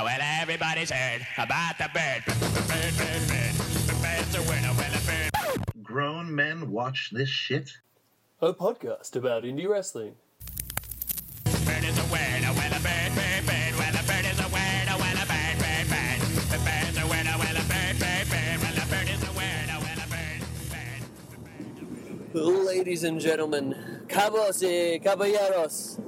Oh, well, everybody's heard about the bird. Bird, bird, bird. The bird's a winner, well, a bird. Grown men watch this shit? A podcast about indie wrestling. Bird is a winner, well, a bird, bird, bird. Well, a bird is a winner, well, a bird, bird, bird. The bird's a winner, well, a bird, bird, bird. Well, a bird is a winner, well, a bird, bird. Ladies and gentlemen, cabos y caballeros.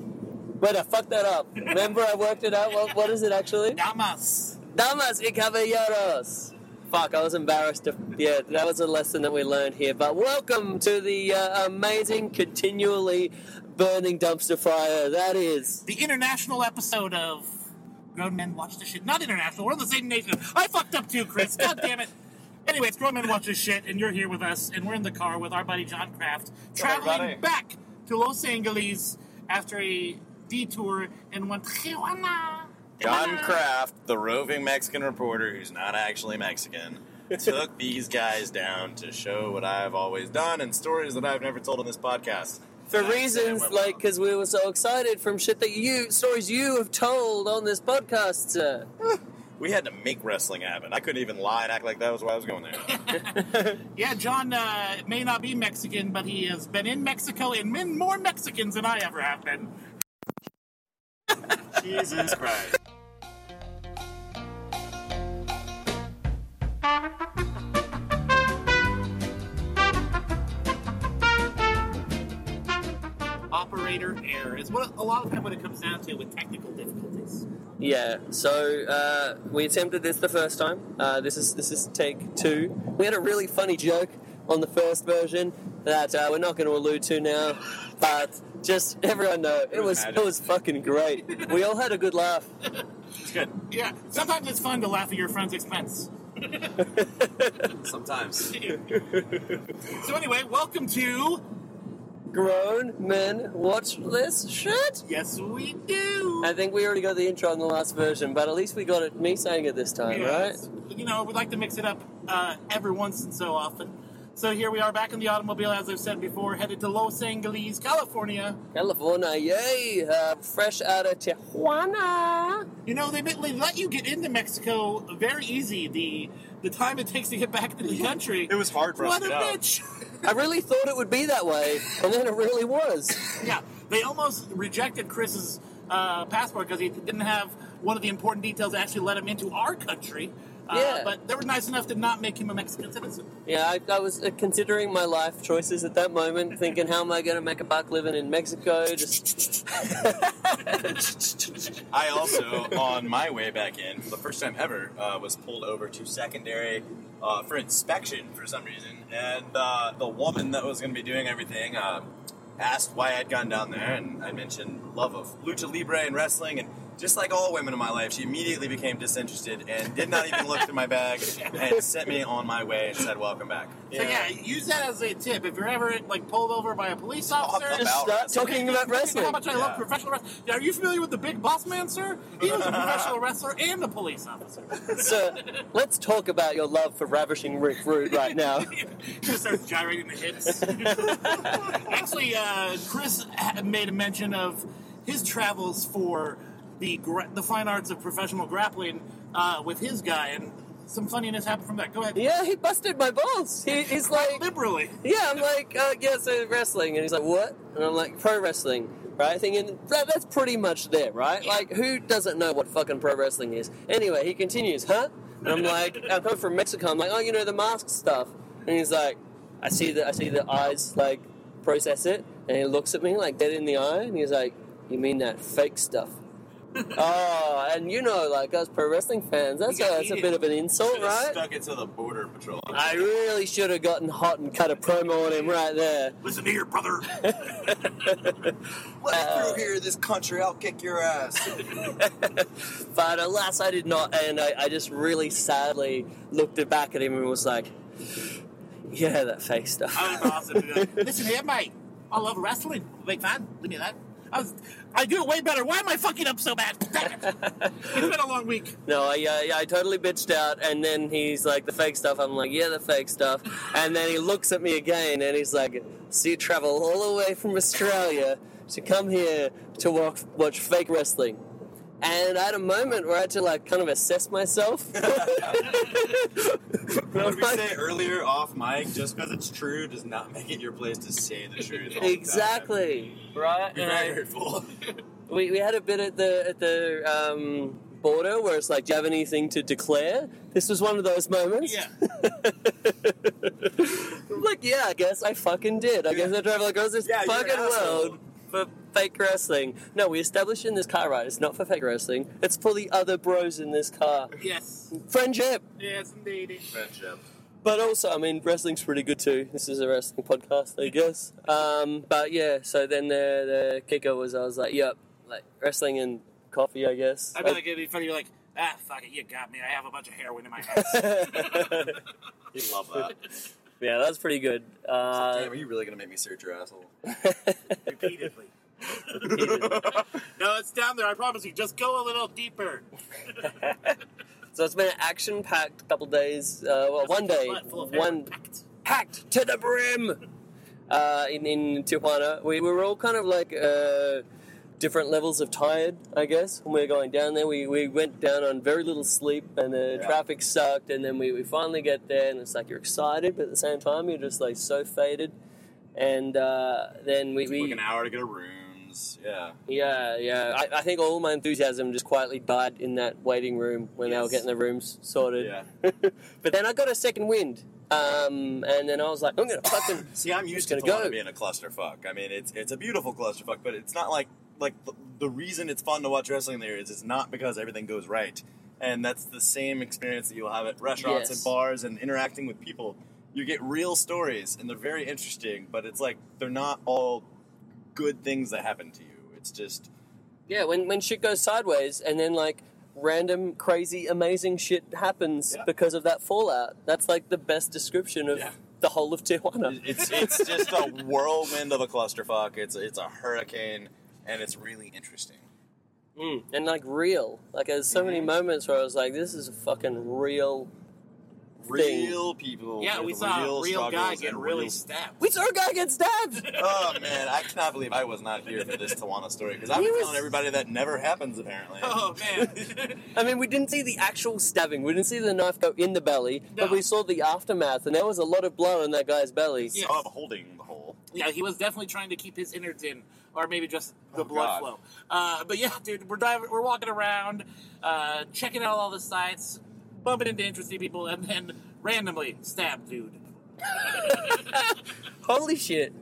Wait, I fucked that up. Remember, I worked it out. What, what is it actually? Damas. Damas y caballeros. Fuck, I was embarrassed. To, yeah, that was a lesson that we learned here. But welcome to the uh, amazing, continually burning dumpster fire that is. The international episode of Grown Men Watch the Shit. Not international, we're in the same nation. I fucked up too, Chris. God damn it. Anyway, it's Grown Men Watch the Shit, and you're here with us, and we're in the car with our buddy John Kraft, traveling back to Los Angeles after a detour in one Tijuana. John Kraft, the roving Mexican reporter who's not actually Mexican, took these guys down to show what I've always done and stories that I've never told on this podcast. For And I it reasons like because we were so excited from shit that you, stories you have told on this podcast, sir. we had to make wrestling happen. I couldn't even lie and act like that was why I was going there. Yeah, John uh, may not be Mexican, but he has been in Mexico and been more Mexicans than I ever have been. Jesus Christ. Operator error is what a lot of time what it comes down to with technical difficulties. Yeah, so uh, we attempted this the first time. Uh, this is this is take two. We had a really funny joke on the first version that uh, we're not going to allude to now, but just everyone know it was it was fucking great. We all had a good laugh. It's good. Yeah, sometimes it's fun to laugh at your friend's expense. Sometimes. So anyway, welcome to Grown men watch this shit. Yes We Do. I think we already got the intro in the last version, but at least we got it me saying it this time, Yes. right? You know, we like to mix it up uh, every once and so often. So here we are back in the automobile, as I've said before, headed to Los Angeles, California. California, yay! Uh, fresh out of Tijuana. You know, they, they let you get into Mexico very easy. The the time it takes to get back to the country. It was hard for us What a get out. bitch! I really thought it would be that way, and then it really was. yeah, they almost rejected Chris's uh, passport because he didn't have one of the important details that actually let him into our country. Uh, Yeah. But they were nice enough to not make him a Mexican citizen. Yeah, I, I was uh, considering my life choices at that moment, thinking, how am I going to make a buck living in Mexico? Just I also, on my way back in, for the first time ever, uh, was pulled over to secondary uh, for inspection for some reason. And uh, the woman that was going to be doing everything uh, asked why I'd gone down there, and I mentioned love of lucha libre and wrestling. And just like all women in my life, she immediately became disinterested and did not even look through my bag and sent me on my way and said, "Welcome back." So yeah, use that as a tip. If you're ever like pulled over by a police officer, About just start wrestling. talking about wrestling. How much I love Yeah. professional wrestling. Are you familiar with the Big Boss Man, sir? He was a professional wrestler and a police officer. So let's talk about your love for ravishing Rick Rude right now. Just starts gyrating the hips. Actually, uh, Chris made a mention of his travels for the gra- the fine arts of professional grappling uh, with his guy, and some funniness happened from that. Go ahead. Yeah, he busted my balls. He, he's like, liberally. yeah, I'm like, uh, yeah, so wrestling, and he's like, what? And I'm like, pro wrestling, right? Thinking that, that's pretty much there, right? Like, who doesn't know what fucking pro wrestling is? Anyway, he continues, huh? And I'm like, I'm coming from Mexico. I'm like, oh, you know the mask stuff, and he's like, I see the I see the eyes like process it, and he looks at me like dead in the eye, and he's like, you mean that fake stuff? oh, and you know, like us pro wrestling fans, that's a, that's a bit of an insult, Should've right? Stuck it to the border patrol. I really should have gotten hot and cut a promo on him right there. Listen your brother. Let through uh, here, this country. I'll kick your ass. But alas, I did not, and I, I just really sadly looked it back at him and was like, "Yeah, that fake stuff." I was awesome. He'd be like, Listen here, mate. I love wrestling. I'm a Big fan. Give me that. I was. I do it way better. Why am I fucking up so bad? It. It's been a long week. No, I, uh, yeah, I totally bitched out, and then he's like, "The fake stuff." I'm like, "Yeah, the fake stuff," and then he looks at me again, and he's like, "So you travel all the way from Australia to come here to watch, watch fake wrestling?" And I had a moment where I had to like kind of assess myself. What we say earlier off mic, just because it's true does not make it your place to say the truth. all the exactly. Right? Be And very hurtful. we, we had a bit at the at the um, border where it's like, do you have anything to declare? This was one of those moments. Yeah. I'm like, yeah, I guess I fucking did. I guess I drove like across this Yeah, you're fucking asshole. world for fake wrestling. No, we established in this car ride, it's not for fake wrestling. It's for the other bros in this car. Yes. Friendship. Yes, indeed. Friendship. But also, I mean, wrestling's pretty good too. This is a wrestling podcast, I guess. Um, but yeah, so then the, the kicker was I was like, yep, like wrestling and coffee, I guess. I feel like it'd be funny. You're like, ah, fuck it, you got me. I have a bunch of heroin in my house. You love that. yeah, that's pretty good. Uh, Damn, are you really gonna make me search your asshole? Repeatedly. no, it's down there. I promise you. Just go a little deeper. so it's been an action-packed couple days. Uh, well, one day, your butt full of one packed. packed to the brim. Uh, in in Tijuana, we, we were all kind of like uh, different levels of tired, I guess. When we were going down there, we, we went down on very little sleep, and the Yeah. traffic sucked. And then we, we finally get there, and it's like you're excited, but at the same time, you're just like so faded. And uh, then we, Took we like an hour to get a rooms. Yeah. yeah, yeah. I, I think all my enthusiasm just quietly died in that waiting room when they were getting the rooms sorted. Yeah. but then I got a second wind, um, and then I was like, I'm gonna fucking. See, I'm used to gonna go. being a clusterfuck. I mean, it's it's a beautiful clusterfuck, but it's not like like the, the reason it's fun to watch wrestling there is it's not because everything goes right, and that's the same experience that you'll have at restaurants Yes. and bars and interacting with people. You get real stories, and they're very interesting, but it's like they're not all good things that happen to you. It's just Yeah, when when shit goes sideways, and then like random, crazy, amazing shit happens Yeah. because of that fallout. That's like the best description of Yeah. the whole of Tijuana. it's it's just a whirlwind of a clusterfuck. It's it's a hurricane, and it's really interesting. Mm. And like real. Like there's so many Mhm. moments where I was like, this is a fucking real. Thing. Real people. Yeah, with we saw a real guy get really real- stabbed. We saw a guy get stabbed. Oh man, I cannot believe I was not here for this Tijuana story because I've been was- telling everybody that never happens apparently. Oh man. I mean, we didn't see the actual stabbing. We didn't see the knife go in the belly, but we saw the aftermath, and there was a lot of blood on that guy's belly. Yeah. So I'm holding the hole. yeah, he was definitely trying to keep his innards in, or maybe just the Oh, blood God. flow. Uh, but yeah, dude, we're driving, we're walking around, uh, checking out all the sites, bumping into interesting people, and then randomly stab dude. Holy shit!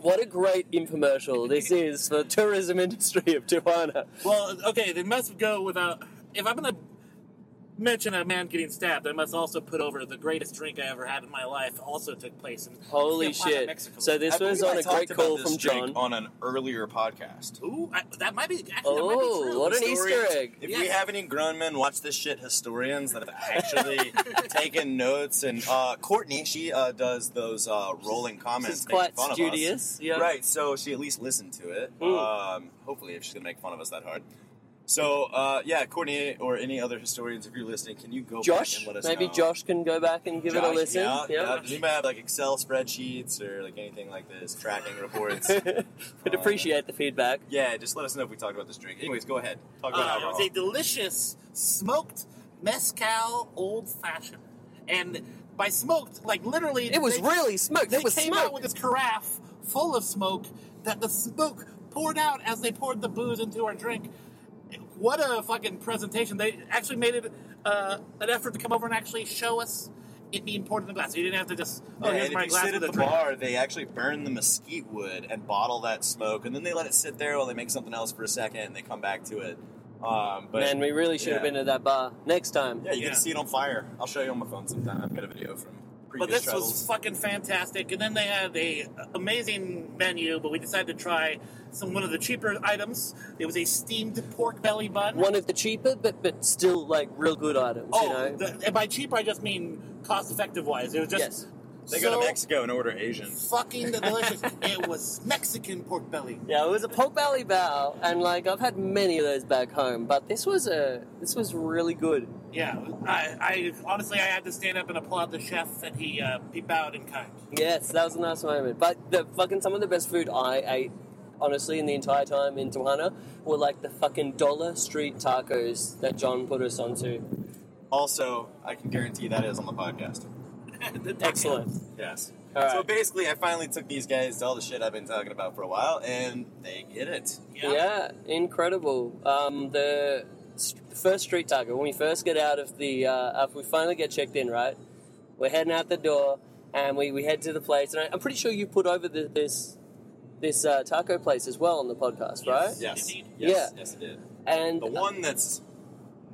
What a great infomercial this is for the tourism industry of Tijuana. Well, okay, they must go without. If I'm gonna mention a man getting stabbed, I must also put over the greatest drink I ever had in my life. Also took place in Holy Tijuana, shit! Mexico. So this I was on I a great call from drink John. on an earlier podcast. Ooh, I, that might be actually that might be Oh, true. what an Story- Easter egg! If Yeah. we have any grown men watch this shit, historians that have actually taken notes, and uh, Courtney, she uh, does those uh, rolling comments. She's making quite fun of us. studious. Yeah. Right, so she at least listened to it. Um, hopefully, if she's gonna make fun of us that hard. So, uh, yeah, Courtney or any other historians, if you're listening, can you go back and let us maybe know? Josh can go back and give it a listen. Yeah, Yeah. yeah. Does anybody have like Excel spreadsheets or like anything like this, tracking reports? We'd appreciate the feedback. yeah, just let us know if we talked about this drink. Anyways, go ahead. Talk about Uh, it alcohol. was a delicious smoked mezcal old fashioned, and by smoked, like literally, It was they, really smoked. They It was came smoke. out with this carafe full of smoke that the smoke poured out as they poured the booze into our drink. What a fucking presentation! They actually made it uh, an effort to come over and actually show us it being poured in the glass. You didn't have to just oh Yeah, here's and my if you glass sit at with the drink. bar, they actually burn the mesquite wood and bottle that smoke, and then they let it sit there while they make something else for a second, and they come back to it. Um, but Man, we really should have been at that bar next time. yeah, you get Yeah. to see it on fire. I'll show you on my phone sometime. I've got a video from previous But this travels. was fucking fantastic. And then they had a amazing menu, but we decided to try some one of the cheaper items. It was a steamed pork belly bun. One of the cheaper, but but still like real good items. oh, you know. the, and by cheaper I just mean cost effective wise. It was just yes. They so go to Mexico and order Asian. fucking delicious. it was Mexican pork belly. Yeah, it was a pork belly bao, and like I've had many of those back home, but this was a this was really good. Yeah, I, I honestly I had to stand up and applaud the chef, and he uh, he bowed in kind. Yes, that was a nice moment. But the fucking some of the best food I ate honestly, in the entire time in Tijuana, were like the fucking dollar street tacos that John put us onto. Also, I can guarantee that is on the podcast. Excellent. Yes. All So basically, I finally took these guys to all the shit I've been talking about for a while, and they get it. Yeah, incredible. Um, the s- first street taco, when we first get out of the, uh, after we finally get checked in, right? We're heading out the door, and we, we head to the place. And I, I'm pretty sure you put over the, this this uh, taco place as well on the podcast, right? Yes. Indeed. Yes, Yeah. Yes, it did. And The one that's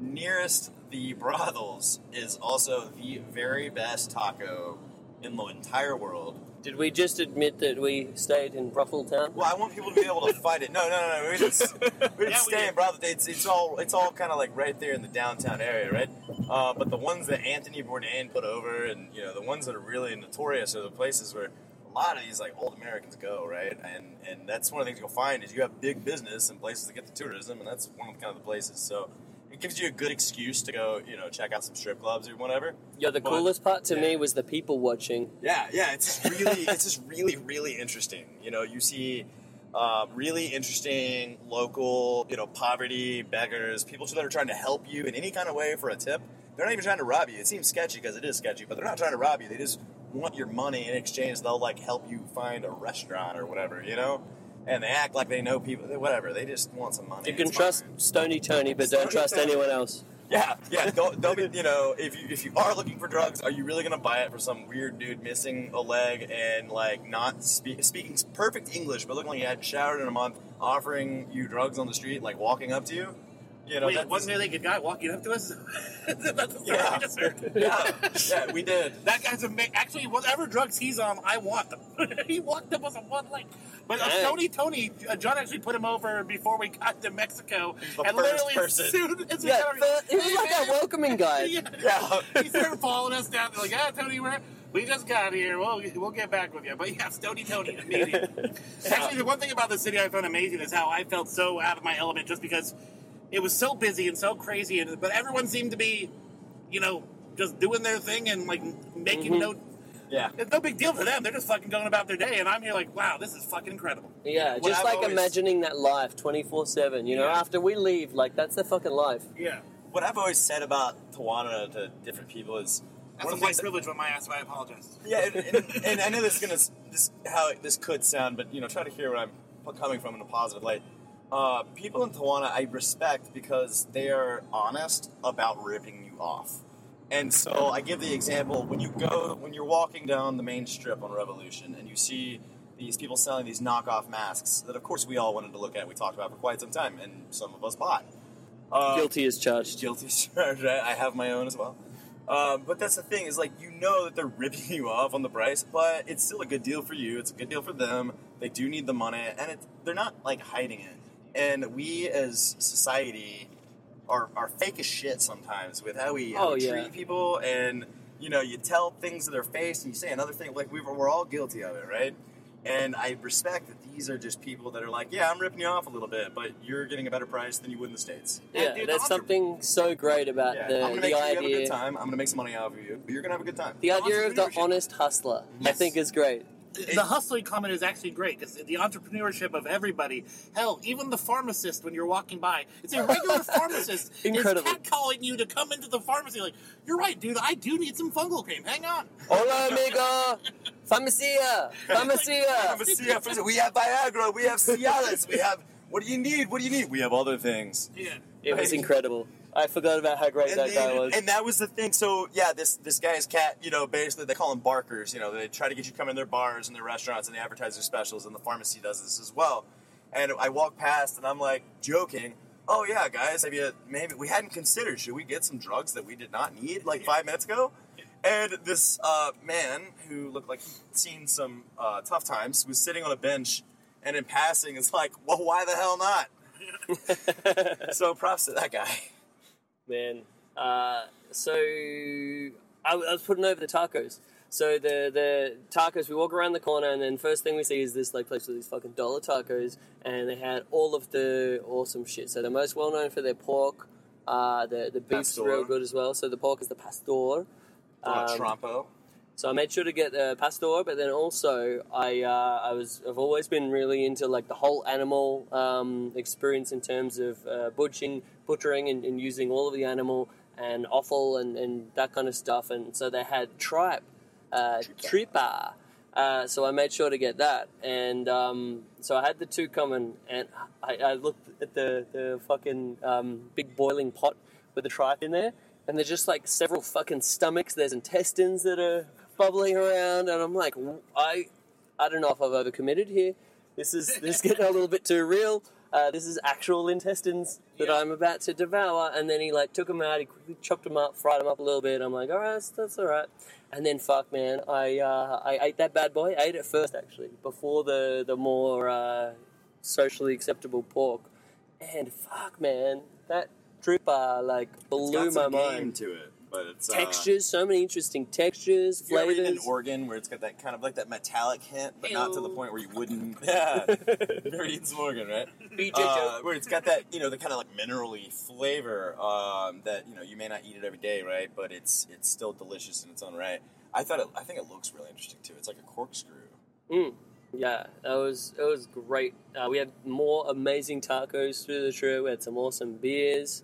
nearest the brothels is also the very best taco in the entire world. did we just admit that we stayed in Brothel Town? Well, I want people to be able to fight it. No, no, no, no. We just, we Yeah, just we stay did. in Brothel. It's, it's all it's all kind of like right there in the downtown area, right? Uh, but the ones that Anthony Bourdain put over, and you know the ones that are really notorious are the places where a lot of these like old Americans go, right? And and that's one of the things you'll find is you have big business and places to get the tourism, and that's one of the kind of the places. So it gives you a good excuse to go, you know, check out some strip clubs or whatever. Yeah, the But- coolest part to me was the people watching. Yeah, yeah, it's really, it's just really, really interesting. You know, you see um, really interesting local, you know, poverty beggars, people that are trying to help you in any kind of way for a tip. They're not even trying to rob you. It seems sketchy because it is sketchy, but they're not trying to rob you. They just want your money in exchange. They'll like help you find a restaurant or whatever, you know. And they act like they know people, whatever. They just want some money. You can trust fine. Stony Tony, but don't trust Tony. anyone else. Yeah, yeah. Don't, don't be, you know, if you if you are looking for drugs, are you really gonna buy it for some weird dude missing a leg and like not speak, speaking perfect English, but looking like he hadn't showered in a month, offering you drugs on the street, like walking up to you? You know, Wait, wasn't there like a guy walking up to us? That's the Yeah. I just heard. yeah, yeah, we did. That guy's amazing. actually whatever drugs he's on, I want them. he walked up with a one leg. But uh, Tony, Tony, uh, John actually put him over before we got to Mexico, He's the and first literally person. as soon as we Yeah, got but he was like a welcoming guy. yeah. Yeah. he started following us down. Like, yeah, Tony, we're, we just got here. We'll we'll get back with you. But yeah, Stony Tony immediately. Actually, the one thing about the city I found amazing is how I felt so out of my element just because it was so busy and so crazy, and but everyone seemed to be, you know, just doing their thing and like making Mhm. no. Yeah. It's no big deal for them. They're just fucking going about their day, and I'm here like, wow, this is fucking incredible. Yeah, What just I've like always- imagining that life 24 7. You know, Yeah. after we leave, like, that's their fucking life. Yeah, What I've always said about Tijuana to different people is that's a white that- privilege on my ass. So I apologize. Yeah, and, and, and I know this is gonna this how this could sound, but you know, try to hear what I'm coming from in a positive light. Uh, people in Tijuana I respect because they are honest about ripping you off. And so I give the example when you go when you're walking down the main strip on Revolution and you see these people selling these knockoff masks that of course we all wanted to look at, we talked about for quite some time, and some of us bought. Uh, Guilty as charged. guilty as charged. I I have my own as well. Um, but that's the thing is like you know that they're ripping you off on the price, but it's still a good deal for you. It's a good deal for them. They do need the money, and it, they're not like hiding it. And we as society are, are fake as shit sometimes with how we, how Oh, we yeah. treat people, and you know you tell things to their face, and you say another thing. Like we were, we're all guilty of it, right? And I respect that these are just people that are like, yeah, I'm ripping you off a little bit, but you're getting a better price than you would in the states. Yeah, dude, there's entre- something so great about Yeah, the, I'm gonna the make sure you have a good time. I'm gonna make some money off of you, but you're gonna have a good time. The idea of the honest hustler, I think, is great. The hustling comment is actually great because the entrepreneurship of everybody. Hell, even the pharmacist when you're walking by, it's a regular pharmacist Incredible. is catcalling you to come into the pharmacy. Like, you're right, dude. I do need some fungal cream. Hang on. Hola, amigo! Farmacia! Farmacia! we have Viagra, we have Cialis, we have. What do you need? What do you need? We have other things. Yeah. It was incredible. I forgot about how great And, that guy was. and that was the thing. So yeah, this this guy's cat, you know, basically they call them barkers. You know, they try to get you to come in their bars and their restaurants and they advertise their specials. And the pharmacy does this as well. And I walk past and I'm like joking. Oh yeah, guys, have you maybe we hadn't considered should we get some drugs that we did not need like five minutes ago? And this uh, man who looked like he'd seen some uh, tough times was sitting on a bench, and in passing, is like, "Well, why the hell not?" so props to that guy. Man. Uh, so I, I was putting over the tacos. So the the tacos, we walk around the corner, and then first thing we see is this like place with these fucking dollar tacos, and they had all of the awesome shit. So they're most well known for their pork. Uh, the the beef's Pastor. real good as well. So the pork is the pastor. Uh, Um, Trompo. So I made sure to get the pastor, but then also I uh, I was I've always been really into like the whole animal um, experience in terms of uh, butchering, butchering, and, and using all of the animal and offal and, and that kind of stuff. And so they had tripe, uh, tripa. Uh, so I made sure to get that, and um, so I had the two coming, and I, I looked at the the fucking um, big boiling pot with the tripe in there, and there's just like several fucking stomachs. There's intestines that are bubbling around, and I'm like, I, I don't know if I've overcommitted here. This is this is getting a little bit too real. Uh, this is actual intestines that Yeah. I'm about to devour. And then he like took them out. He quickly chopped them up, fried them up a little bit. I'm like, all right, that's, that's all right. And then fuck, man, I uh, I ate that bad boy. I ate it first actually, before the the more uh, socially acceptable pork. And fuck, man, that tripa like blew got my some game mind. to it, but it's uh, Textures, so many interesting textures, Have you ever eaten an organ where it's got that kind of like that metallic hint, but not to the point where you wouldn't? Yeah, never eaten some organ, right? Uh, where it's got that you know the kind of like minerally flavor um, that you know you may not eat it every day, right? But it's it's still delicious in its own right. I thought it, I think it looks really interesting too. It's like a corkscrew. Mm. Yeah, that was it was great. Uh, we had more amazing tacos through the trip. We had some awesome beers,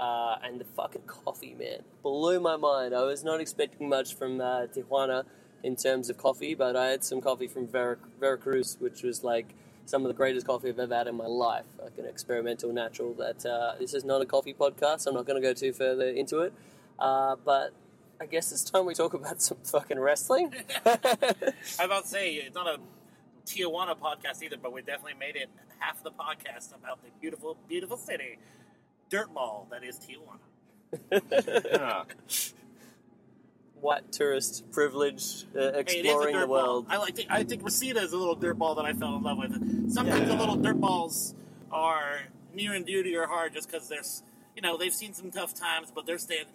uh, and the fucking coffee, man, blew my mind. I was not expecting much from uh, Tijuana in terms of coffee, but I had some coffee from Vera- Veracruz, which was like some of the greatest coffee I've ever had in my life. Like an experimental natural. That uh, this is not a coffee podcast. I'm not going to go too further into it, uh, but. I guess it's time we talk about some fucking wrestling. I was about to say it's not a Tijuana podcast either, but we definitely made it half the podcast about the beautiful, beautiful city, Dirtball that is Tijuana. Yeah. white tourist privilege uh, Hey, it is a exploring the dirtball. world. I like. I think Reseda is a little dirtball that I fell in love with. Sometimes Yeah. the little dirtballs are near and dear to your heart just because they're, you know, they've seen some tough times, but they're staying,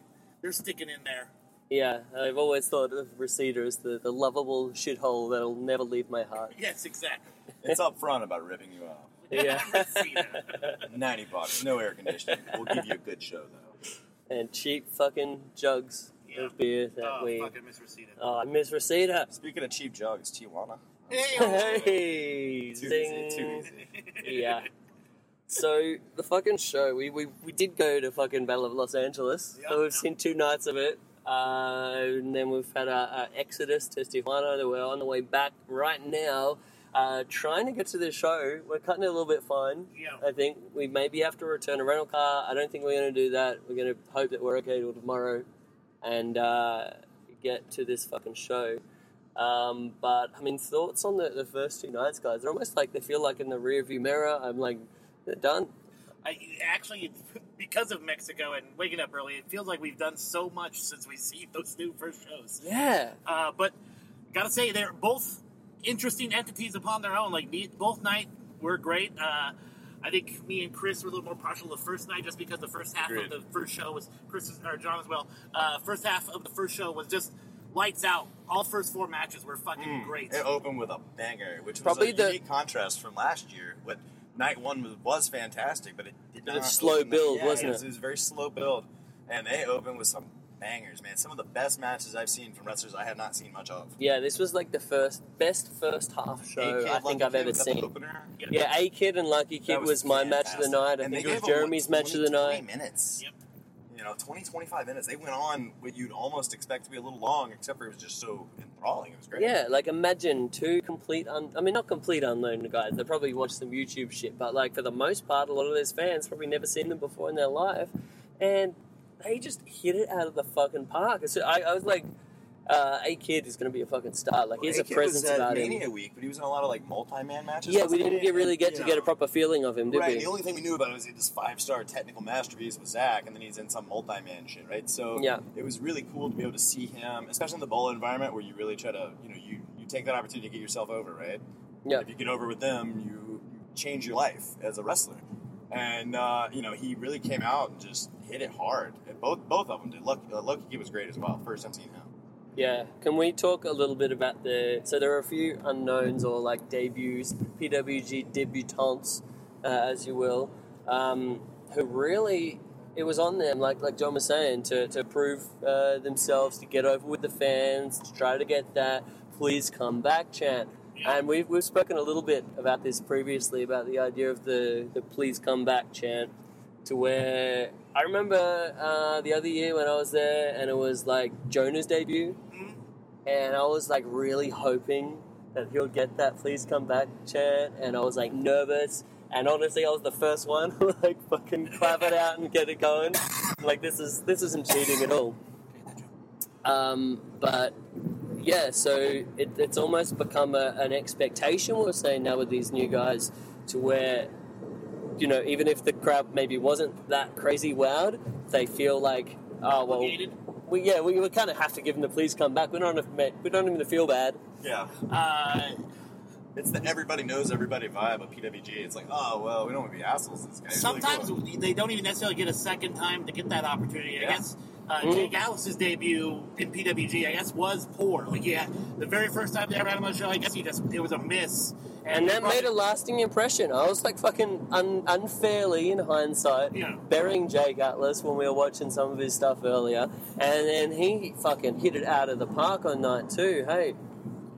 they're sticking in there. Yeah, I've always thought of Reseda as the, the lovable shithole that'll never leave my heart. Yes, exactly. it's upfront about ripping you off. Yeah, Ninety bucks, no air conditioning. We'll give you a good show though. and cheap fucking jugs Yeah. of beer that oh, we. fucking Miss Reseda. Oh, miss Reseda. Speaking of cheap jugs, Tijuana. Hey, Hey, Too zing. easy, too easy. Yeah. So the fucking show, we, we, we did go to fucking Battle of Los Angeles. Yeah. so we've seen two nights of it. Uh, and then we've had our, our exodus to Tijuana. That we're on the way back right now, uh, trying to get to the show. We're cutting it a little bit fine. Yeah. I think we maybe have to return a rental car. I don't think we're going to do that. We're going to hope that we're okay till tomorrow and uh, get to this fucking show. Um, but I mean, thoughts on the, the first two nights, guys? They're almost like they feel like in the rearview mirror. I'm like, they're done. I, actually, because of Mexico and waking up early, it feels like we've done so much since we see those two first shows. Yeah, Uh, but gotta say, they're both interesting entities upon their own. Like the- both night were great. Uh, I think me and Chris were a little more partial the first night, just because the first half Agreed. of the first show was Chris or John as well. Uh, first half of the first show was just lights out. All first four matches were fucking great. It opened with a banger, which was Probably a the- unique contrast from last year. What night one was, was fantastic, but it did Bit not of slow open the- build, yeah, wasn't it? Was, it? it was a very slow build, and they opened with some bangers, man. Some of the best matches I've seen from wrestlers I have not seen much of. yeah. This was like the first best first half show A-Kid, I think Lucky I've ever was that the seen. opener? Yeah, A Kid and Lucky Kid That was, my match of the night. I And think it was Jeremy's what, match of the 20 night. minutes. Yep. You know, 20, 25 minutes. They went on what you'd almost expect to be a little long, except for it was just so enthralling. It was great. Yeah, like imagine two complete, un- I mean, not complete unknown guys. They probably watch some YouTube shit, but like for the most part, a lot of those fans probably never seen them before in their life, and they just hit it out of the fucking park. So I, I was like, uh, a kid is going to be a fucking star. Like he's a A-Kid was presence at about Mania him. week, but he was in a lot of like multi-man matches. Yeah, we didn't get really get to get a proper feeling of him, did right. we? The only thing we knew about him was he had this five-star technical masterpiece with Zach, and then he's in some multi-man shit, right? So Yeah. it was really cool to be able to see him, especially in the Bola environment where you really try to, you know, you you take that opportunity to get yourself over, right? Yeah. If you get over with them, you, you change your life as a wrestler. And uh, you know, he really came out and just hit it hard. Both both of them did. Lucky, uh, was great as well. First time seeing him. Yeah. Can we talk a little bit about the? So there are a few unknowns or like debuts, PWG debutantes, uh, as you will, um, who really it was on them, like like John was saying, to to prove uh, themselves, to get over with the fans, to try to get that "Please come back" chant. And we've we've spoken a little bit about this previously about the idea of the the "Please come back" chant, to where I remember uh, the other year when I was there, and it was like Jonah's debut, and I was like really hoping that he'll get that "Please come back" chant, and I was like nervous. And honestly, I was the first one to like fucking clap it out and get it going. Like this is this isn't cheating at all. Um, but yeah, so it, it's almost become a, an expectation. We're saying now with these new guys to where you know even if the crowd maybe wasn't that crazy wowed, they feel like oh well. We, yeah, we, we kind of have to give them the please come back. We don't have, we don't even feel bad. Yeah. Uh, It's the everybody knows everybody vibe of PWG. It's like, oh well, we don't want to be assholes. to This guy. He's really sometimes cool. they don't even necessarily get a second time to get that opportunity. I Yeah. guess uh, Mhm. Jake Atlas's debut in PWG, I guess, was poor. Like, yeah, the very first time they ever had him on the show, I guess he just it was a miss, And that probably- made a lasting impression. I was like fucking un- unfairly, in hindsight, Yeah. burying Jake Atlas when we were watching some of his stuff earlier. And then he fucking hit it out of the park on night two. Hey,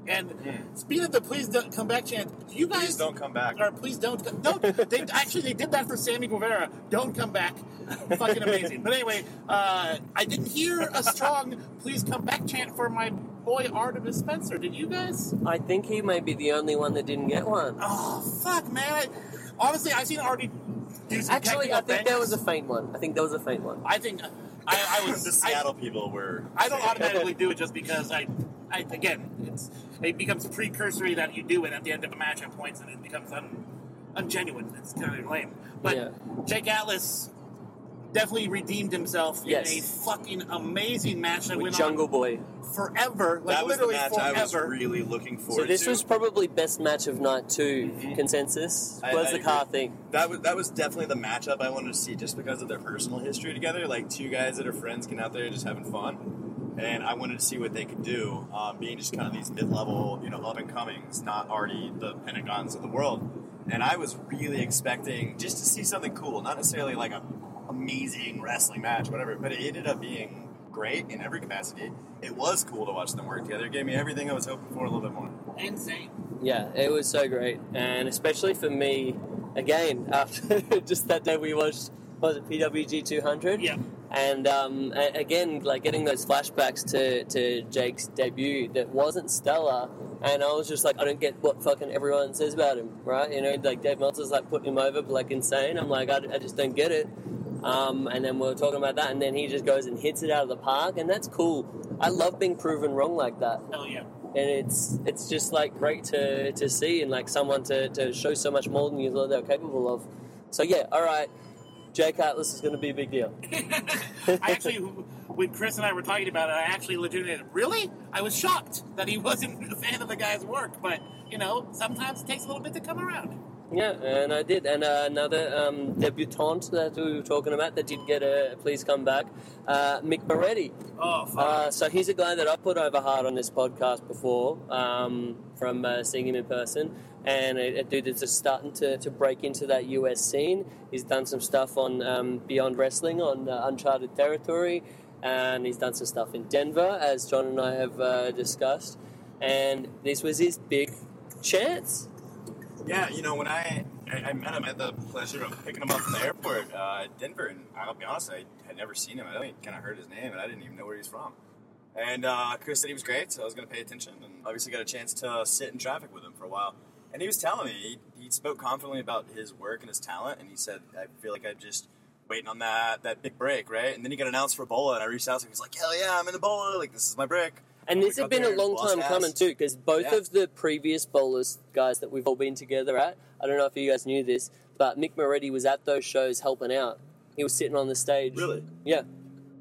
And speaking of the please don't come back chant, do you guys Please don't come back. or please don't don't they actually they did that for Sammy Guevara. Don't come back. Fucking amazing. But anyway, uh, I didn't hear a strong please come back chant for my boy Artemis Spencer. Did you guys? I think he may be the only one that didn't get one. Oh fuck, man! I, honestly, I've seen Artie Actually, I technical think there was a faint one. I think there was a faint one. I think I, I was the I, Seattle people were. I don't automatically do it just because I, I again, it's it becomes precursory that you do it at the end of a match at points, and it becomes un, ungenuine. It's kind of lame. But Yeah. Jake Atlas definitely redeemed himself Yes. in a fucking amazing match that With went Jungle Boy. forever, like that was the literally match I was really looking So this to. was probably best match of night 2 consensus. I- was I the car agree. thing. That was that was definitely the matchup I wanted to see, just because of their personal history together. Like two guys that are friends getting out there just having fun, and I wanted to see what they could do, um, being just kind of these mid-level, you know, up and comings, not already the Pentagons of the world. And I was really expecting just to see something cool, not necessarily like a amazing wrestling match, whatever. But it ended up being great in every capacity. It was cool to watch them work together. It gave me everything I was hoping for, a little bit more. Insane. Yeah, it was so great, and especially for me, again after just that day we watched was it PWG 200? Yeah. And um, again, like getting those flashbacks to, to Jake's debut that wasn't stellar, and I was just like, I don't get what fucking everyone says about him, right? You know, like Dave Meltzer's like putting him over, but like insane. I'm like, I, I just don't get it. Um, and then we are talking about that, and then he just goes and hits it out of the park, and that's cool. I love being proven wrong like that Hell yeah. and it's it's just like great to, to see and like someone to, to show so much more than you thought they were capable of. So yeah, all right, Jake Atlas is going to be a big deal. I actually, when Chris and I were talking about it, I actually legitimately, really? I was shocked that he wasn't a fan of the guy's work, but, you know, sometimes it takes a little bit to come around. Yeah, and I did. And uh, another um, debutante that we were talking about that did get a please come back, uh, Mick Moretti. Oh, fuck. Uh, so he's a guy that I put over hard on this podcast before um, from uh, seeing him in person. And a, a dude that's just starting to, to break into that US scene. He's done some stuff on um, Beyond Wrestling on uh, Uncharted Territory. And he's done some stuff in Denver, as John and I have uh, discussed. And this was his big chance. Yeah, you know, when I, I, I met him, I had the pleasure of picking him up from the airport uh, Denver, and I'll be honest, I had never seen him. I only kind of heard his name, and I didn't even know where he's from. And uh, Chris said he was great, so I was going to pay attention, and obviously got a chance to sit in traffic with him for a while. And he was telling me, he, he spoke confidently about his work and his talent, and he said, I feel like I'm just waiting on that, that big break, right? And then he got announced for Bola, and I reached out to him, he was like, hell yeah, I'm in the Bola, like, this is my break. And this had been a long time ass. coming too, because both Yeah. of the previous Bolas guys that we've all been together at, I don't know if you guys knew this, but Mick Moretti was at those shows helping out. He was sitting on the stage. Really? Yeah.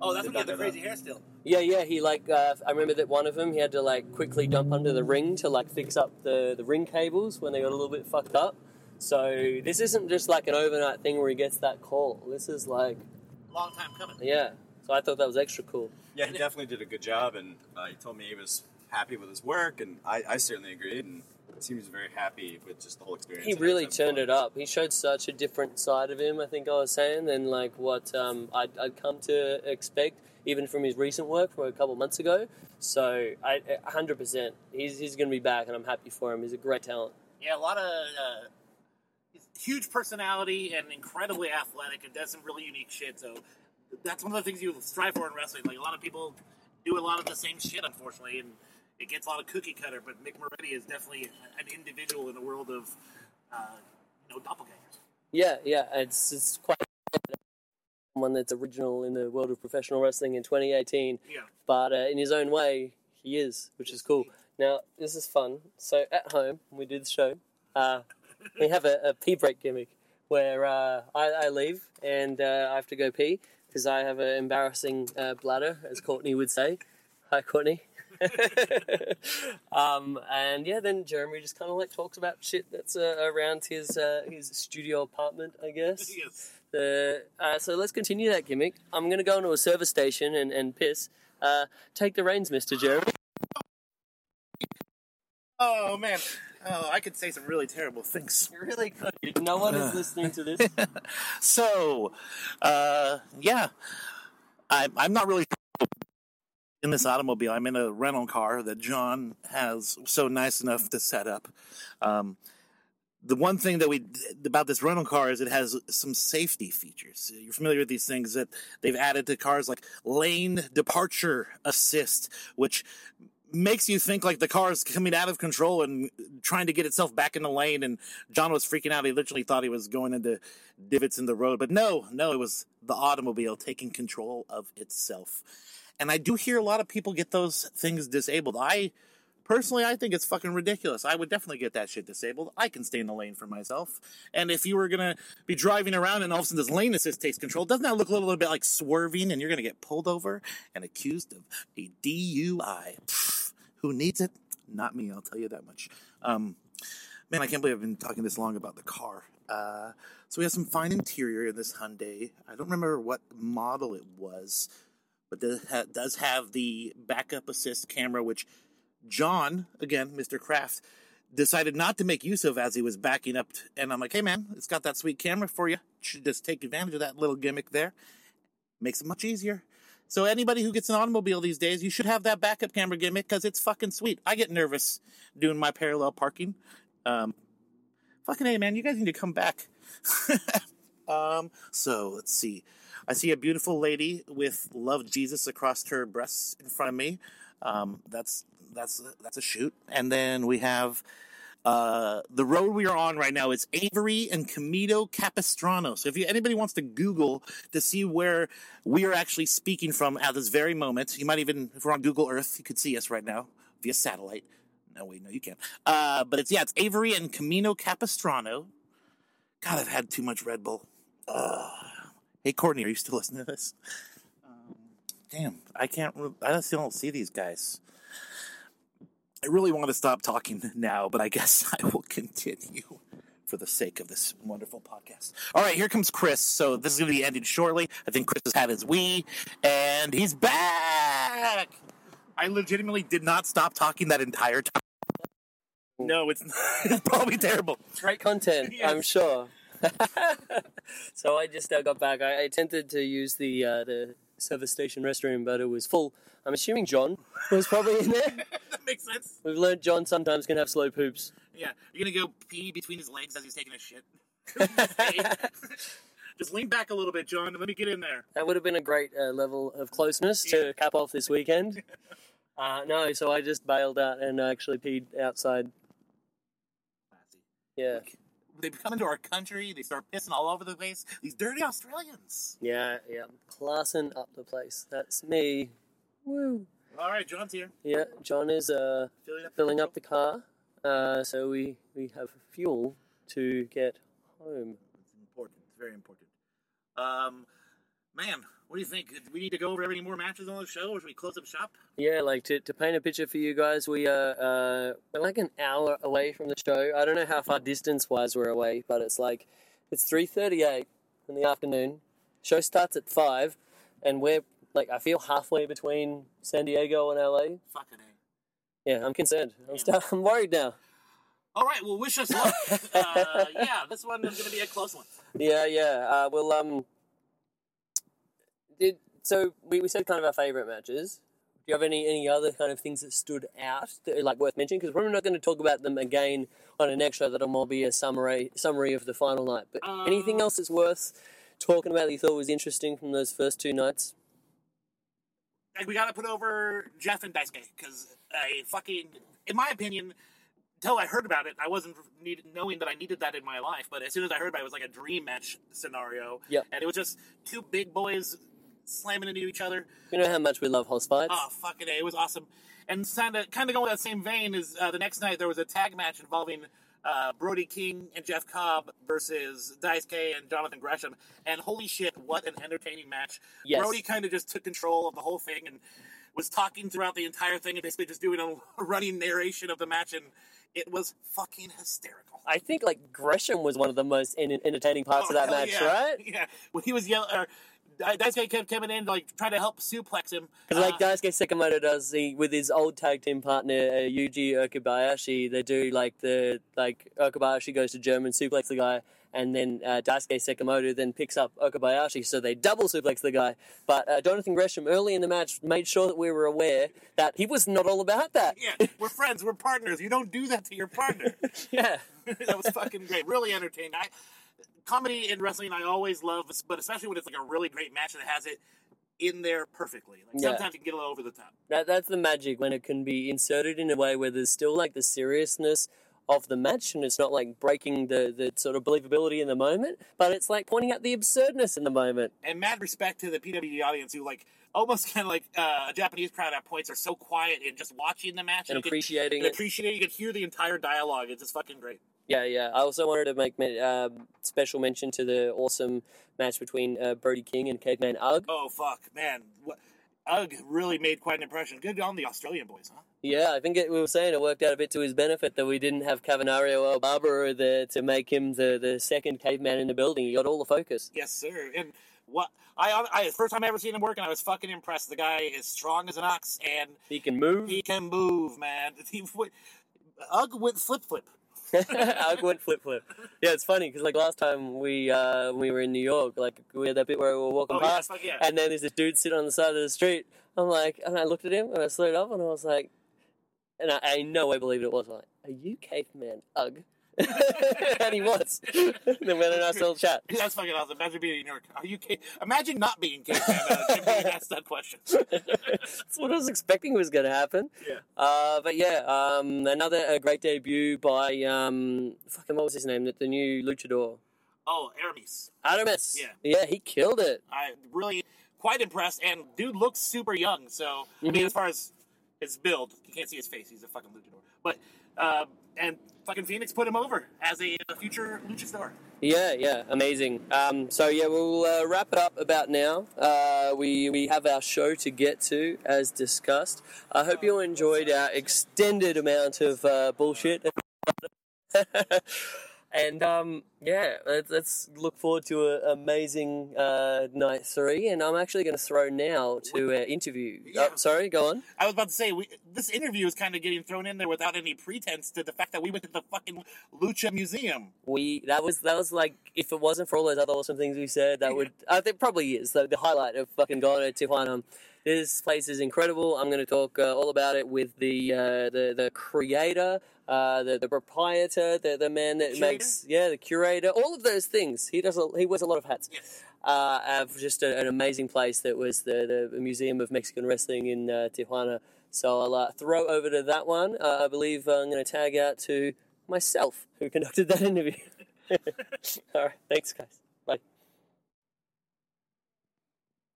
oh, that's did when you had the crazy hair still. Yeah, yeah. He like uh, I remember that one of them he had to like quickly dump under the ring to like fix up the the ring cables when they got a little bit fucked up. So this isn't just like an overnight thing where he gets that call. This is like Long time coming. yeah. So I thought that was extra cool. Yeah, he definitely did a good job, and uh, he told me he was happy with his work, and I, I certainly agreed. And he seems very happy with just the whole experience. He really everything. turned it up. He showed such a different side of him. I think I was saying than like what um, I'd, I'd come to expect, even from his recent work from a couple months ago. So I, hundred percent, he's he's going to be back, and I'm happy for him. He's a great talent. Yeah, a lot of uh, huge personality and incredibly athletic, and does some really unique shit. So that's one of the things you strive for in wrestling. Like a lot of people do a lot of the same shit, unfortunately, and it gets a lot of cookie cutter. But Mick Moretti is definitely an individual in the world of uh, you know doppelgangers. Yeah, yeah, it's it's quite one that's original in the world of professional wrestling in 2018. Yeah. but uh, in his own way, he is, which is cool. Now, this is fun. So, at home, we do the show, uh, we have a, a pee break gimmick where uh, I, I leave and uh, I have to go pee because I have an embarrassing uh, bladder, as Courtney would say. Hi, Courtney. um, and yeah, then Jeremy just kind of like talks about shit that's uh, around his uh, his studio apartment, I guess. Yes. The, uh, so let's continue that gimmick. I'm going to go into a service station and, and piss. Uh, take the reins, Mr. Jeremy. Oh man, oh I could say some really terrible things. You really could. No one is listening to this. So, uh, yeah, I'm I'm not really in this automobile. I'm in a rental car that John has so nice enough to set up. Um, the one thing that we about this rental car is it has some safety features. You're familiar with these things that they've added to cars like lane departure assist, which makes you think like the car is coming out of control and trying to get itself back in the lane. And John was freaking out. He literally thought he was going into divots in the road, but no, no, it was the automobile taking control of itself. And I do hear a lot of people get those things disabled. I personally, I think it's fucking ridiculous. I would definitely get that shit disabled. I can stay in the lane for myself. And if you were gonna be driving around and all of a sudden this lane assist takes control, doesn't that look a little bit like swerving and you're gonna get pulled over and accused of a DUI? Pfft, who needs it? Not me, I'll tell you that much. Um, man, I can't believe I've been talking this long about the car. Uh, so we have some fine interior in this Hyundai. I don't remember what model it was, but it does have the backup assist camera, which John, again, Mr. Kraft, decided not to make use of as he was backing up. And I'm like, hey, man, it's got that sweet camera for you. Should just take advantage of that little gimmick there. Makes it much easier. So anybody who gets an automobile these days, you should have that backup camera gimmick because it's fucking sweet. I get nervous doing my parallel parking. Um, fucking hey, man, you guys need to come back. um, so let's see. I see a beautiful lady with "Love Jesus" across her breasts in front of me. Um, that's that's that's a shoot. And then we have uh, the road we are on right now is Avery and Camino Capistrano. So if you, anybody wants to Google to see where we are actually speaking from at this very moment, you might even, if we're on Google Earth, you could see us right now via satellite. No, wait, no, you can't. Uh, but it's, yeah, it's Avery and Camino Capistrano. God, I've had too much Red Bull. Ugh. Hey, Courtney, are you still listening to this? Damn, I can't, re- I still don't see these guys. I really want to stop talking now, but I guess I will continue for the sake of this wonderful podcast. All right, here comes Chris. So this is going to be ending shortly. I think Chris has had his wee, and he's back. I legitimately did not stop talking that entire time. No, it's, it's probably terrible. Great content, Yes. I'm sure. so I just uh, got back. I, I attempted to use the uh, the service station restroom, but it was full. I'm assuming John was probably in there. that makes sense. We've learned John sometimes can have slow poops. Yeah, you're gonna go pee between his legs as he's taking a shit. Just lean back a little bit, John, and let me get in there. That would have been a great uh, level of closeness to cap off this weekend. Uh, no, so I just bailed out and actually peed outside. Yeah, They come into our country, they start pissing all over the place. These dirty Australians. yeah, yeah. Classing up the place. That's me. Woo. All right, John's here. Yeah, John is uh, Filling up, filling up the car, uh, so we, we have fuel to get home. It's important. It's very important. Um, man, what do you think? Do we need to go over any more matches on the show, or should we close up shop? Yeah, like to, to paint a picture for you guys, we are uh, we're like an hour away from the show. I don't know how far distance wise we're away, but it's like it's three thirty eight in the afternoon. Show starts at five, and we're like I feel halfway between San Diego and LA. Fucking a. Yeah, I'm concerned. I'm start, I'm worried now. All right, well, wish us luck. uh, yeah, this one is going to be a close one. Yeah, yeah. Uh, well, um, did so we, we said kind of our favorite matches. Do you have any any other kind of things that stood out that are like worth mentioning? Because we're not going to talk about them again on a next show. That'll more be a summary summary of the final night. But anything Um, else that's worth talking about that you thought was interesting from those first two nights? Like, we got to put over Jeff and Daisuke because I fucking, in my opinion, until I heard about it, I wasn't need, knowing that I needed that in my life. But as soon as I heard about it, it was like a dream match scenario. Yeah. And it was just two big boys slamming into each other. You know how much we love house fights. Oh, fucking A. It was awesome. And kind of, kind of going that same vein is uh, the next night there was a tag match involving uh, Brody King and Jeff Cobb versus Daisuke and Jonathan Gresham. And holy shit, what an entertaining match. Yes. Brody kind of just took control of the whole thing and was talking throughout the entire thing and basically just doing a running narration of the match. And it was fucking hysterical. I think like Gresham was one of the most en- entertaining parts Oh, of that match, yeah. right? Yeah. When he was yelling, Daisuke kept coming in, like, trying to help suplex him. Because like Uh, Daisuke Sekimoto does he, with his old tag team partner uh, Yuji Okabayashi, they do like the like Okabayashi goes to German suplex the guy, and then uh, Daisuke Sekimoto then picks up Okabayashi, so they double suplex the guy. But uh, Jonathan Gresham early in the match made sure that we were aware that he was not all about that. Yeah, we're friends, we're partners. You don't do that to your partner. yeah. that was fucking great. Really entertaining. I, comedy in wrestling, I always love, but especially when it's like a really great match that has it in there perfectly. Like Yeah. sometimes you can get a little over the top. That that's the magic when it can be inserted in a way where there's still like the seriousness of the match and it's not like breaking the, the sort of believability in the moment, but it's like pointing out the absurdness in the moment. And mad respect to the PWD audience who like almost kind of like uh, a Japanese crowd at points are so quiet and just watching the match And can- appreciating and it. appreciate it. You can hear the entire dialogue. It's just fucking great. Yeah, yeah. I also wanted to make um special mention to the awesome match between uh, Brody King and Caveman Ugg. Oh fuck, man. What, Ugg really made quite an impression. Good on the Australian boys, huh? Yeah, I think it, we were saying it worked out a bit to his benefit that we didn't have Cavernario or Barbaro there to make him the, the second caveman in the building. He got all the focus. Yes, sir. And what I, I first time I ever seen him work, and I was fucking impressed. The guy is strong as an ox, and He can move. he can move, man. He Ugg went flip flip. I went flip flip. Yeah, it's funny because like last time we uh, we were in New York, like we had that bit where we were walking Oh, yeah, past, fuck yeah. and then there's this dude sitting on the side of the street. I'm like, and I looked at him and I slowed up and I was like, and I, I in no way believed it was. I'm like, are you caveman Ugg? and he was. then we had a nice little chat. That's fucking awesome. Imagine being in New York. Are you? Imagine not being. Uh, being asked that question. That's what I was expecting was going to happen. Yeah. Uh, but yeah, um, another a great debut by um, fucking what was his name? The, the new luchador, Oh, Aramis. Aramis. Yeah. yeah, he killed it. I really quite impressed, and dude looks super young. So I mean, as far as his build, you can't see his face. He's a fucking luchador. But uh, and fucking Phoenix put him over as a, a future luchador. Yeah, yeah, amazing. Um, so yeah, we'll uh, wrap it up about now. Uh, we we have our show to get to as discussed. I hope you enjoyed our extended amount of uh, bullshit. and um, yeah, let's, let's look forward to an amazing uh, night three. And I'm actually going to throw now to our interview. Yeah. Oh, sorry, go on. I was about to say we, this interview is kind of getting thrown in there without any pretense to the fact that we went to the fucking Lucha Museum. we that was that was like if it wasn't for all those other awesome things we said, that would I think probably is the, the highlight of fucking going to Tijuana. This place is incredible. I'm going to talk uh, all about it with the uh, the the creator, uh, the the proprietor, the the man that Curator? makes yeah the curator, all of those things. He does a, he wears a lot of hats. Yes. Uh, just a, an amazing place that was the, the Museum of Mexican Wrestling in uh, Tijuana. So I'll uh, throw over to that one. Uh, I believe I'm going to tag out to myself who conducted that interview. All right, thanks, guys. Bye.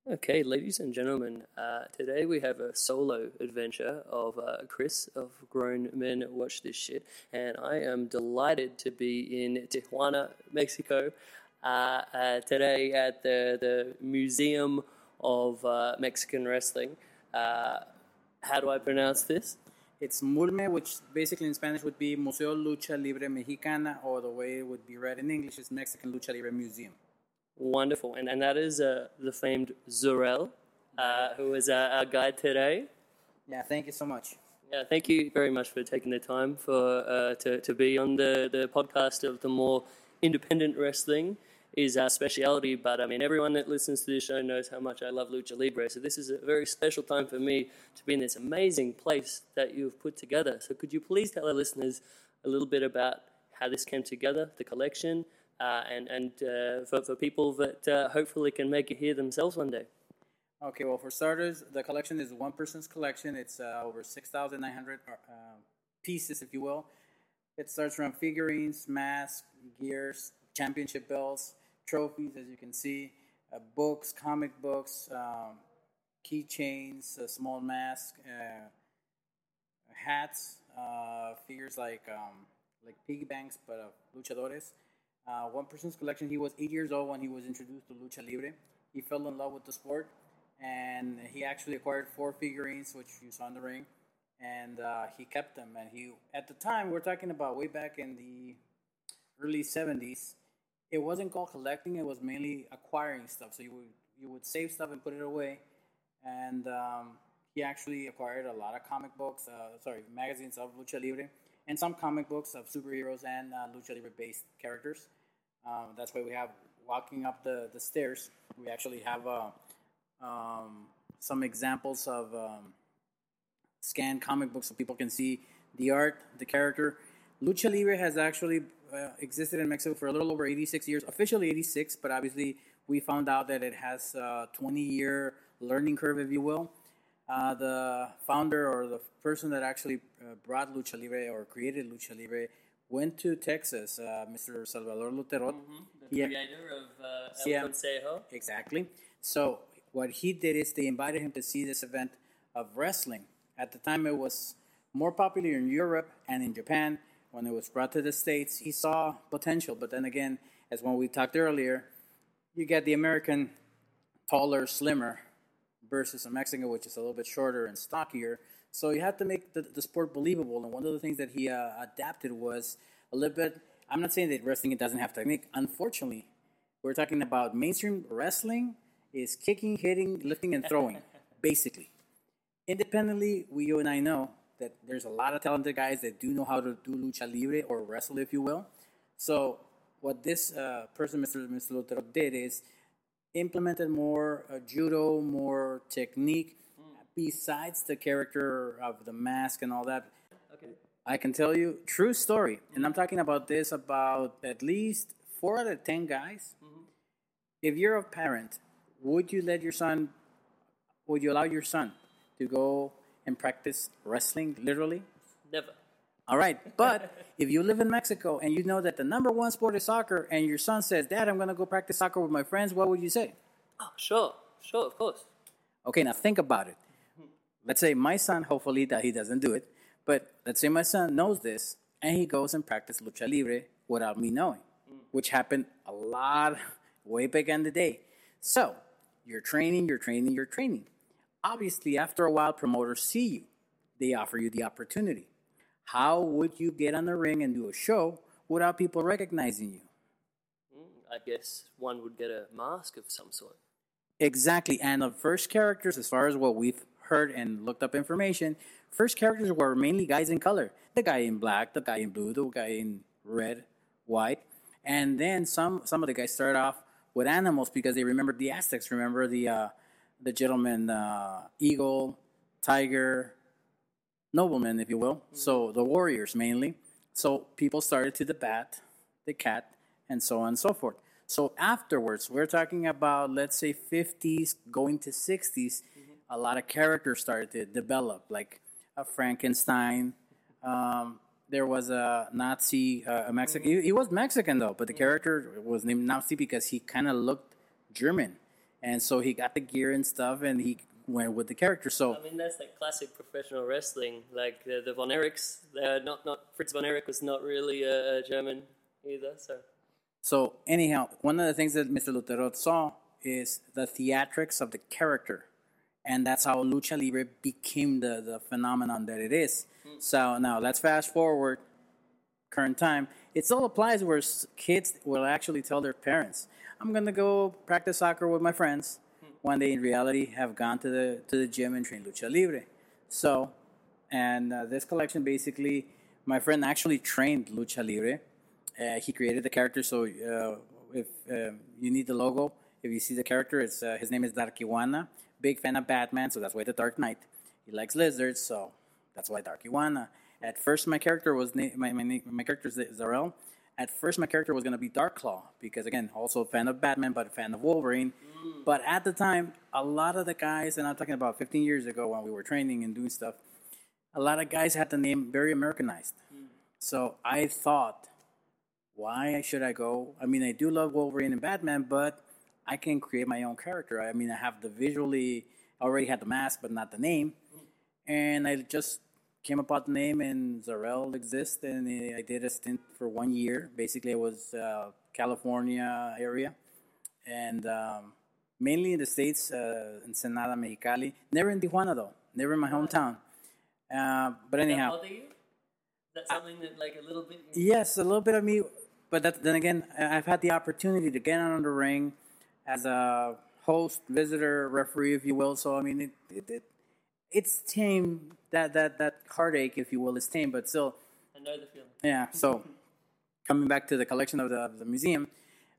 Okay, ladies and gentlemen, uh, today we have a solo adventure of uh, Chris of Grown Men Watch This Shit, and I am delighted to be in Tijuana, Mexico, uh, uh, today at the, the Museum of uh, Mexican Wrestling. Uh, how do I pronounce this? It's Mulme, which basically in Spanish would be Museo Lucha Libre Mexicana, or the way it would be read in English is Mexican Lucha Libre Museum. Wonderful, and and that is uh, the famed Zurel, uh, who is uh, our guide today. Yeah, thank you so much. Yeah, thank you very much for taking the time for uh, to to be on the the podcast of the more independent wrestling is our speciality. But I mean, everyone that listens to this show knows how much I love lucha libre. So this is a very special time for me to be in this amazing place that you've put together. So could you please tell our listeners a little bit about how this came together, the collection, uh, and and uh, for for people that uh, hopefully can make it here themselves one day. Okay, well, for starters, the collection is one person's collection. It's uh, over 6,900 uh, pieces, if you will. It starts from figurines, masks, gears, championship belts, trophies, as you can see, uh, books, comic books, um, keychains, a small mask, hats, figures like um, like piggy banks, but luchadores. Uh, one person's collection. He was eight years old when he was introduced to lucha libre. He fell in love with the sport, and he actually acquired four figurines, which you saw in the ring, and uh, he kept them. And he, at the time, we're talking about way back in the early '70s. It wasn't called collecting; it was mainly acquiring stuff. So you would you would save stuff and put it away, and um, he actually acquired a lot of comic books, uh, sorry, magazines of lucha libre, and some comic books of superheroes and uh, lucha libre based characters. Um, that's why we have walking up the, the stairs. We actually have uh, um, some examples of um, scanned comic books so people can see the art, the character. Lucha Libre has actually uh, existed in Mexico for a little over 86 years, officially 86, but obviously we found out that it has a 20 year learning curve, if you will. Uh, the founder or the person that actually uh, brought Lucha Libre or created Lucha Libre went to Texas, uh, Mr. Salvador Lutteroth. The Yeah. creator of uh, El Yeah. Consejo. Exactly. So what he did is they invited him to see this event of wrestling. At the time, it was more popular in Europe and in Japan. When it was brought to the states, he saw potential. But then again, as when we talked earlier, you get the American taller, slimmer versus a Mexican, which is a little bit shorter and stockier. So you have to make the, the sport believable. And one of the things that he uh, adapted was a little bit. I'm not saying that wrestling doesn't have technique. Unfortunately, we're talking about mainstream wrestling is kicking, hitting, lifting, and throwing, basically. Independently, we you and I know that there's a lot of talented guys that do know how to do lucha libre or wrestle, if you will. So what this uh, person, Mr. Mr. Lutero, did is implemented more uh, judo, more technique, besides the character of the mask and all that. Okay. I can tell you, true story, and I'm talking about this about at least four out of ten guys. Mm-hmm. If you're a parent, would you let your son, would you allow your son to go and practice wrestling literally? Never. All right, but if you live in Mexico and you know that the number one sport is soccer, and your son says, "Dad, I'm going to go practice soccer with my friends," what would you say? Oh, sure, sure, of course. Okay, now think about it. Let's say my son, hopefully that he doesn't do it, but let's say my son knows this and he goes and practices lucha libre without me knowing, mm. which happened a lot way back in the day. So you're training, you're training, you're training. Obviously, after a while, promoters see you. They offer you the opportunity. How would you get on the ring and do a show without people recognizing you? Mm, I guess one would get a mask of some sort. Exactly. And the first characters, as far as what we've heard and looked up information, first characters were mainly guys in color. The guy in black, the guy in blue, the guy in red, white. And then some some of the guys started off with animals because they remembered the Aztecs, remember the uh, the gentleman uh, eagle, tiger, nobleman, if you will. So the warriors mainly. So people started to the bat, the cat, and so on and so forth. So afterwards, we're talking about let's say 50s going to 60s. A lot of characters started to develop, like a Frankenstein. Um, there was a Nazi, uh, a Mexican. He, he was Mexican though, but the character was named Nazi because he kind of looked German, and so he got the gear and stuff, and he went with the character. So I mean, that's like classic professional wrestling. Like the, the Von Erichs, uh, not not Fritz Von Erich was not really a, a German either. So So anyhow, one of the things that Mr. Lutero saw is the theatrics of the character, and that's how lucha libre became the the phenomenon that it is. So now let's fast forward, current time. It still applies where kids will actually tell their parents, "I'm gonna go practice soccer with my friends," when they in reality have gone to the to the gym and trained lucha libre. So And uh, this collection basically, my friend actually trained Lucha Libre. Uh, he created the character, so uh, if uh, you need the logo, if you see the character, it's uh, his name is Dark Iguana. Big fan of Batman, so that's why the Dark Knight. He likes lizards, so that's why Dark Iguana. At first, my character was na- my, my my character is Zarel. At first, my character was gonna be Dark Claw because again, also a fan of Batman, but a fan of Wolverine. Mm. But at the time, a lot of the guys, and I'm talking about 15 years ago when we were training and doing stuff, a lot of guys had the name very Americanized. Mm. So I thought, why should I go? I mean, I do love Wolverine and Batman, but I can create my own character. I mean, I have the visually, I already had the mask, but not the name. And I just came about the name, and Zarel exists, and I did a stint for one year. Basically, it was uh, California area, and um, mainly in the states, uh, Ensenada, Mexicali. Never in Tijuana though. Never in my hometown. Uh, but anyhow. That's something that, like, a little bit. Yes, a little bit of me, but that, then again, I've had the opportunity to get on the ring as a host, visitor, referee, if you will. So I mean, it, it, it it's tame. That that that heartache, if you will, is tame, but still, I know the feeling. yeah. So coming back to the collection of the, of the museum,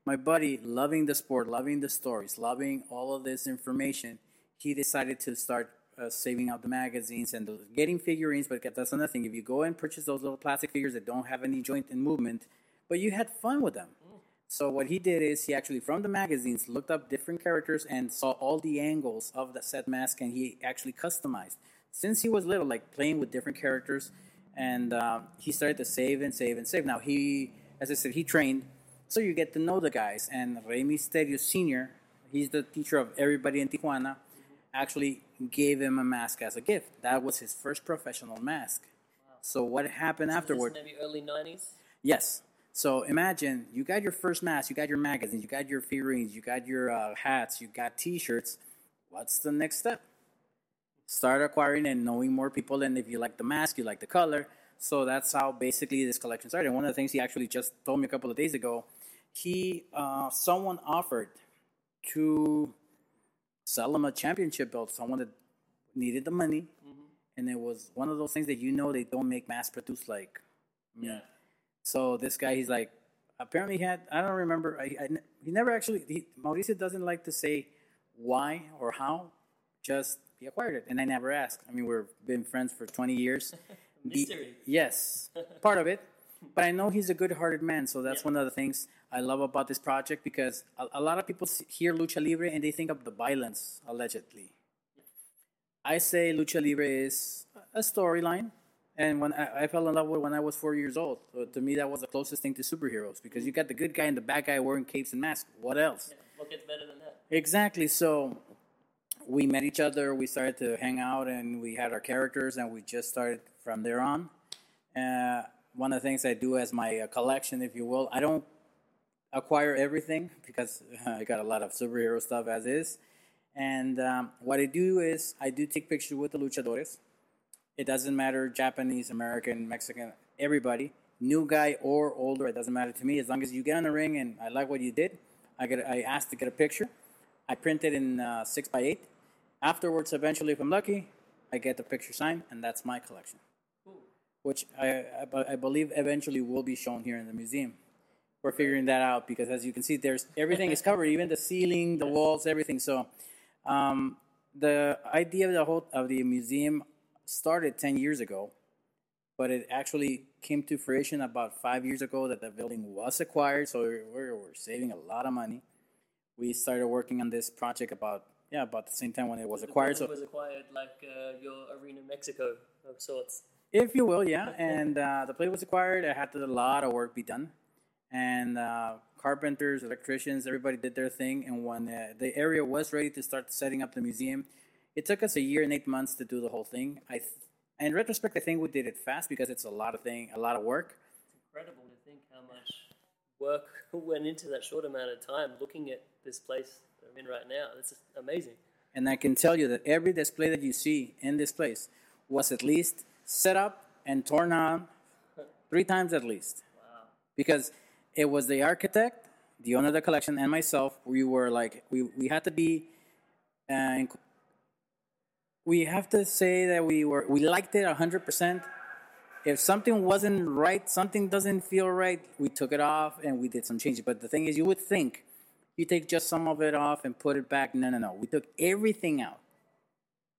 my buddy, loving the sport, loving the stories, loving all of this information, he decided to start uh, saving up the magazines and the, getting figurines. But that's another thing. If you go and purchase those little plastic figures that don't have any joint and movement, but you had fun with them. So what he did is he actually from the magazines looked up different characters and saw all the angles of the set mask, and he actually customized. Since he was little, like playing with different characters, and uh, he started to save and save and save. Now he, as I said, he trained, so you get to know the guys. And Rey Mysterio Senior, he's the teacher of everybody in Tijuana, actually gave him a mask as a gift. That was his first professional mask. So what happened afterward? Maybe early 90s. Yes. So imagine you got your first mask, you got your magazines, you got your figurines, you got your uh, hats, you got T-shirts. What's the next step? Start acquiring and knowing more people, and if you like the mask, you like the color. So that's how basically this collection started. And one of the things he actually just told me a couple of days ago, he uh, someone offered to sell him a championship belt. Someone that needed the money, and it was one of those things that you know they don't make mass produced like. Yeah. So this guy, he's like, apparently he had. I don't remember. I, I he never actually. He, Mauricio doesn't like to say why or how. Just he acquired it, and I never asked. I mean, we've been friends for twenty years. The- yes, part of it. But I know he's a good-hearted man, so that's Yeah. one of the things I love about this project because a, a lot of people hear lucha libre and they think of the violence, allegedly. I say lucha libre is a storyline, and when I, I fell in love with when I was four years old. So to me, that was the closest thing to superheroes because you got the good guy and the bad guy wearing capes and masks. What else? What gets better than that? Exactly. So we met each other. We started to hang out, and we had our characters, and we just started from there on. Uh, one of the things I do as my uh, collection, if you will, I don't acquire everything because I got a lot of superhero stuff as is. And um, what I do is I do take pictures with the luchadores. It doesn't matter Japanese, American, Mexican, everybody, new guy or older. It doesn't matter to me as long as you get on the ring and I like what you did. I get I asked to get a picture. I print it in uh, six by eight. Afterwards, eventually, if I'm lucky, I get the picture signed, and that's my collection, which I, I, I believe eventually will be shown here in the museum. We're figuring that out because, as you can see, there's everything is covered, even the ceiling, the walls, everything. So, um, the idea of the whole of the museum started ten years ago, but it actually came to fruition about five years ago that the building was acquired. So we're, we're, saving a lot of money. We started working on this project about yeah about the same time when it was acquired. So It was acquired like uh, your Arena Mexico of sorts. if you will, yeah. And uh, the plate was acquired. It had to, a lot of work be done, and uh, carpenters, electricians, everybody did their thing. And when uh, the area was ready to start setting up the museum, it took us a year and eight months to do the whole thing. I, th- in retrospect, I think we did it fast because it's a lot of thing, a lot of work. It's incredible to think how much work went into that short amount of time looking at this place that I'm in right now. Is amazing. And I can tell you that every display that you see in this place was at least set up and torn down three times at least. Wow. Because it was the architect, the owner of the collection, and myself. We were like, we, we had to be uh, we have to say that we were we liked it hundred percent. If something wasn't right, something doesn't feel right, we took it off and we did some changes. But the thing is, you would think you take just some of it off and put it back. No, no, no. We took everything out.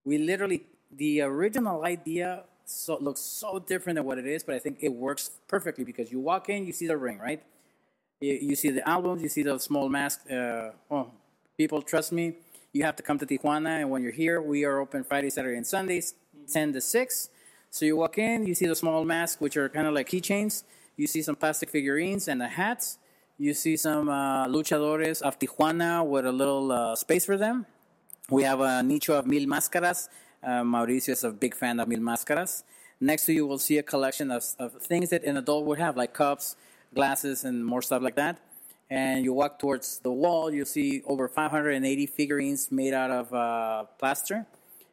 We literally the original idea so looks so different than what it is, but I think it works perfectly because you walk in, you see the ring, right? You, you see the albums, you see the small mask. Uh, oh, people, trust me, you have to come to Tijuana, and when you're here, we are open Friday, Saturday, and Sundays, 10 to 6. So you walk in, you see the small masks, which are kind of like keychains. You see some plastic figurines and the hats. You see some uh, luchadores of Tijuana with a little uh, space for them. We have a nicho of mil máscaras. Uh, Mauricio is a big fan of mil máscaras. Next to you, will see a collection of, of things that an adult would have, like cups, glasses, and more stuff like that. And you walk towards the wall, you see over 580 figurines made out of uh, plaster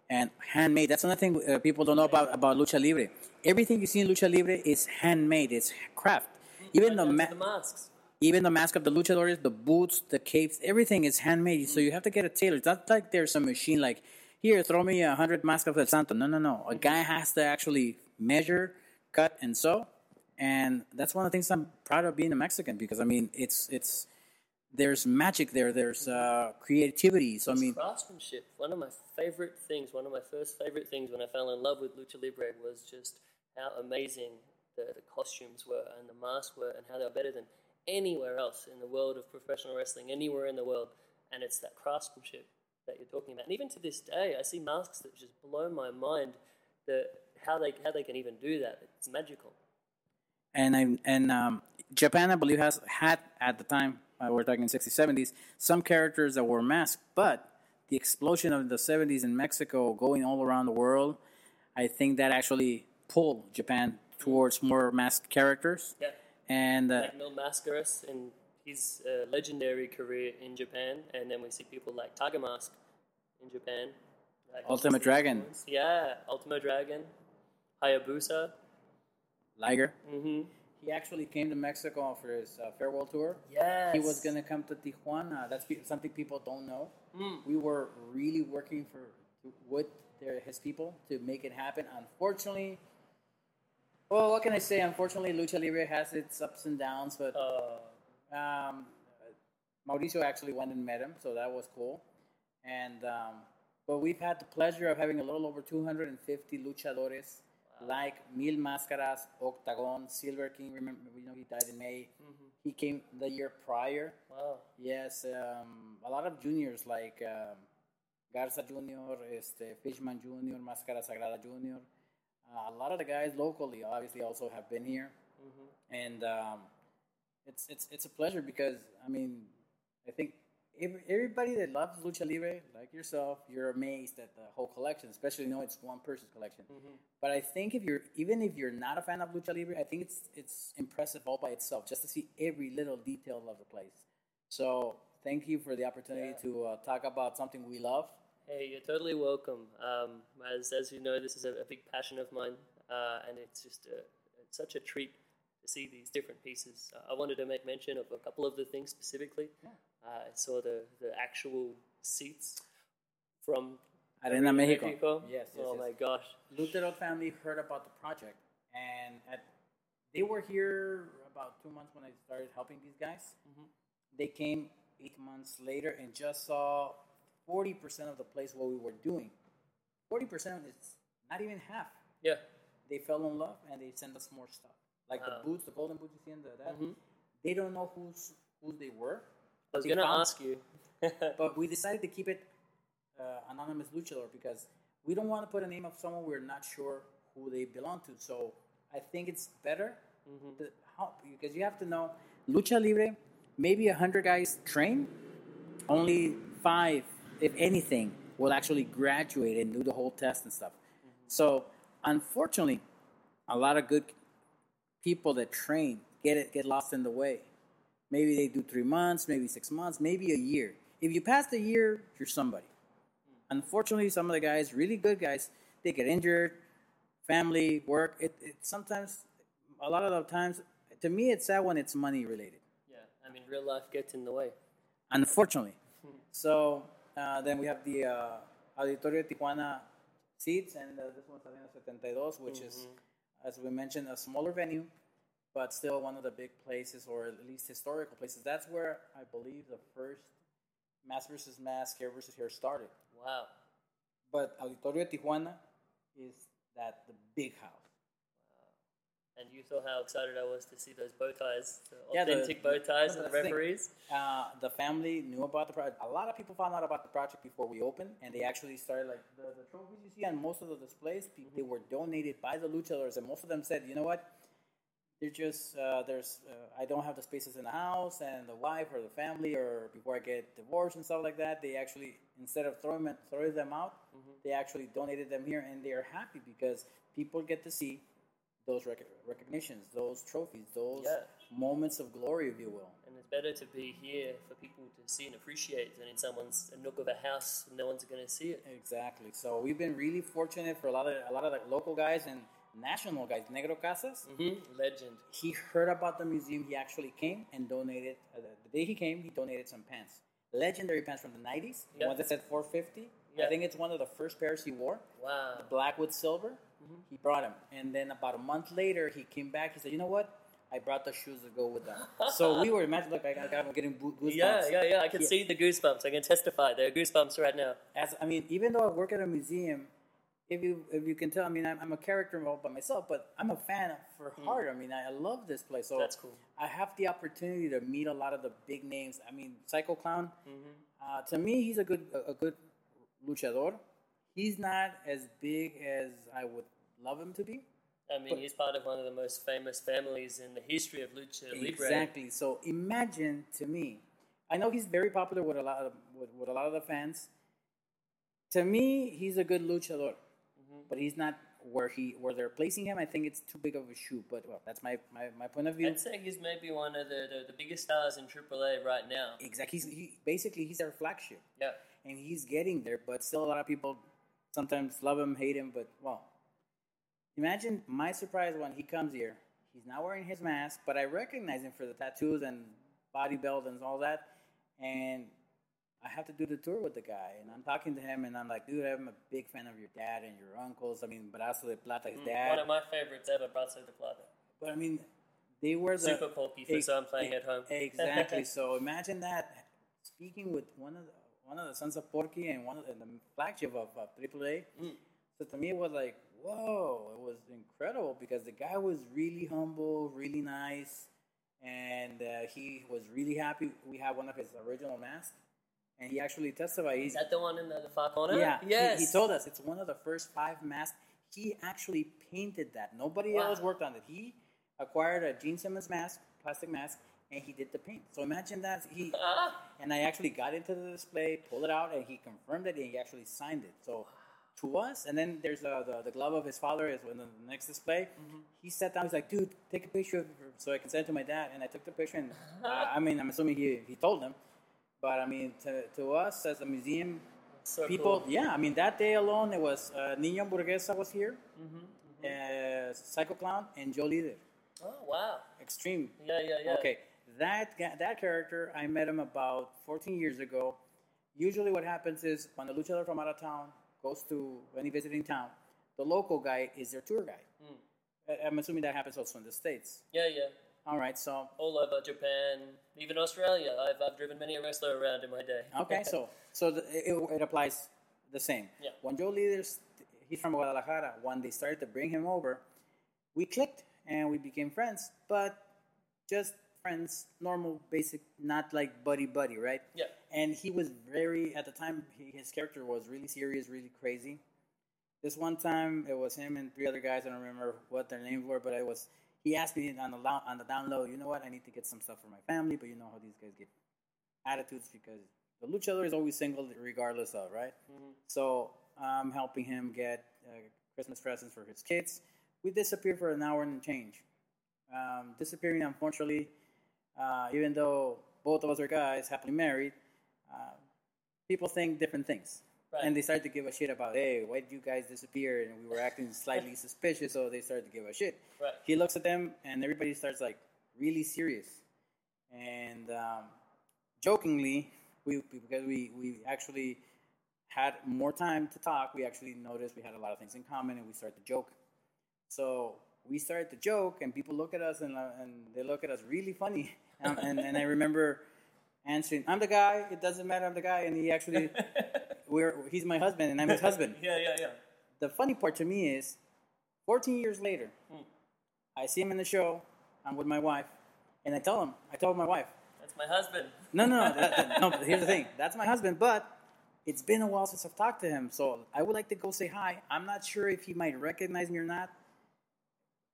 and handmade. That's another thing uh, people don't know about, about Lucha Libre. Everything you see in Lucha Libre is handmade, it's craft. Even the, ma- the masks. even the mask of the luchadores, the boots, the capes, everything is handmade. So you have to get a tailor. It's not like there's a machine like, here, throw me a hundred masks of El Santo. No, no, no. A guy has to actually measure, cut, and sew. And that's one of the things I'm proud of being a Mexican because I mean, it's it's there's magic there. There's uh, creativity. So I mean, craftsmanship. One of my favorite things, one of my first favorite things when I fell in love with Lucha Libre was just how amazing the, the costumes were and the masks were and how they were better than anywhere else in the world of professional wrestling, anywhere in the world. And it's that craftsmanship that you're talking about. And even to this day, I see masks that just blow my mind that how they how they can even do that. It's magical. And I, and um, Japan, I believe, has had at the time uh, we're talking 60s, 70s, some characters that were masked, but the explosion of the 70s in Mexico, going all around the world, I think that actually pulled Japan towards more masked characters. Yeah. And uh, like Mil Mascaras in his uh, legendary career in Japan, and then we see people like Tiger Mask in Japan. Like Ultimate Dragon. Yeah, Ultimate Dragon, Hayabusa. Liger, hmm he actually came to Mexico for his uh, farewell tour. Yes. He was gonna come to Tijuana. That's pe- something people don't know. We were really working for with their, his people to make it happen. Unfortunately, well, what can I say? Unfortunately, Lucha Libre has its ups and downs, but Uh, um, Mauricio actually went and met him, so that was cool. And um, but we've had the pleasure of having a little over 250 luchadores like Mil Máscaras, Octagon, Silver King. Remember, we know he died in May. He came the year prior. wow. Yes, um, a lot of juniors like um, Garza Junior, este, Fishman Junior, Máscara Sagrada Junior. Uh, a lot of the guys locally, obviously, also have been here, and um, it's it's it's a pleasure because I mean, I think everybody that loves lucha libre, like yourself, you're amazed at the whole collection, especially knowing it's one person's collection. But I think if you're even if you're not a fan of lucha libre, I think it's it's impressive all by itself just to see every little detail of the place. So thank you for the opportunity to uh, talk about something we love. Hey, you're totally welcome. Um, as, as you know, this is a, a big passion of mine, uh, and it's just a, it's such a treat to see these different pieces. Uh, I wanted to make mention of a couple of the things specifically. Uh, Uh, I saw the, the actual seats from Arena Mexico. Yes, yes, oh yes. my gosh. Lutero family heard about the project, and at, they were here about two months when I started helping these guys. Mm-hmm. They came eight months later and just saw forty percent of the place what we were doing. Forty percent is not even half. Yeah. They fell in love and they sent us more stuff, like Wow. the boots, the golden boots you see in the that. Mm-hmm. They don't know who's who they were. I was found- ask you. but we decided to keep it uh, anonymous luchador because we don't want to put a name of someone we're not sure who they belong to. So I think it's better to how, because you have to know lucha libre. Maybe a hundred guys train, only five, if anything, will actually graduate and do the whole test and stuff. So unfortunately, a lot of good people that train get it get lost in the way. Maybe they do three months, maybe six months, maybe a year. If you pass the year, you're somebody. Unfortunately, some of the guys, really good guys, they get injured, family, work. It, it sometimes, a lot of the times, to me, it's sad when it's money related. yeah, I mean, real life gets in the way. Unfortunately. So uh, then we have the uh, Auditorio Tijuana seats, and uh, this one's Arena 72, which is, Mm-hmm. as we mentioned, a smaller venue, but still one of the big places, or at least historical places. That's where I believe the first Mask versus Mask, Hair versus Hair started. Wow. But Auditorio Tijuana is that the big house. And you saw how excited I was to see those bow ties, the Yeah, the- bow ties of the that's the thing. referees. Uh, the family knew about the project. A lot of people found out about the project before we opened, and they actually started like the, the trophies you see on most of the displays. pe- They were donated by the luchadors, and most of them said, "You know what? They're just uh, there's uh, I don't have the spaces in the house, and the wife or the family, or before I get divorced and stuff like that. They actually instead of throwing them, throwing them out, they actually donated them here, and they are happy because people get to see those rec- recognitions, those trophies, those Yeah. moments of glory, if you will." And it's better to be here for people to see and appreciate than in someone's a nook of a house. No one's going to see it. Exactly. So we've been really fortunate for a lot of a lot of the local guys and national guys. Negro Casas. Mm-hmm. Legend. He heard about the museum. He actually came and donated. Uh, the day he came, he donated some pants, legendary pants from the '90s. The Yeah. one that said 450. Yeah. I think it's one of the first pairs he wore. Wow. Black with silver. He brought them. and then about a month later, he came back. He said, "You know what? I brought the shoes to go with them." so we were imagine. Look, I got, I'm getting goosebumps. Yeah, yeah, yeah. I can Yeah. see the goosebumps. I can testify. There are goosebumps right now. as I mean, even though I work at a museum, if you if you can tell, I mean, I'm, I'm a character all by myself, but I'm a fan for heart. I mean, I, I love this place. So. That's cool. I have the opportunity to meet a lot of the big names. I mean, Psycho Clown. Mm-hmm. Uh, to me, he's a good a, a good luchador. He's not as big as I would love him to be. I mean, he's part of one of the most famous families in the history of lucha libre. Exactly. So imagine to me, I know he's very popular with a lot of with, with a lot of the fans. To me, he's a good luchador. But he's not where he where they're placing him. I think it's too big of a shoe. But well, that's my my, my point of view. I'd say he's maybe one of the, the, the biggest stars in AAA right now. Exactly. He's he, basically he's their flagship, Yeah. and he's getting there. But still, a lot of people sometimes love him, hate him. But well, imagine my surprise when he comes here. He's not wearing his mask, but I recognize him for the tattoos and body build and all that. And I have to do the tour with the guy, and I'm talking to him, and I'm like, dude, I'm a big fan of your dad and your uncles. I mean, Brazo de Plata, his dad. Mm, One of my favorites ever, Brazo de Plata. But I mean, they were the Super pulpy for Ex- someone playing at home. Exactly. so imagine that speaking with one of the, one of the sons of Porky and one of the, the flagship of uh, AAA. Mm. So to me, it was like, whoa! It was incredible because the guy was really humble, really nice, and uh, he was really happy. We had one of his original masks, and he actually testified. He's Is that the one in the, the far corner? yeah, he- Yes. He, told us it's one of the first five masks. He actually painted that. Nobody Wow. else worked on it. He acquired a Gene Simmons mask, plastic mask, and he did the paint. So imagine that he. Ah. And I actually got into the display, pulled it out, and he confirmed it, and he actually signed it. So to us, and then there's uh, the the glove of his father is in the next display. Mm-hmm. He sat down. He's like, "Dude, take a picture so I can send it to my dad." And I took the picture, and uh, I mean, I'm assuming he he told him, but I mean, to, to us as a museum, So people, cool. yeah, I mean, that day alone, it was uh, Nino Burguesa was here, Mm-hmm, uh, Psycho Clown, and Joe Líder. Oh, wow. Extreme. Yeah, yeah, yeah. Okay, that that character, I met him about 14 years ago. Usually, what happens is when a luchador from out of town goes to any visiting town, the local guy is their tour guide. Hmm. I- I'm assuming that happens also in the states. Yeah, yeah. All right, so All over Japan, even Australia. I've, I've driven many a wrestler around in my day. Okay, so so the, it, it applies the same. Yeah. When Joe Líder's, he's from Guadalajara. When they started to bring him over, we clicked and we became friends, but just friends, normal, basic, not like buddy buddy, right? Yeah. And he was very at the time. He, his character was really serious, really crazy. This one time, it was him and three other guys. I don't remember what their names were, but it was. He asked me on the on the down low. You know what? I need to get some stuff for my family, but you know how these guys get attitudes because the luchador is always single regardless of right. So I'm helping him get uh, Christmas presents for his kids. We disappeared for an hour and change. Um, disappearing, unfortunately, uh, even though both of us are guys, happily married, uh, people think different things. Right. And they started to give a shit about, hey, why did you guys disappear? And we were acting slightly suspicious, so they started to give a shit. Right. He looks at them, and everybody starts like really serious. And um, jokingly, we because we we actually had more time to talk, we actually noticed we had a lot of things in common, and we started to joke. So we started to joke, and people look at us, and, uh, and they look at us really funny. And, and, and I remember answering, "I'm the guy. It doesn't matter. I'm the guy." And he actually, we're he's my husband, and I'm his husband. Yeah, yeah, yeah. The funny part to me is, 14 years later, hmm. I see him in the show. I'm with my wife, and I tell him, I told my wife, That's my husband. no, no, no, that- no. Here's the thing. That's my husband, but it's been a while since I've talked to him, so I would like to go say hi. I'm not sure if he might recognize me or not.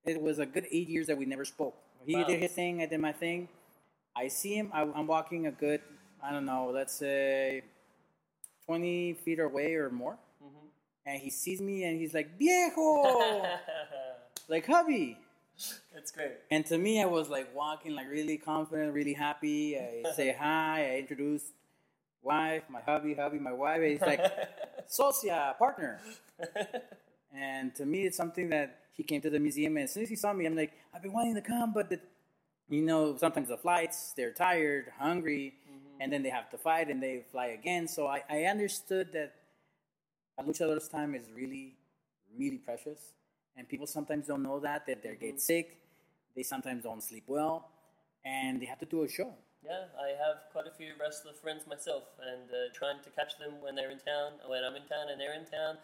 It was a good eight years that we never spoke. He Wow. did his thing, I did my thing. I see him. I, I'm walking a good, I don't know, let's say, 20 feet away or more, mm-hmm. and he sees me and he's like, "Viejo," like hubby. That's great. And to me, I was like walking like really confident, really happy. I say hi. I introduce wife, my hubby, hubby, my wife. He's like socia, partner. and to me, it's something that he came to the museum, and as soon as he saw me, I'm like, I've been wanting to come, but the, you know, sometimes the flights, they're tired, hungry, and then they have to fight, and they fly again. So I, I understood that a luchador's time is really, really precious, and people sometimes don't know that that they get sick, they sometimes don't sleep well, and they have to do a show. Yeah, I have quite a few wrestler friends myself, and uh, trying to catch them when they're in town, when I'm in town and they're in town.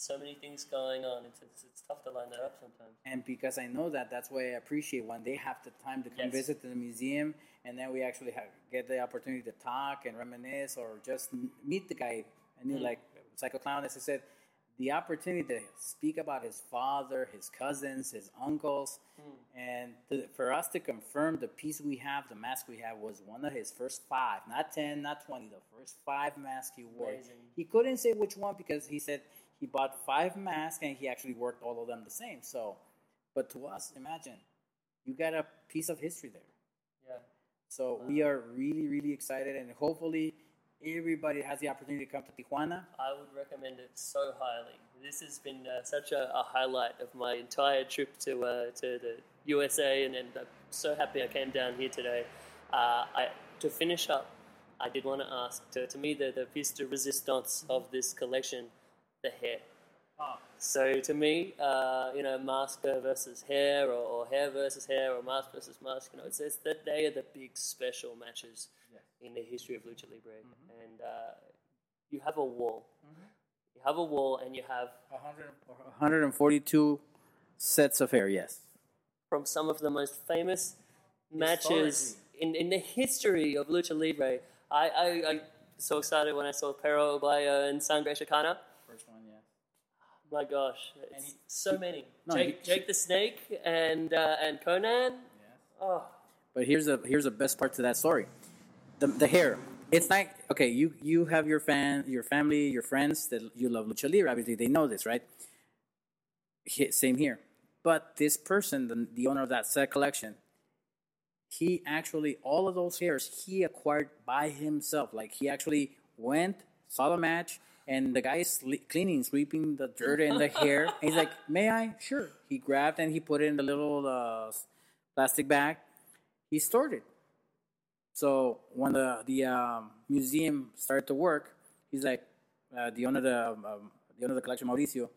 So many things going on. It's, it's, it's tough to line that up sometimes. And because I know that, that's why I appreciate when they have the time to come Yes. visit the museum, and then we actually have, get the opportunity to talk and reminisce, or just meet the guy. I knew, mm-hmm. like Psycho Clown, as I said, the opportunity to speak about his father, his cousins, his uncles, mm. and to, for us to confirm the piece we have, the mask we have, was one of his first five, not ten, not twenty, the first five masks he wore. Amazing. He couldn't say which one because he said he bought five masks and he actually worked all of them the same. So, but to us, imagine you got a piece of history there. So we are really, really excited, and hopefully everybody has the opportunity to come to Tijuana. I would recommend it so highly. This has been uh, such a, a highlight of my entire trip to uh, to the USA, and, and I'm so happy I came down here today. Uh, I, to finish up, I did want to ask, to, to me, the, the piece de resistance of this collection, the hair. So to me, uh, you know, mask versus hair, or, or hair versus hair, or mask versus mask, you know, it's, it's that they are the big special matches in the history of lucha libre, and uh, you have a wall. You have a wall, and you have 142 sets of hair, yes. from some of the most famous matches in, in the history of lucha libre. I, I, I so excited when I saw Perro Aguayo and Sangre Chicana. First one, yes. My gosh, it's he- so many. No, Jake, he- Jake the Snake and uh, and Konnan. Oh, But here's the here's the best part to that story. The the hair. It's like okay, you you have your fan, your family, your friends that you love lucha libre. Obviously, they know this, right? He- Same here. But this person, the, the owner of that set collection, he actually all of those hairs he acquired by himself. Like he actually went, saw the match, and the guy is cleaning, sweeping the dirt and the hair. And he's like, "May I?" Sure. He grabbed and he put it in the little uh, plastic bag. He stored it. So when the the um, museum started to work, he's like, uh, the owner of the um, the owner of the collection, Mauricio,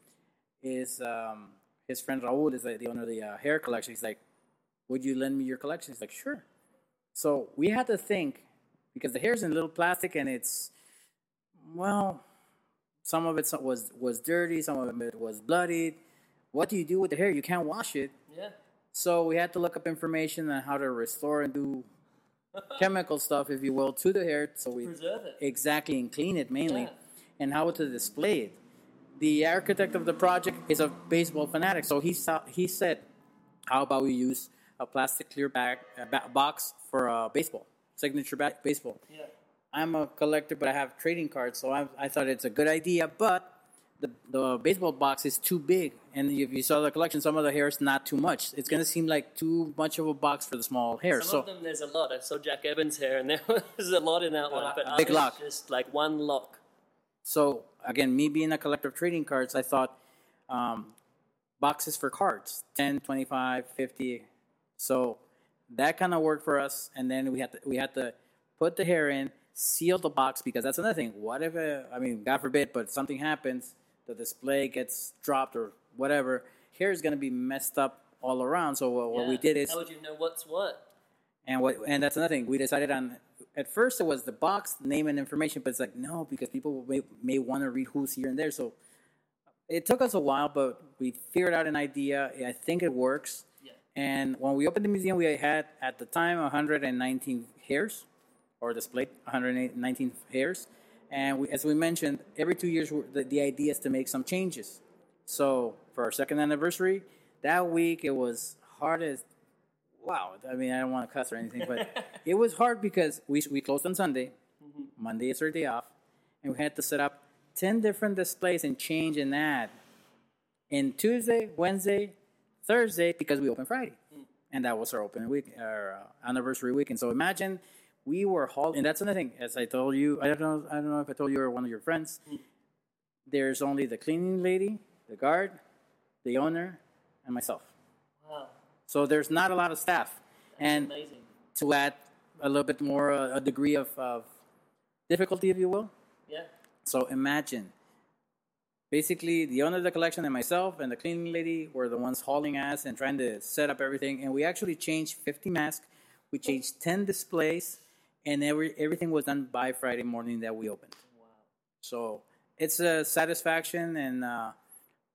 is um, his friend Raul is like the owner of the uh, hair collection. He's like, would you lend me your collection? He's like, sure. So we had to think because the hair's in little plastic and it's well, some of it was was dirty, some of it was bloodied. What do you do with the hair? You can't wash it. yeah. So we had to look up information on how to restore and do chemical stuff, if you will, to the hair. So we Preserve it. exactly and clean it mainly, Yeah. and how to display it. The architect of the project is a baseball fanatic, so he saw, he said, "How about we use a plastic clear bag box for a baseball signature ba- baseball?" Yeah. I'm a collector, but I have trading cards, so I, I thought it's a good idea. But the, the baseball box is too big, and if you saw the collection, some of the hair is not too much. It's gonna seem like too much of a box for the small hair. Some so of them, there's a lot. I saw Jack Evans' hair, and there was a lot in that one. But a big lock. just like one lock. So again, me being a collector of trading cards, I thought um, boxes for cards 10, 25, 50. So that kind of worked for us. And then we had to, we had to put the hair in, seal the box because that's another thing. What if, uh, I mean, God forbid, but something happens, the display gets dropped or whatever, hair is going to be messed up all around. So what, what we did is How would you know what's what? and what and that's another thing. We decided on at first it was the box name and information, but it's like no, because people may, may want to read who's here and there. So it took us a while, but we figured out an idea. I think it works. Yeah. And when we opened the museum, we had at the time 119 hairs, or displayed 119 hairs. And we, as we mentioned, every two years the, the idea is to make some changes. So for our second anniversary, that week it was hard as wow. I mean, I don't want to cuss or anything, but it was hard because we we closed on Sunday. Monday is our day off, and we had to set up ten different displays and change and add. And Tuesday, Wednesday, Thursday, because we open Friday, and that was our open week, our uh, anniversary weekend. So imagine we were hauling, and that's another thing. As I told you, I don't know, I don't know if I told you or one of your friends. There's only the cleaning lady, the guard, the owner, and myself. Wow, So there's not a lot of staff, and amazing. to add a little bit more, uh, a degree of, of difficulty, if you will. Yeah. So imagine, basically, the owner of the collection and myself and the cleaning lady were the ones hauling ass and trying to set up everything. And we actually changed 50 masks, we changed 10 displays, and every everything was done by Friday morning that we opened. Wow. So it's a satisfaction, and uh,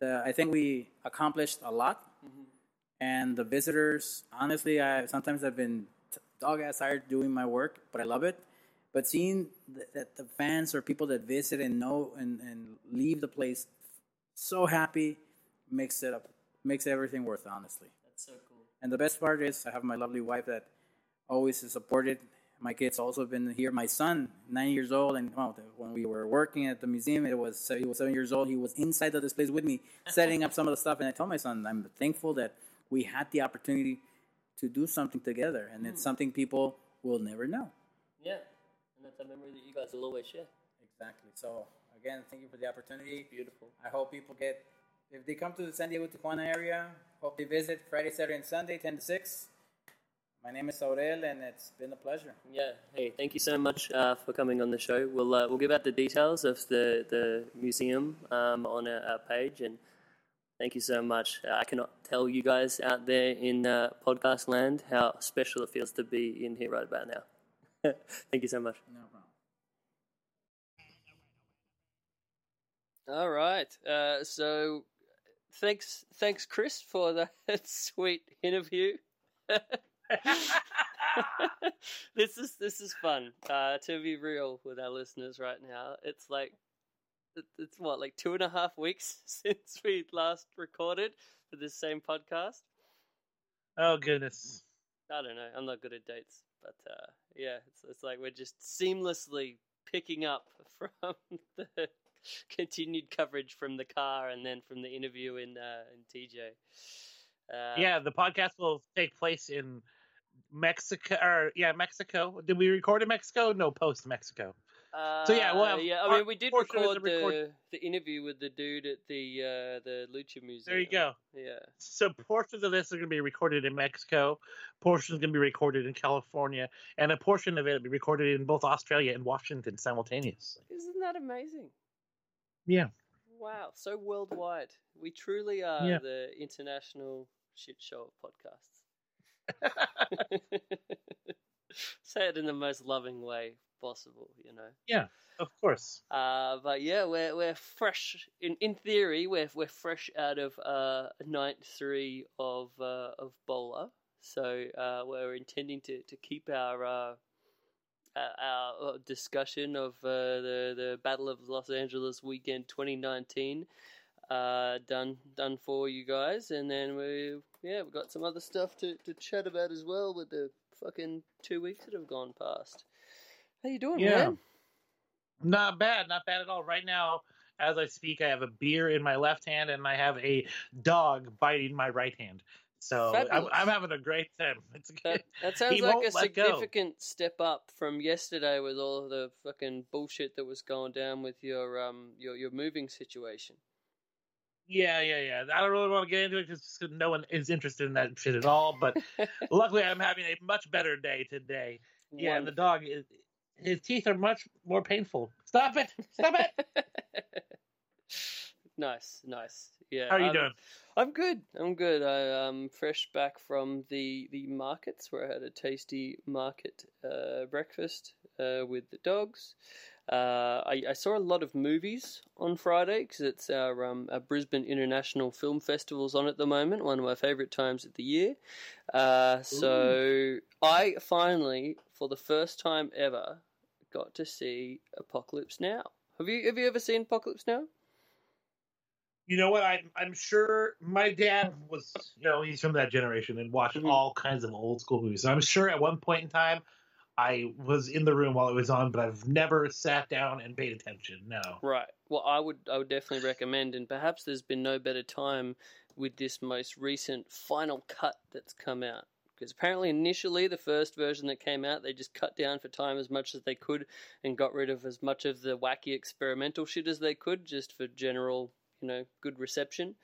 the, I think we accomplished a lot. And the visitors, honestly, I sometimes I've been t- dog ass tired doing my work, but I love it. But seeing th- that the fans or people that visit and know and, and leave the place so happy makes it up makes everything worth it, honestly. That's so cool. And the best part is I have my lovely wife that always has supported. My kids also been here. My son, nine years old, and well, when we were working at the museum, it was he was seven years old. He was inside the displays with me, setting up some of the stuff. And I told my son, I'm thankful that we had the opportunity to do something together, and it's hmm. something people will never know. Yeah. And that's a memory that you guys will always share. Exactly. So again, thank you for the opportunity. Beautiful. I hope people get if they come to the San Diego Tijuana area. Hope they visit Friday, Saturday, and Sunday, ten to six. My name is Aurel, and it's been a pleasure. Yeah. Hey, thank you so much uh, for coming on the show. We'll uh, we'll give out the details of the the museum um, on our, our page, and thank you so much. Uh, I cannot tell you guys out there in uh, podcast land how special it feels to be in here right about now. thank you so much. No problem. All right. Uh, so thanks, thanks, Chris, for that sweet interview. this is this is fun. Uh, to be real with our listeners right now, it's like it's what like two and a half weeks since we last recorded for this same podcast. Oh goodness. I don't know. I'm not good at dates, but uh, yeah, it's it's like we're just seamlessly picking up from the continued coverage from the car and then from the interview in uh, in TJ. Uh, yeah, the podcast will take place in Mexico. Or yeah, Mexico. Did we record in Mexico? No, post Mexico. Uh, So, yeah, we'll have yeah. I mean, we did record the the record- the interview with the dude at the uh, the Lucha Museum. There you go. Yeah. So portions of this are going to be recorded in Mexico, portions going to be recorded in California, and a portion of it will be recorded in both Australia and Washington simultaneously. Isn't that amazing? Yeah. Wow, so worldwide. We truly are Yeah. the international shit show of podcasts. Say it in the most loving way possible, you know. Yeah, of course. Uh, but yeah, we're we're fresh. In in theory, we're we're fresh out of uh, night three of uh, of Bola. So uh, we're intending to, to keep our uh, our, our discussion of uh, the the Battle of Los Angeles weekend 2019 uh, done done for you guys, and then we yeah we got some other stuff to, to chat about as well with the fucking two weeks that have gone past. How you doing, Yeah. man? Not bad, not bad at all. Right now, as I speak, I have a beer in my left hand and I have a dog biting my right hand. So I'm, I'm having a great time. It's good. That, that sounds He like a let go. significant step up from yesterday with all of the fucking bullshit that was going down with your um your your moving situation. Yeah, yeah, yeah. I don't really want to get into it because no one is interested in that shit at all. But luckily, I'm having a much better day today. Yeah, and the dog is his teeth are much more painful. Stop it! Stop it! nice, nice. Yeah. How are you I'm- doing? I'm good. I'm good. I um fresh back from the the markets where I had a tasty market uh, breakfast uh, with the dogs. Uh, I, I saw a lot of movies on Friday because it's our, um, our Brisbane International Film Festival's on at the moment, one of my favourite times of the year. Uh, so I finally, for the first time ever, got to see Apocalypse Now. Have you have you ever seen Apocalypse Now? You know what? I'm I'm sure my dad was. You know, he's from that generation and watched Mhm. all kinds of old school movies. So I'm sure at one point in time, I was in the room while it was on, but I've never sat down and paid attention. No. Right. Well, I would I would definitely recommend, and perhaps there's been no better time with this most recent final cut that's come out. Because apparently, initially, the first version that came out, they just cut down for time as much as they could and got rid of as much of the wacky experimental shit as they could, just for general, you know, good reception.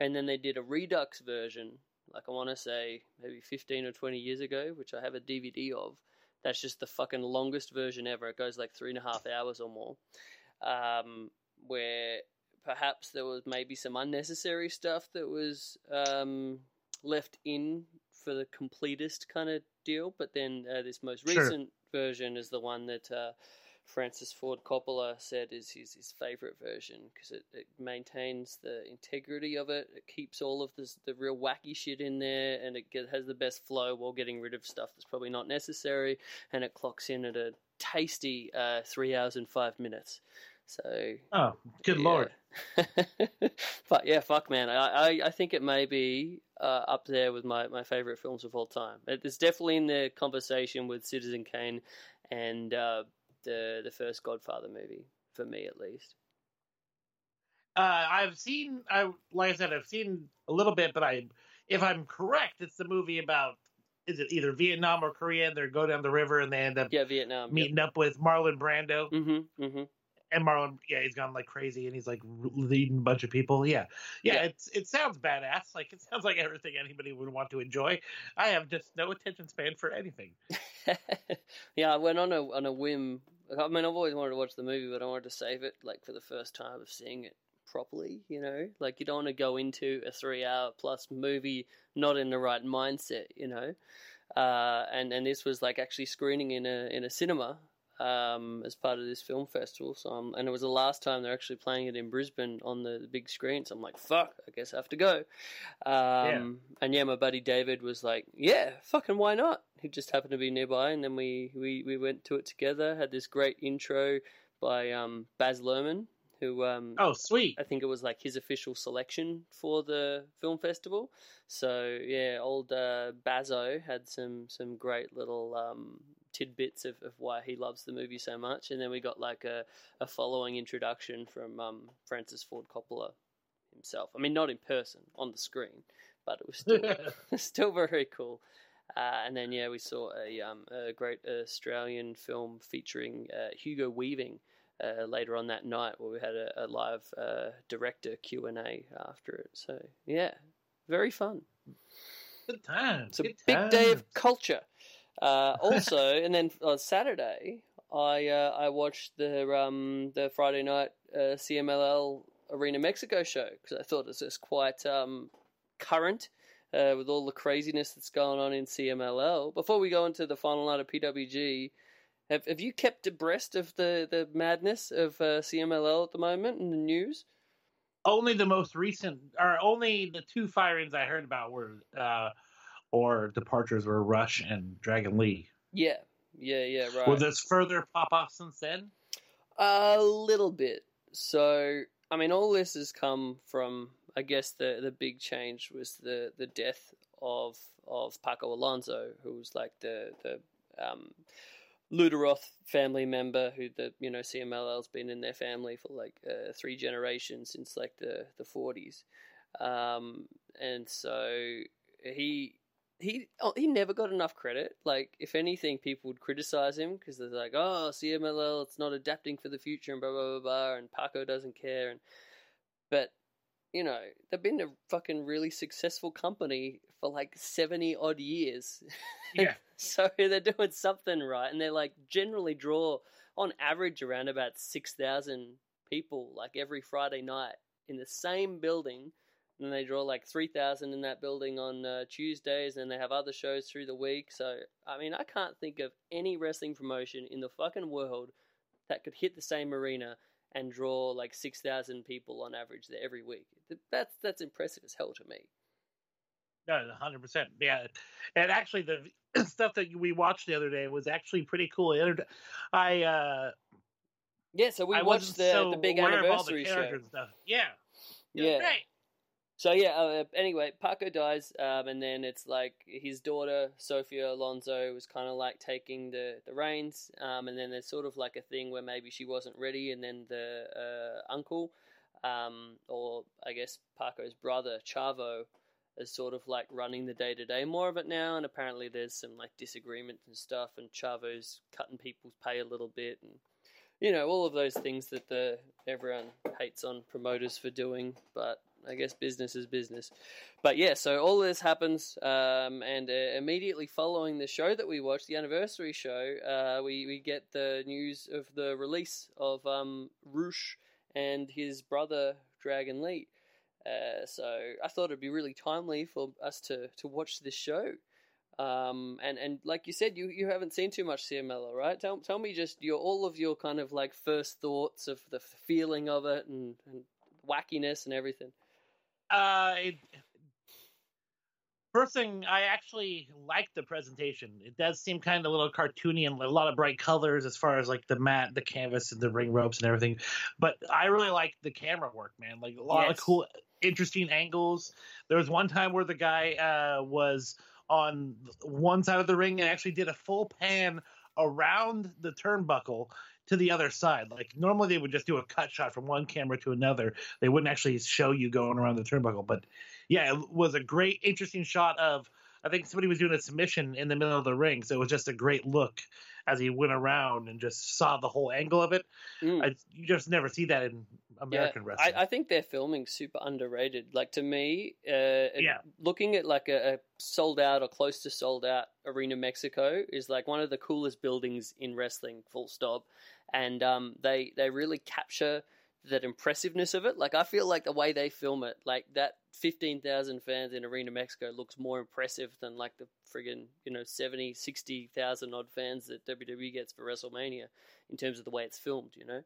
And then they did a redux version, like I want to say maybe 15 or 20 years ago, which I have a DVD of. That's just the fucking longest version ever. It goes like three and a half hours or more um, where perhaps there was maybe some unnecessary stuff that was um, left in for the completest kind of deal. But then uh, this most Sure. recent version is the one that uh, Francis Ford Coppola said is his, his favorite version because it, it maintains the integrity of it. It keeps all of this, the real wacky shit in there, and it has the best flow while getting rid of stuff that's probably not necessary. And it clocks in at a tasty uh, three hours and five minutes. So Oh, good yeah. lord. but yeah, fuck man, I, I, I think it may be uh, up there with my, my favorite films of all time. It's definitely in the conversation with Citizen Kane and uh, the the first Godfather movie for me at least. Uh, I've seen. I like I said, I've seen a little bit, but I, if I'm correct, it's the movie about. Is it either Vietnam or Korea? And they go down the river and they end up Yeah, Vietnam. meeting up with Marlon Brando. Mm-hmm. Mm-hmm. And Marlon, yeah, he's gone like crazy, and he's like leading a bunch of people. Yeah, yeah, Yeah. it's it sounds badass. Like it sounds like everything anybody would want to enjoy. I have just no attention span for anything. yeah, I went on a on a whim. I mean, I've always wanted to watch the movie, but I wanted to save it like for the first time of seeing it properly. You know, like you don't want to go into a three hour plus movie not in the right mindset. You know, uh, and and this was like actually screening in a in a cinema. Um, as part of this film festival, so um, and it was the last time they're actually playing it in Brisbane on the, the big screen. So I'm like, fuck, I guess I have to go. Um, And yeah, my buddy David was like, yeah, fucking why not? He just happened to be nearby, and then we, we, we went to it together. Had this great intro by um, Baz Luhrmann, who um, Oh, sweet. I think it was like his official selection for the film festival. So yeah, old uh, Bazo had some some great little um, tidbits of, of why he loves the movie so much, and then we got like a, a following introduction from um, Francis Ford Coppola himself. I mean, not in person on the screen, but it was still still very cool. Uh, and then yeah, we saw a um, a great Australian film featuring uh, Hugo Weaving uh, later on that night, where we had a, a live uh, director Q and A after it. So yeah, very fun. Good times. It's a big day of culture. Uh, also, and then on Saturday, I uh, I watched the um, the Friday night uh, CMLL Arena Mexico show because I thought it was just quite um, current uh, with all the craziness that's going on in CMLL. Before we go into the final night of PWG, have have you kept abreast of the, the madness of uh, CMLL at the moment in the news? Only the most recent, or only the two firings I heard about were, uh, or departures were Rush and Dragon Lee. Yeah, yeah, yeah, right. Will this further pop off since then? A little bit. So, I mean, all this has come from, I guess, the the big change was the the death of of Paco Alonso, who was like the the um, Lutteroth family member, who the you know CMLL's been in their family for like uh, three generations since like the the forties, um, and so he he oh, he never got enough credit. Like, if anything, people would criticize him because they're like, "Oh, CMLL, it's not adapting for the future," and blah blah blah blah, and Paco doesn't care. And but you know, they've been a fucking really successful company for like seventy odd years. Yeah. so they're doing something right, and they like generally draw on average around about six thousand people like every Friday night in the same building. And they draw like three thousand in that building on uh, Tuesdays, and they have other shows through the week. So I mean, I can't think of any wrestling promotion in the fucking world that could hit the same arena and draw like six thousand people on average there every week. That's that's impressive as hell to me. No, hundred percent. Yeah, and actually, the stuff that we watched the other day was actually pretty cool. I uh, Yeah, so we I watched the so the big all the anniversary show. Stuff. Yeah, Yeah. Great. So yeah. Uh, anyway, Paco dies, um, and then it's like his daughter Sofia Alonso was kind of like taking the the reins, um, and then there's sort of like a thing where maybe she wasn't ready, and then the uh, uncle, um, or I guess Paco's brother Chavo, is sort of like running the day to day more of it now, and apparently there's some like disagreements and stuff, and Chavo's cutting people's pay a little bit, and you know all of those things that the everyone hates on promoters for doing, but I guess business is business. But yeah, so all this happens, um, and uh, immediately following the show that we watched, the anniversary show, uh, we we get the news of the release of um, Rush and his brother Dragon Lee. Uh, so I thought it'd be really timely for us to, to watch this show. Um, and, and like you said, you, you haven't seen too much CMLL, right? Tell, tell me just your all of your kind of like first thoughts of the feeling of it and, and wackiness and everything. Uh, it, first thing, I actually like the presentation. It does seem kind of a little cartoony and a lot of bright colors as far as like the mat, the canvas, and the ring ropes and everything. But I really like the camera work, man. Like a lot Yes. of cool, interesting angles. There was one time where the guy uh, was on one side of the ring and actually did a full pan around the turnbuckle to the other side. Like normally they would just do a cut shot from one camera to another. They wouldn't actually show you going around the turnbuckle. But yeah, it was a great, interesting shot of. I think somebody was doing a submission in the middle of the ring, so it was just a great look as he went around and just saw the whole angle of it. Mm. I, you just never see that in American yeah, wrestling. I, I think their filming super underrated. Like to me, uh, Yeah. looking at like a, a sold out or close to sold out Arena Mexico is like one of the coolest buildings in wrestling. Full stop. And um, they they really capture that impressiveness of it. Like I feel like the way they film it, like that fifteen thousand fans in Arena Mexico looks more impressive than like the friggin' you know 70, 60,000 odd fans that WWE gets for WrestleMania in terms of the way it's filmed. You know.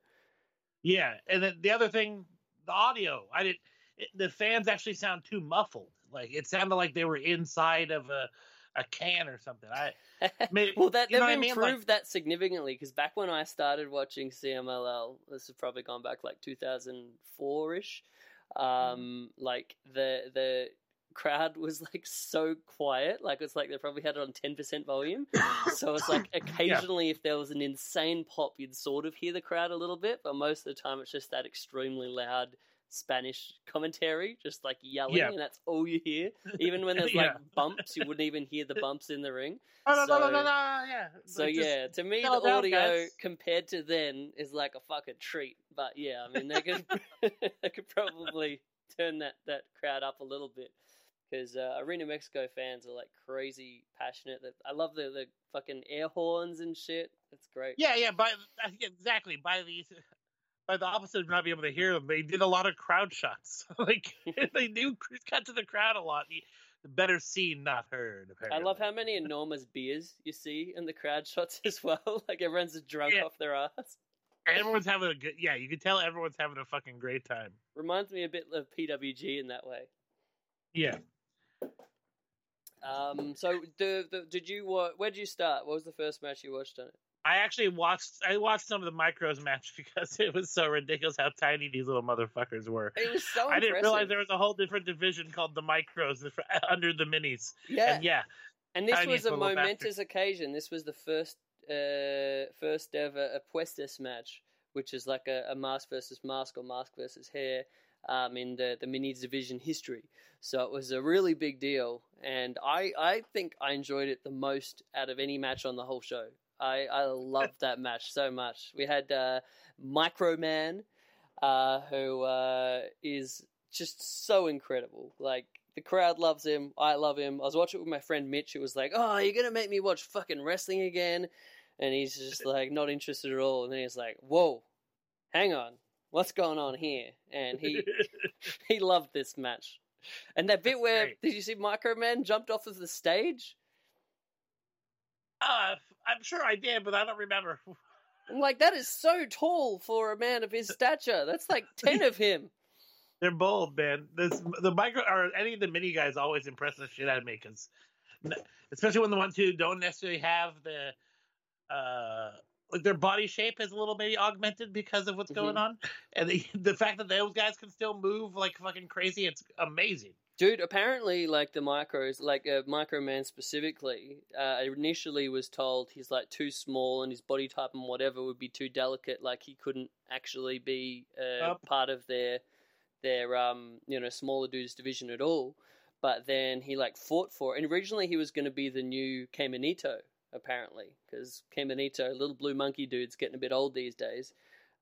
Yeah, and then the other thing, the audio. I did. It, the fans actually sound too muffled. Like it sounded like they were inside of a a can or something. I Maybe- well, that they've know I mean? improved Like- that significantly because back when I started watching CMLL, this has probably gone back like 2004 ish. Um, like the the crowd was like so quiet, like it's like they probably had it on 10% volume. so it's like occasionally, if there was an insane pop, you'd sort of hear the crowd a little bit, but most of the time it's just that extremely loud. Spanish commentary, just like yelling, Yeah. and that's all you hear. Even when there's Yeah. like bumps, you wouldn't even hear the bumps in the ring. oh, So- yeah. So yeah, to me the down, audio compared to then is like a fucking treat. But yeah, I mean they could they could probably turn that that crowd up a little bit because uh, Arena Mexico fans are like crazy passionate. That I love the the fucking air horns and shit. That's great. Yeah, yeah, by exactly by these by the opposite of not being able to hear them, they did a lot of crowd shots. like they do cut to the crowd a lot. Better seen, not heard. Apparently. I love how many enormous beers you see in the crowd shots as well. Like everyone's drunk Yeah. off their ass. everyone's having a good. Yeah, you can tell everyone's having a fucking great time. Reminds me a bit of PWG in that way. Yeah. Um, so the, the did you wa- where did you start? What was the first match you watched on it? I actually watched. I watched some of the micros match because it was so ridiculous how tiny these little motherfuckers were. It was so I didn't realize there was a whole different division called the micros under the minis. yeah. And yeah, And this was a momentous occasion. This was the first uh, first ever Apuestas match, which is like a, a mask versus mask or mask versus hair um, in the, the minis division history. So it was a really big deal. And I, I think I enjoyed it the most out of any match on the whole show. I, I loved that match so much. We had uh, Microman, uh, who uh, is just so incredible. Like The crowd loves him. I love him. I was watching it with my friend Mitch, who was like, "Oh, you're gonna make me watch fucking wrestling again," and he's just like not interested at all. And then he's like, "Whoa, hang on, what's going on here?" And he he loved this match. And that bit That's where great. did you see Microman jumped off of the stage? Uh, I'm sure I did, but I don't remember. I'm like, that is so tall for a man of his stature. That's like ten of him. They're bold, man. This the micro or any of the mini guys always impress the shit out of me because, especially when the ones who don't necessarily have the, uh, like their body shape is a little maybe augmented because of what's going on, and the the fact that those guys can still move like fucking crazy, it's amazing. Dude, apparently, like the micros, like uh, Micro Man specifically, uh, initially was told he's like too small and his body type and whatever would be too delicate. Like he couldn't actually be uh, Yup. part of their their um you know smaller dudes division at all. But then he like fought for it. And originally he was going to be the new KeMonito, apparently, because KeMonito, little blue monkey dude's getting a bit old these days.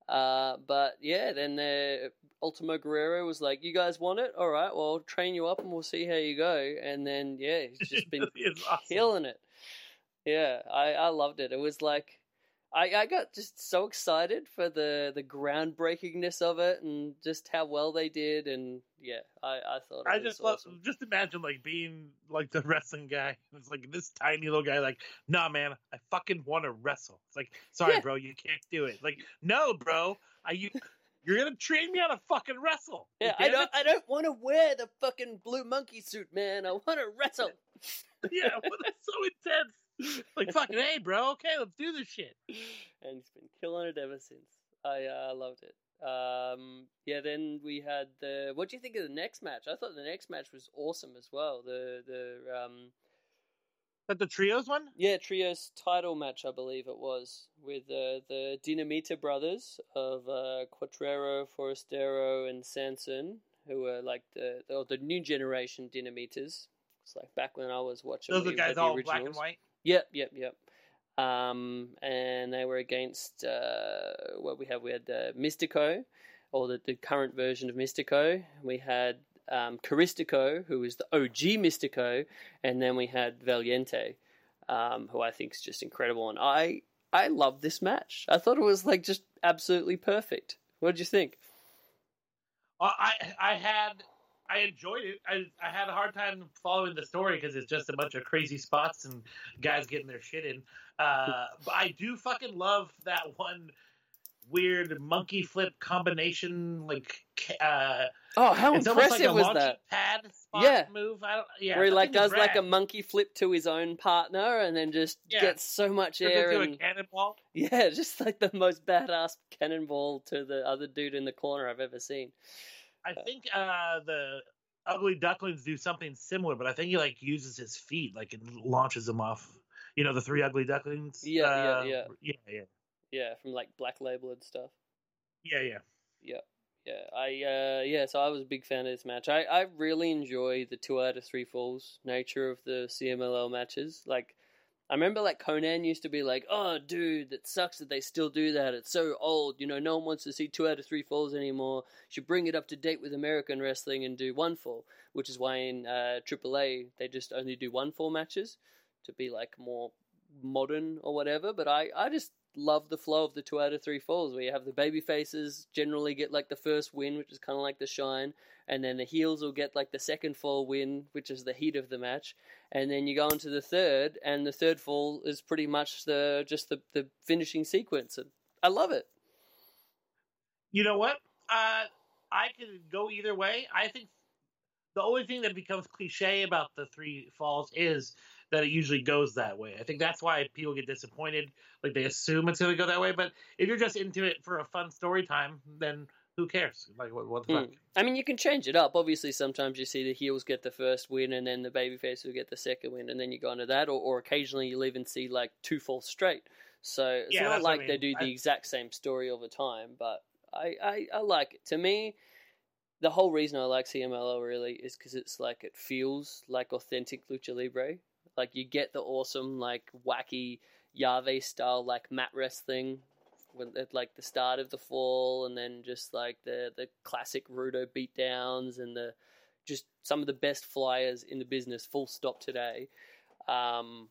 Uh, but yeah, then the Ultimo Guerrero was like, "You guys want it? All right, well, I'll train you up and we'll see how you go." And then yeah, he's just been It's awesome. killing it. Yeah, I, I loved it. It was like I, I got just so excited for the the groundbreakingness of it and just how well they did and yeah, I, I thought it I was just love, awesome. just imagine like being like the wrestling guy. It's like this tiny little guy, like, nah, man, I fucking want to wrestle. It's like, sorry, Yeah. bro, you can't do it. Like, no, bro, I you, you're gonna train me how to fucking wrestle. Yeah, I don't it. I don't want to wear the fucking blue monkey suit, man. I want to wrestle. yeah, well, that's so intense. Like, fucking, hey, bro, okay, let's do this shit. and he's been killing it ever since. I uh, loved it. Um, yeah, then we had the. What do you think of the next match? I thought the next match was awesome as well. The the um, But the trios one, yeah trios title match, I believe it was with uh, the Dinamita brothers of uh, Cuatrero, Forastero, and Sanson, who were like the the, the new generation Dinamitas. It's like back when I was watching. those are we guys all black and white. Yep, yep, yep. Um, and they were against uh, what we have. We had uh, Místico, or the, the current version of Místico. We had um, Caristico, who is the OG Mystico, and then we had Valiente, um, who I think is just incredible. And I I love this match. I thought it was like just absolutely perfect. What did you think? I I had I enjoyed it. I I had a hard time following the story because it's just a bunch of crazy spots and guys getting their shit in. Uh, but I do fucking love that one weird monkey flip combination. Like uh, Oh, how it's impressive like a was that? pad spot Yeah. move. I don't. Yeah, Where he like does like a monkey flip to his own partner and then just Yeah. gets so much Turns air into and a cannonball. Yeah, just like the most badass cannonball to the other dude in the corner I've ever seen. I think uh, the ugly ducklings do something similar, but I think he like uses his feet, like and launches them off. You know, the three ugly ducklings. Yeah, yeah, Uh, yeah. yeah, yeah, Yeah, from like Black Label and stuff. yeah, yeah. Yeah, yeah. I uh, yeah. So I was a big fan of this match. I I really enjoy the two out of three falls nature of the CMLL matches. Like. I remember like Konnan used to be like, "Oh, dude, it sucks that they still do that. It's so old. You know, no one wants to see two out of three falls anymore. Should bring it up to date with American wrestling and do one fall." Which is why in uh, AAA they just only do one fall matches to be like more modern or whatever. But I, I just love the flow of the two out of three falls where you have the baby faces generally get like the first win, which is kind of like the shine, and then the heels will get like the second fall win, which is the heat of the match, and then you go into the third, and the third fall is pretty much the just the, the finishing sequence. And I love it. You know what? Uh, I could go either way. I think the only thing that becomes cliche about the three falls is that it usually goes that way. I think that's why people get disappointed. Like they assume it's going to go that way. But if you're just into it for a fun story time, then who cares? Like what, what the fuck? Hmm. I mean, you can change it up. Obviously, sometimes you see the heels get the first win, and then the babyface will get the second win, and then you go into that. Or, or occasionally, you'll even see like two falls straight. So it's Yeah, not what I like they do the I- exact same story all the time. But I, I, I like it. To me, the whole reason I like CMLL really is because it's like it feels like authentic lucha libre. Like you get the awesome, like wacky llave style, like mat wrestling when at like the start of the fall, and then just like the the classic Rudo beatdowns and the just some of the best flyers in the business. Full stop today. Um,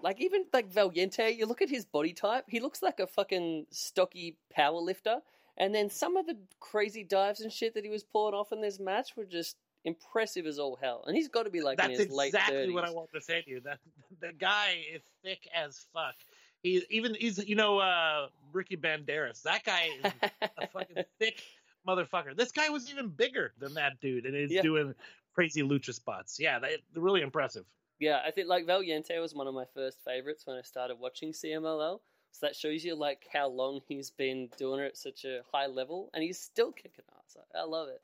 like even like Valiente, you look at his body type. He looks like a fucking stocky power lifter. And then some of the crazy dives and shit that he was pulling off in this match were just impressive as all hell. And he's got to be like in That's his late exactly what I want to say to you. That the guy is thick as fuck. He even he's you know uh Ricky Banderas. That guy is a fucking thick motherfucker. This guy was even bigger than that dude, and he's Yeah. doing crazy lucha spots. Yeah, they, they're really impressive. Yeah, I think like Valiente was one of my first favorites when I started watching CMLL. So that shows you like how long he's been doing it at such a high level, and he's still kicking ass. I love it.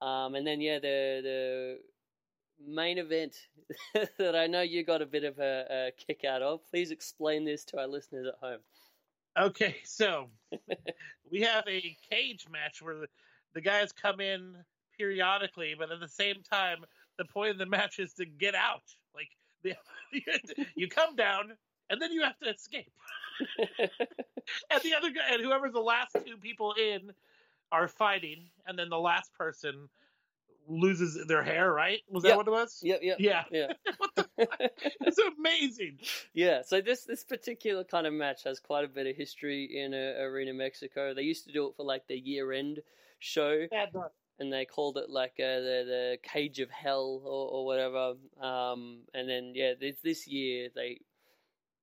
Um, and then yeah, the the main event that I know you got a bit of a, a kick out of. Please explain this to our listeners at home. Okay, so we have a cage match where the, the guys come in periodically, but at the same time, the point of the match is to get out. Like the, you come down, and then you have to escape. and the other guy, and whoever's the last two people in, are fighting, and then the last person loses their hair. Right? Was that what it was? Yep, yep, Yeah. yeah. what the? It's amazing. Yeah, so this this particular kind of match has quite a bit of history in uh, Arena Mexico. They used to do it for like the year end show, and they called it like uh, the the Cage of Hell or, or whatever. Um, and then yeah, this this year they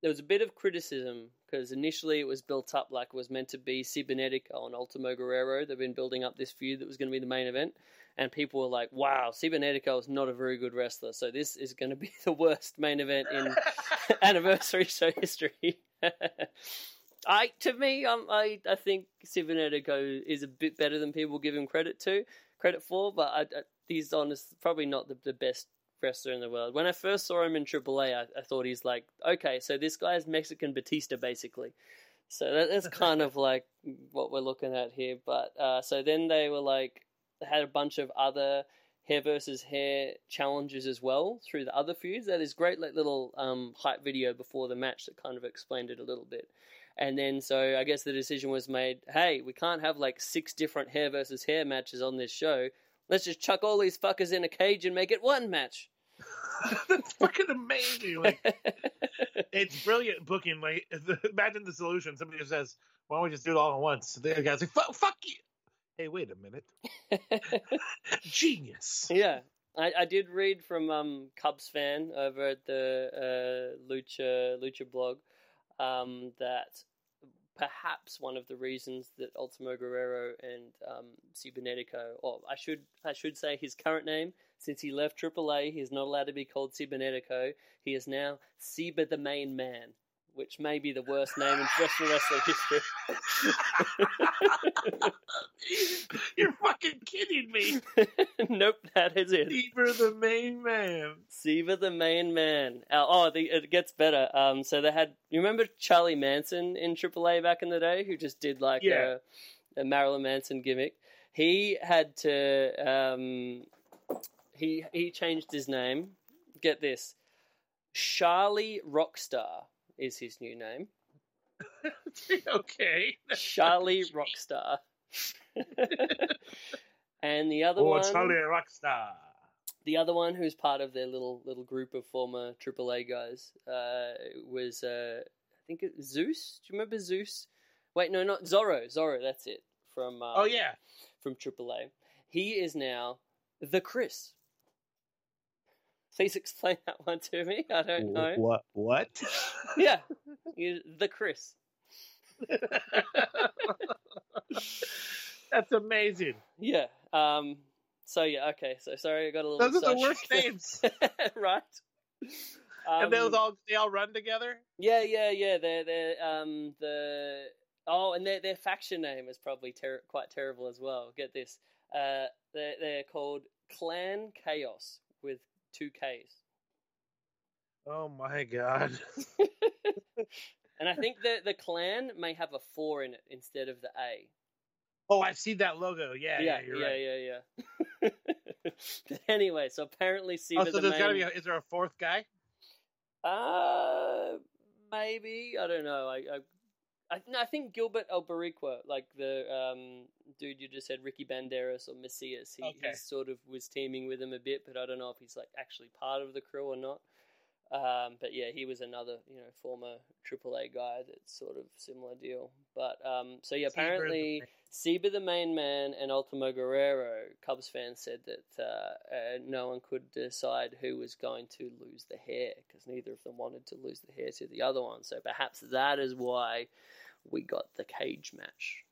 there was a bit of criticism because initially it was built up like it was meant to be Cibernetico and Ultimo Guerrero. They've been building up this feud that was going to be the main event, and people were like, "Wow, Cibernetico is not a very good wrestler, so this is going to be the worst main event in anniversary show history." I to me, um, I I think Cibernetico is a bit better than people give him credit to credit for, but I, I, he's honest probably not the, the best wrestler in the world. When I first saw him in AAA, I, I thought he's like, okay, so this guy's Mexican Batista basically. So that, that's kind of like what we're looking at here. But uh, so then they were like had a bunch of other hair versus hair challenges as well through the other feuds. That is great, like little um, hype video before the match that kind of explained it a little bit. And then so I guess the decision was made, hey, we can't have like six different hair versus hair matches on this show. Let's just chuck all these fuckers in a cage and make it one match. That's fucking amazing. Like it's brilliant booking. Like imagine the solution. Somebody just says, "Why don't we just do it all at once?" The other guy's like, "Fuck, fuck you." Hey, wait a minute. Genius. Yeah, I, I did read from um, Cubs fan over at the uh, Lucha Lucha blog um, that perhaps one of the reasons that Ultimo Guerrero and um, Cibernetico, or I should I should say his current name, since he left AAA, he is not allowed to be called Cibernetico. He is now Ciber the Main Man, which may be the worst name in professional wrestling history. You're fucking kidding me. nope, that is it. Deeper the main man. Ciber the main man. Uh, oh, the, it gets better. Um, so they had. You remember Charly Manson in AAA back in the day, who just did like Yeah. a, a Marilyn Manson gimmick. He had to. Um, he he changed his name. Get this, Sharlie Rockstar is his new name. okay. Sharlie Rockstar. and the other Oh, one, Sharlie Rockstar. the other one who's part of their little little group of former AAA guys uh, was uh, I think it Zeus. Do you remember Zeus? Wait, no, not Zorro. Zorro, that's it from um, Oh yeah. from AAA. He is now the Chris. Please explain that one to me. I don't know. What? What? Yeah, you, the Chris. That's amazing. Yeah. Um. So yeah. Okay. So sorry, I got a little. Those are the worst names. right? and those Um, all they all run together. Yeah, yeah, yeah. They're they're um the oh, and their their faction name is probably ter- quite terrible as well. Get this, uh, they're they're called Klan Kaos with two Ks, Oh my god. and I think the the clan may have a four in it instead of the A. Oh, I see that logo. Yeah, yeah, yeah, you're yeah, right. yeah, yeah. but anyway, so apparently, Ciber Oh, so the there's main. gotta be. A, is there a fourth guy? Uh, maybe I don't know. I, I I, no, I think Gilbert el Boricua, like the um, dude you just said, Ricky Banderas or Mesías, he, Okay. he sort of was teaming with him a bit, but I don't know if he's like actually part of the crew or not. Um, but yeah, he was another you know former AAA guy that's sort of similar deal. But um, so yeah, apparently Ciber the main man and Ultimo Guerrero, Cubs fans said that uh, uh, no one could decide who was going to lose the hair because neither of them wanted to lose the hair to the other one. So perhaps that is why we got the cage match.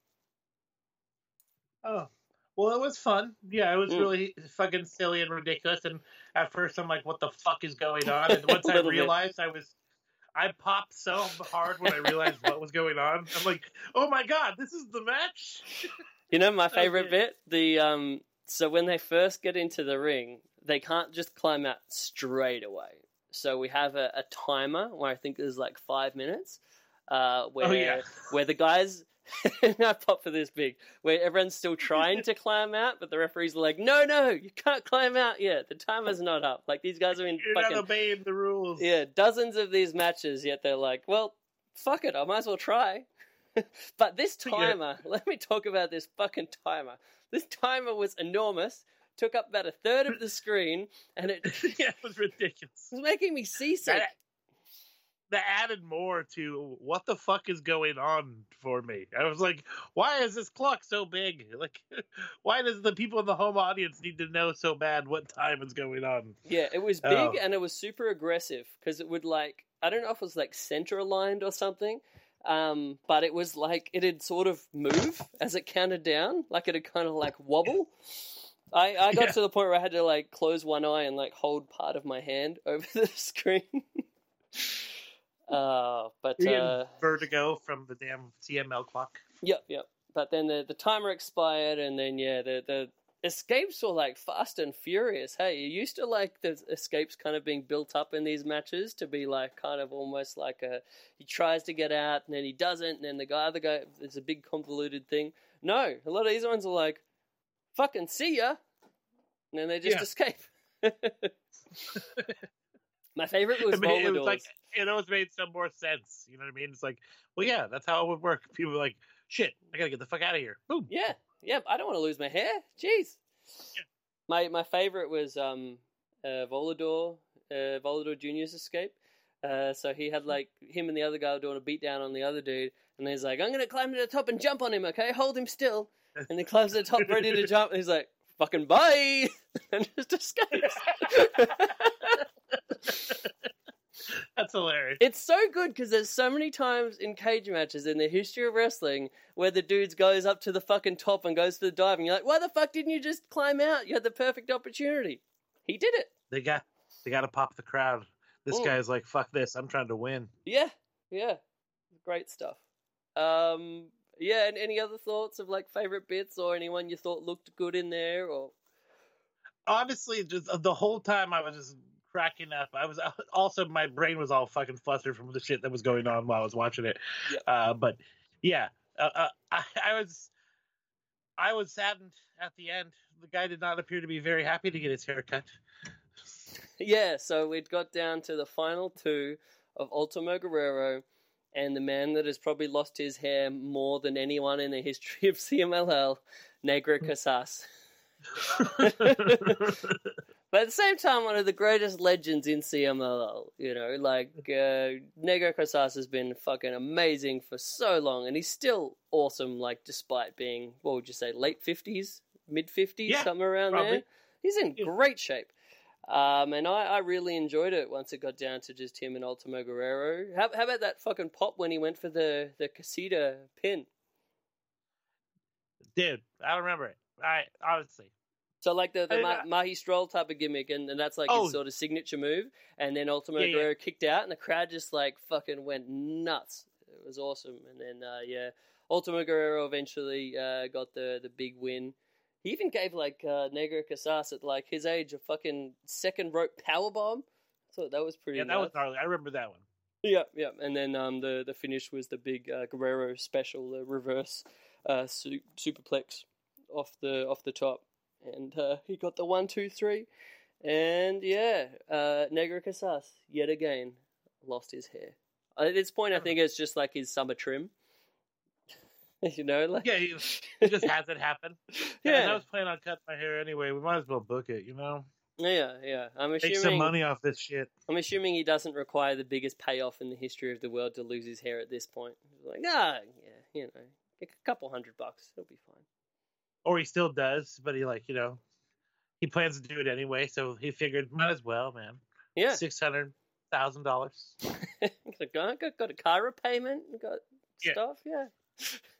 Oh, well, it was fun. Yeah, it was Mm. really fucking silly and ridiculous. And at first, I'm like, "What the fuck is going on?" And once I little bit. realized, I was, I popped so hard when I realized what was going on. I'm like, "Oh my god, this is the match!" You know my favorite good. bit? The um so when they first get into the ring, they can't just climb out straight away. So we have a, a timer where I think there's like five minutes. Uh where Oh, yeah. where the guys not pop for this big, where everyone's still trying to climb out, but the referees are like, No, no, you can't climb out yet. The timer's not up. Like these guys are in You're fucking not obeying the rules. yeah, dozens of these matches, yet they're like, well, fuck it, I might as well try. but this Yeah. timer, let me talk about this fucking timer. This timer was enormous, took up about a third of the screen, and it yeah, it was ridiculous. It was making me seasick. That, that added more to what the fuck is going on for me. I was like, why is this clock so big? Like, why does the people in the home audience need to know so bad what time is going on? Yeah, it was big Oh. and it was super aggressive because it would like I don't know if it was like center aligned or something, um, but it was like it'd sort of move as it counted down, like it'd kind of like wobble. I, I got Yeah. to the point where I had to like close one eye and like hold part of my hand over the screen. Uh, but uh, vertigo from the damn CMLL clock. Yep, yep. But then the the timer expired, and then yeah, the the escapes were like fast and furious. Hey, you used to like the escapes kind of being built up in these matches to be like kind of almost like a he tries to get out and then he doesn't, and then the guy other guy it's a big convoluted thing. No, a lot of these ones are like fucking see ya, and then they just Yeah. escape. My favorite was I mean, it was like it always made some more sense. You know what I mean? It's like, well, yeah, that's how it would work. People were like, shit, I gotta get the fuck out of here. Boom. Yeah, yeah. I don't want to lose my hair. Jeez. My my favorite was um, uh, Volador, uh, Volador Junior's escape. Uh, so he had like him and the other guy were doing a beatdown on the other dude, and he's like, "I'm gonna climb to the top and jump on him, okay? Hold him still." And he climbs to the top, ready to jump, and he's like, "Fucking bye," and just escapes. That's hilarious. It's so good because there's so many times in cage matches in the history of wrestling where the dudes goes up to the fucking top and goes for the dive, and you're like, why the fuck didn't you just climb out? You had the perfect opportunity. He did it. They got they got to pop the crowd. This Mm. guy's like, fuck this, I'm trying to win. Yeah, yeah, great stuff. Um, yeah, and any other thoughts of like favorite bits or anyone you thought looked good in there or? honestly, just uh, the whole time I was just cracking up. I was also my brain was all fucking flustered from the shit that was going on while I was watching it. Yeah. Uh, but yeah, uh, uh, I, I was I was saddened at the end. The guy did not appear to be very happy to get his hair cut. Yeah, so it got down to the final two of Ultimo Guerrero and the man that has probably lost his hair more than anyone in the history of CMLL, Negro Casas. But at the same time, one of the greatest legends in CMLL, you know, like uh, Negro Casas has been fucking amazing for so long, and he's still awesome. Like despite being, what would you say, late fifties, mid fifties, Yeah, somewhere around probably. there. He's in Yeah. great shape, um, and I, I really enjoyed it once it got down to just him and Ultimo Guerrero. How, how about that fucking pop when he went for the the casita pin? Dude, I remember it. I honestly. So like the, the I- Ma- Magistral type of gimmick, and, and that's like Oh. his sort of signature move. And then Ultimo Yeah, yeah. Guerrero kicked out, and the crowd just like fucking went nuts. It was awesome. And then uh, yeah, Ultimo Guerrero eventually uh, got the the big win. He even gave like uh, Negro Casas at like his age a fucking second rope power bomb. So that was pretty. Yeah, that was gnarly. I remember that one. Yeah, yeah, and then um, the the finish was the big uh, Guerrero special, the reverse uh, su- superplex off the off the top, and uh, he got the one, two, three, and yeah, uh, Negro Casas yet again lost his hair. At this point, I think it's just like his summer trim. you know, like Yeah, he, he just has it happen. Yeah. And I was planning on cutting my hair anyway. We might as well book it, you know? yeah, yeah. I'm Make some assuming money off this shit. I'm assuming he doesn't require the biggest payoff in the history of the world to lose his hair at this point. He's like, ah, yeah, you know, a couple hundred bucks, it'll be fine. Or he still does, but he, like, you know, he plans to do it anyway, so he figured, might as well, man. Yeah, $600,000. got, got, got a car payment, got Yeah. stuff, yeah.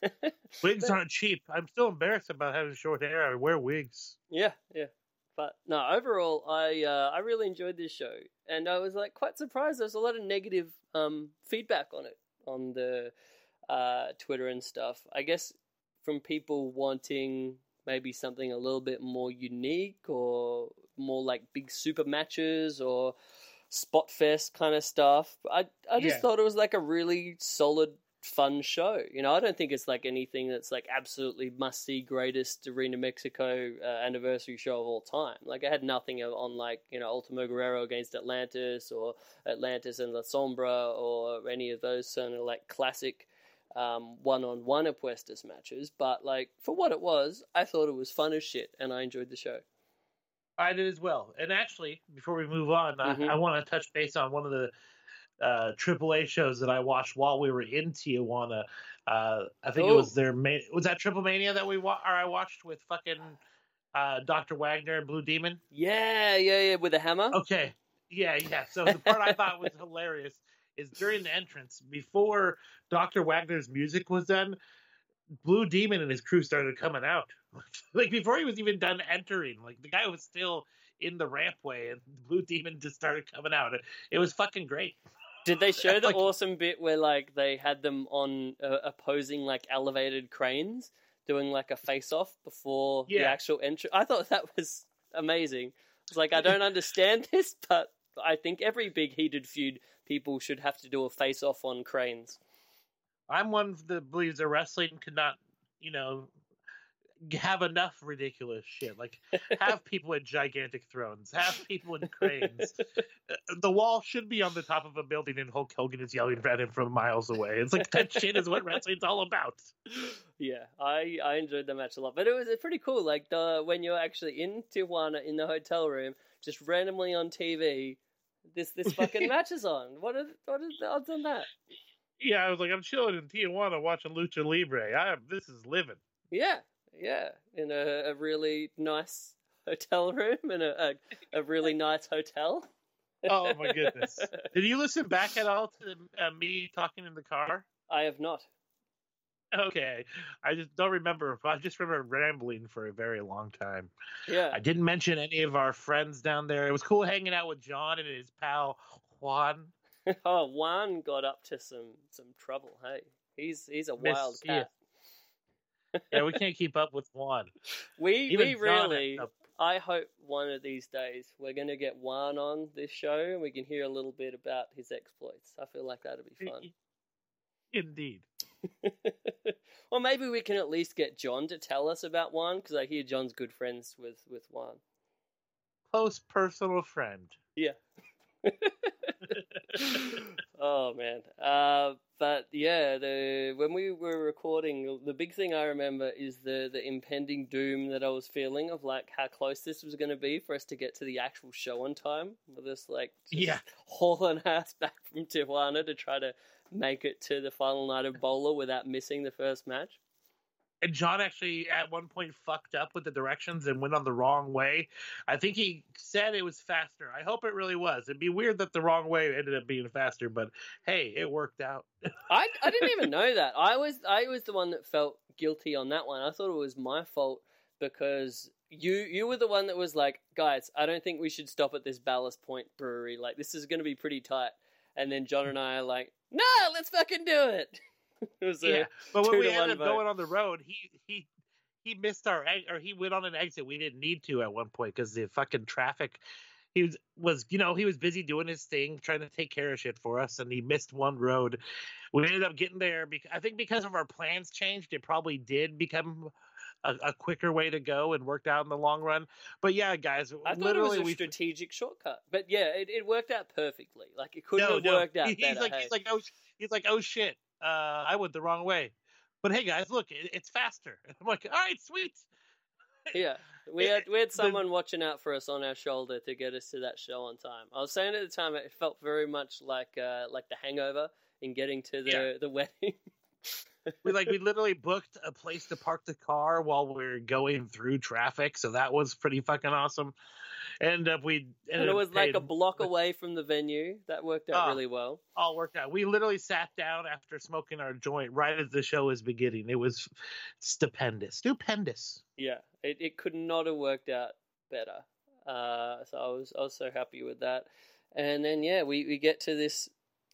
Wigs aren't cheap. I'm still embarrassed about having short hair. I wear wigs. Yeah, yeah. But no, overall, I uh, I really enjoyed this show, and I was like quite surprised. There's a lot of negative um, feedback on it on the uh, Twitter and stuff. I guess from people wanting maybe something a little bit more unique or more like big super matches or spot fest kind of stuff. I I just Yeah. thought it was like a really solid fun show. You know, I don't think it's like anything that's like absolutely must see greatest Arena Mexico uh, anniversary show of all time. Like it had nothing on like you know Ultimo Guerrero against Atlantis or Atlantis and La Sombra or any of those kind of like classic um, one-on-one apuestas matches. But like for what it was, I thought it was fun as shit, and I enjoyed the show. I did as well. And actually, before we move on, Mhm. I, I want to touch base on one of the uh, AAA shows that I watched while we were in Tijuana. Uh, I think it Oh. was their main. Was that Triplemanía that we wa- or I watched with fucking uh, Dr. Wagner and Blue Demon? Yeah, yeah, yeah, with a hammer. Okay. Yeah, yeah. So the part I thought was hilarious is during the entrance, before Dr. Wagner's music was done, Blue Demon and his crew started coming out. like before he was even done entering. Like the guy was still in the rampway and Blue Demon just started coming out. It, was fucking great. Did they show the Like- awesome bit where like they had them on uh, opposing like elevated cranes doing like a face off before the actual entry? I thought that was amazing. It's like I don't understand this, but I think every big heated feud people should have to do a face off on cranes. I'm one that believes that wrestling could not, you know, have enough ridiculous shit. Like have people in gigantic thrones, have people in cranes. The wall should be on the top of a building, and Hulk Hogan is yelling at him from miles away. It's like that shit is what wrestling's all about. Yeah, I I enjoyed the match a lot, but it was pretty cool. Like the when you're actually in Tijuana in the hotel room, just randomly on TV, this this fucking match is on. What are what are the odds on that? Yeah, I was like, I'm chilling in Tijuana watching Lucha Libre. I this is living. Yeah, yeah, in a, a really nice hotel room in a, a, a really nice hotel. Oh my goodness! Did you listen back at all to uh, me talking in the car? I have not. Okay, I just don't remember. I just remember rambling for a very long time. Yeah, I didn't mention any of our friends down there. It was cool hanging out with John and his pal Juan. oh, Juan got up to some some trouble. Hey, he's he's a Miss- wild yeah. cat. Yeah, we can't keep up with Juan. We Even we really. I hope one of these days we're going to get Juan on this show and we can hear a little bit about his exploits. I feel like that'd be fun. Indeed. or maybe we can at least get John to tell us about Juan because I hear John's good friends with with Juan. Close personal friend. Yeah. oh man. Uh, but yeah, the when we were recording, the big thing I remember is the the impending doom that I was feeling of like how close this was going to be for us to get to the actual show on time. With us like Yeah. hauling ass back from Tijuana to try to make it to the final night of Bola without missing the first match. And John actually at one point fucked up with the directions and went on the wrong way. I think he said it was faster. I hope it really was. It'd be weird that the wrong way ended up being faster, but hey, it worked out. I, I didn't even know that. I was I was the one that felt guilty on that one. I thought it was my fault because you you were the one that was like, guys, I don't think we should stop at this Ballast Point Brewery. Like this is going to be pretty tight. And then John and I are like, no, let's fucking do it. it was a, yeah, but when we ended up vote. going on the road, he he he missed our ex- or he went on an exit we didn't need to at one point because the fucking traffic. He was was you know he was busy doing his thing, trying to take care of shit for us, and he missed one road. We ended up getting there because I think because of our plans changed, it probably did become. A, a quicker way to go and worked out in the long run, but yeah, guys, I thought it was a strategic shortcut, but yeah, it, it worked out perfectly. Like it couldn't no, have no. worked out he's better. like hey? he's like oh he's like oh shit, uh, I went the wrong way. But hey, guys, look, it, it's faster. And I'm like, all right, sweet. Yeah, we had we had the- someone watching out for us on our shoulder to get us to that show on time. I was saying at the time it felt very much like uh, like the Hangover in getting to the Yeah. the wedding. We like we literally booked a place to park the car while we are going through traffic, so that was pretty fucking awesome. And uh, we and it up was like a block away from the venue. That worked out Ah. really well. all worked out. We literally sat down after smoking our joint right as the show was beginning. It was stupendous, stupendous. Yeah, it, it could not have worked out better. Uh, so I was I was so happy with that. And then yeah, we, we get to this.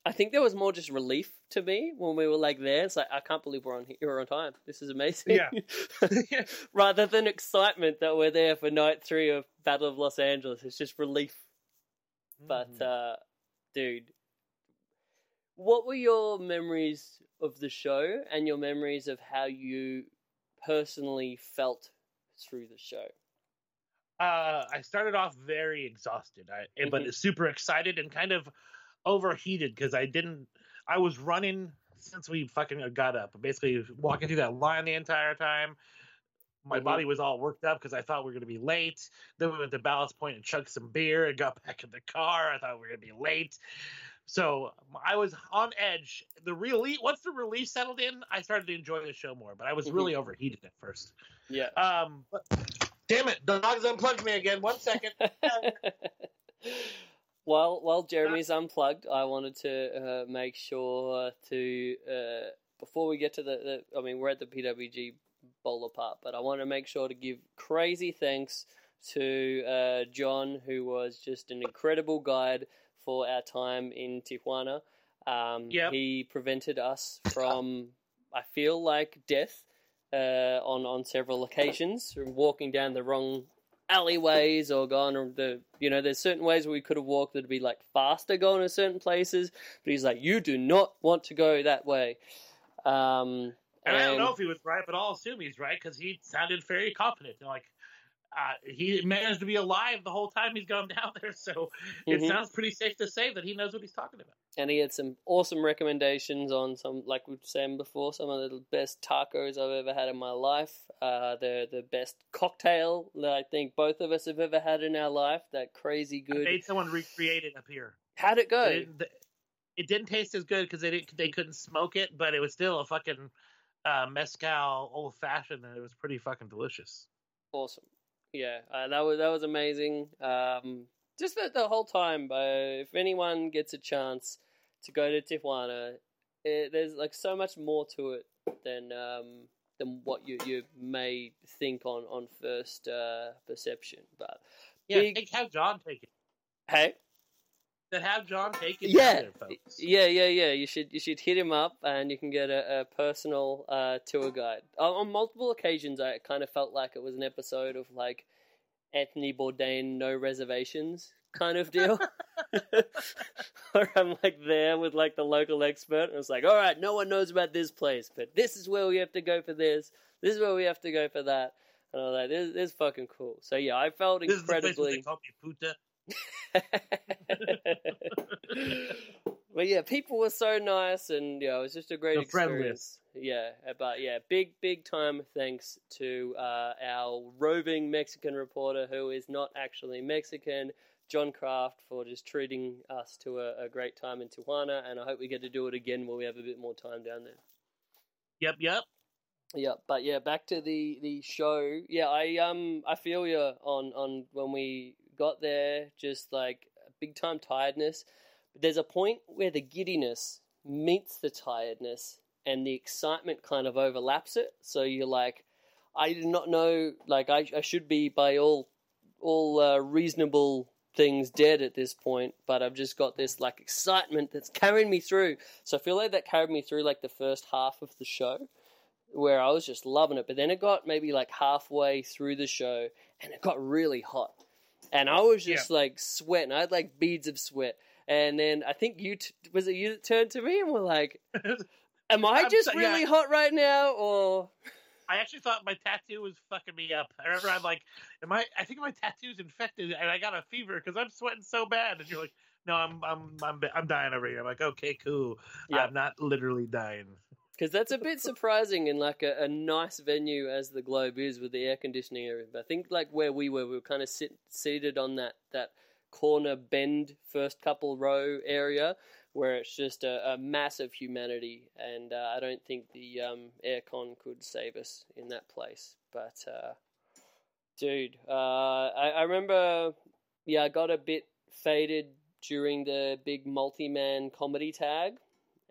I think there was more just relief to me when we were like there. It's like I can't believe we're on here, we're on time. This is amazing. Yeah. Rather than excitement that we're there for night three of Battle of Los Angeles, it's just relief. But uh, dude, what were your memories of the show and your memories of how you personally felt through the show? uh, I started off very exhausted, I, but super excited and kind of overheated because I didn't. I was running since we fucking got up, basically walking through that line the entire time. My Mhm. body was all worked up because I thought we were going to be late. Then we went to Ballast Point and chugged some beer and got back in the car. I thought we were going to be late. So I was on edge. The relief, once the relief settled in, I started to enjoy the show more. But I was Mhm. really overheated at first. Yeah. Um, but, damn it, the dogs unplugged me again. One second. while while Jeremy's unplugged, I wanted to uh, make sure to uh, before we get to the, the I mean we're at the PWG Bola part, but I want to make sure to give crazy thanks to uh, John, who was just an incredible guide for our time in Tijuana. Um, Yep. He prevented us from, I feel like, death uh, on on several occasions, from walking down the wrong alleyways or gone or the you know there's certain ways where we could have walked that'd be like faster going to certain places but he's like you do not want to go that way um And I don't know if he was right, but I'll assume he's right because he sounded very confident. Like uh, he managed to be alive the whole time he's gone down there, so it Mhm. sounds pretty safe to say that he knows what he's talking about. and he had some awesome recommendations on some like we've said before some of the best tacos i've ever had in my life uh the the best cocktail that i think both of us have ever had in our life that crazy I good made someone recreate it up here. how'd it go didn't- It didn't taste as good because they didn't, they couldn't smoke it, but it was still a fucking uh, mezcal old fashioned, and it was pretty fucking delicious. awesome. Yeah, uh, that was that was amazing. Um, just the, the whole time. Uh, if anyone gets a chance to go to Tijuana, it, there's like so much more to it than um, than what you you may think on on first uh, perception. But Yeah, Big- take, have John take it. hey, Then have John take it. Yeah. there, folks. yeah, yeah, yeah. You should you should hit him up, and you can get a, a personal uh, tour guide. On, on multiple occasions, I kind of felt like it was an episode of like Anthony Bourdain, no reservations kind of deal. Where I'm like there with like the local expert, and it's like, all right, no one knows about this place, but this is where we have to go for this. This is where we have to go for that. And I was like, this, this is fucking cool. So yeah, I felt This is the place where incredibly. they call me puta. but yeah, people were so nice, and yeah, it was just a great The experience. Yeah, but yeah, big big time thanks to uh, our roving Mexican reporter who is not actually Mexican, John Kraft, for just treating us to a, a great time in Tijuana, and I hope we get to do it again when we have a bit more time down there. Yep, yep. Yeah, but yeah, back to the the show. Yeah, I um I feel you on on when we got there, just like big time tiredness. But there's a point where the giddiness meets the tiredness, and the excitement kind of overlaps it. So you're like, I did not know, like I I should be by all all uh, reasonable things dead at this point, but I've just got this like excitement that's carrying me through. So I feel like that carried me through like the first half of the show where I was just loving it. But then it got maybe like halfway through the show and it got really hot. And I was just like sweating. I had like beads of sweat. And then I think you, t- was it you that turned to me and were like, Am I just so- yeah. really hot right now? Or, I actually thought my tattoo was fucking me up. I remember I'm like, am I? I think my tattoo's infected, and I got a fever because I'm sweating so bad. And you're like, no, I'm I'm I'm I'm dying over here. I'm like, okay, cool. Yeah. I'm not literally dying. Because that's a bit surprising in like a, a nice venue as the Globe is with the air conditioning everything. But I think like where we were, we were kind of sit, seated on that, that corner bend first couple row area where it's just a, a massive humanity. And uh, I don't think the um, aircon could save us in that place. But uh, dude, uh, I, I remember, yeah, I got a bit faded during the big multi-man comedy tag.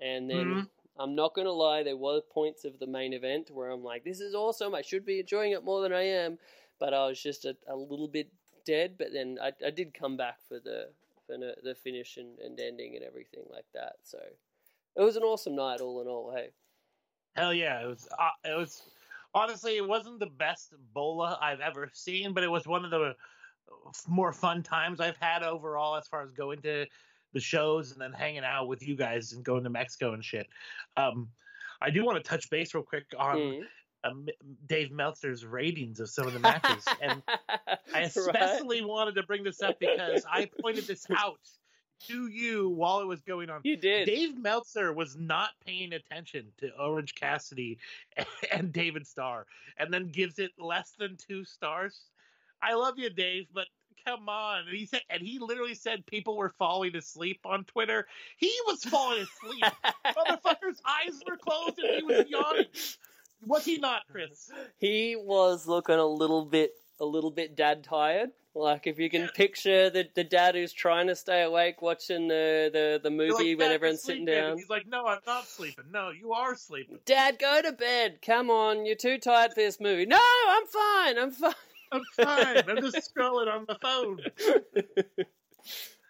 And then Mhm. I'm not going to lie, there were points of the main event where I'm like, this is awesome. I should be enjoying it more than I am. But I was just a, a little bit dead. But then I, I did come back for the for the, finish and, and ending and everything like that. So it was an awesome night, all in all. Hey, Hell yeah, it was. Uh, it was honestly, it wasn't the best Bola I've ever seen, but it was one of the more fun times I've had overall as far as going to the shows and then hanging out with you guys and going to Mexico and shit. Um, I do want to touch base real quick on Mm. um, Dave Meltzer's ratings of some of the matches, and I Right? especially wanted to bring this up because I pointed this out to you while it was going on. you did. Dave Meltzer was not paying attention to Orange Cassidy and David Starr, and then gives it less than two stars. I love you, Dave, but come on. And he said, and he literally said people were falling asleep on Twitter. He was falling asleep. Motherfucker's eyes were closed and he was yawning. Was he not, Chris? he was looking a little bit a little bit dad tired. Like if you can picture the, the dad who's trying to stay awake watching the, the, the movie like, when everyone's sitting sleeping." down. He's like, no, I'm not sleeping. No, you are sleeping. Dad, go to bed. Come on, you're too tired for this movie. No, I'm fine. I'm fine. I'm fine. I'm just scrolling on the phone.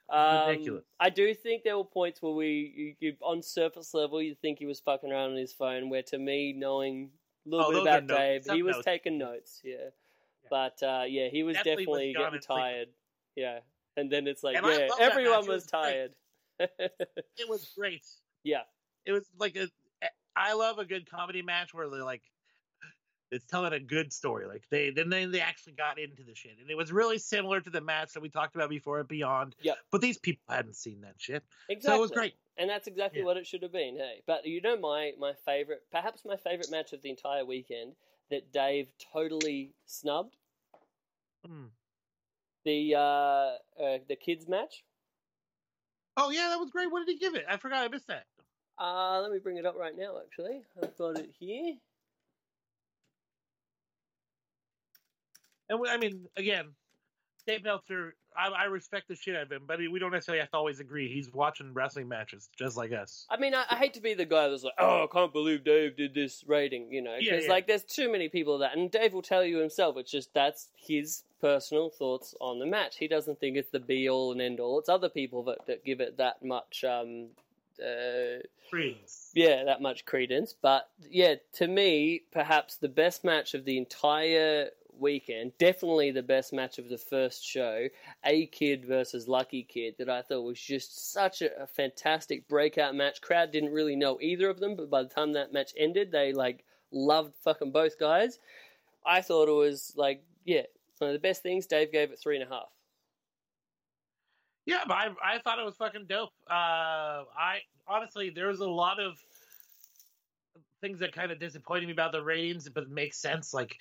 Um, Ridiculous. I do think there were points where we, you, you, on surface level, you think he was fucking around on his phone. Where to me, knowing a little Oh, bit about. Dave, Some he was notes. taking notes. Yeah, but uh, yeah, he was Definitely definitely, gone getting and sleeping. tired. Yeah, and then it's like, And yeah, everyone was, was tired. It was great. yeah, it was like a I love a good comedy match where they're like it's telling a good story. Like they then they, they actually got into the shit. And it was really similar to the match that we talked about before at Beyond. Yeah. But these people hadn't seen that shit. exactly. So it was great. and that's exactly Yeah. what it should have been. Hey, but you know my my favorite, perhaps my favorite match of the entire weekend that Dave totally snubbed Hmm. the uh, uh the kids match. Oh yeah, that was great. What did he give it? I forgot I missed that. Uh, let me bring it up right now. Actually, I've got it here. And we- I mean, again, Dave Meltzer, I, I respect the shit out of him, but we don't necessarily have to always agree. He's watching wrestling matches just like us. I mean, I, I hate to be the guy that's like, "Oh, I can't believe Dave did this rating," you know, Yeah, because yeah. like there's too many people that, and Dave will tell you himself. It's just that's his personal thoughts on the match. He doesn't think it's the be all and end all. It's other people that, that give it that much, um, uh, Freeze. yeah, that much credence. But yeah, to me, perhaps the best match of the entire weekend, definitely the best match of the first show, A Kid versus Lucky Kid, that I thought was just such a, a fantastic breakout match. Crowd didn't really know either of them, but by the time that match ended, they like loved fucking both guys. I thought it was like, yeah, one of the best things. Dave gave it three and a half. Yeah, but I I thought it was fucking dope. Uh, I honestly, there was a lot of things that kind of disappointed me about the ratings, but it makes sense. Like,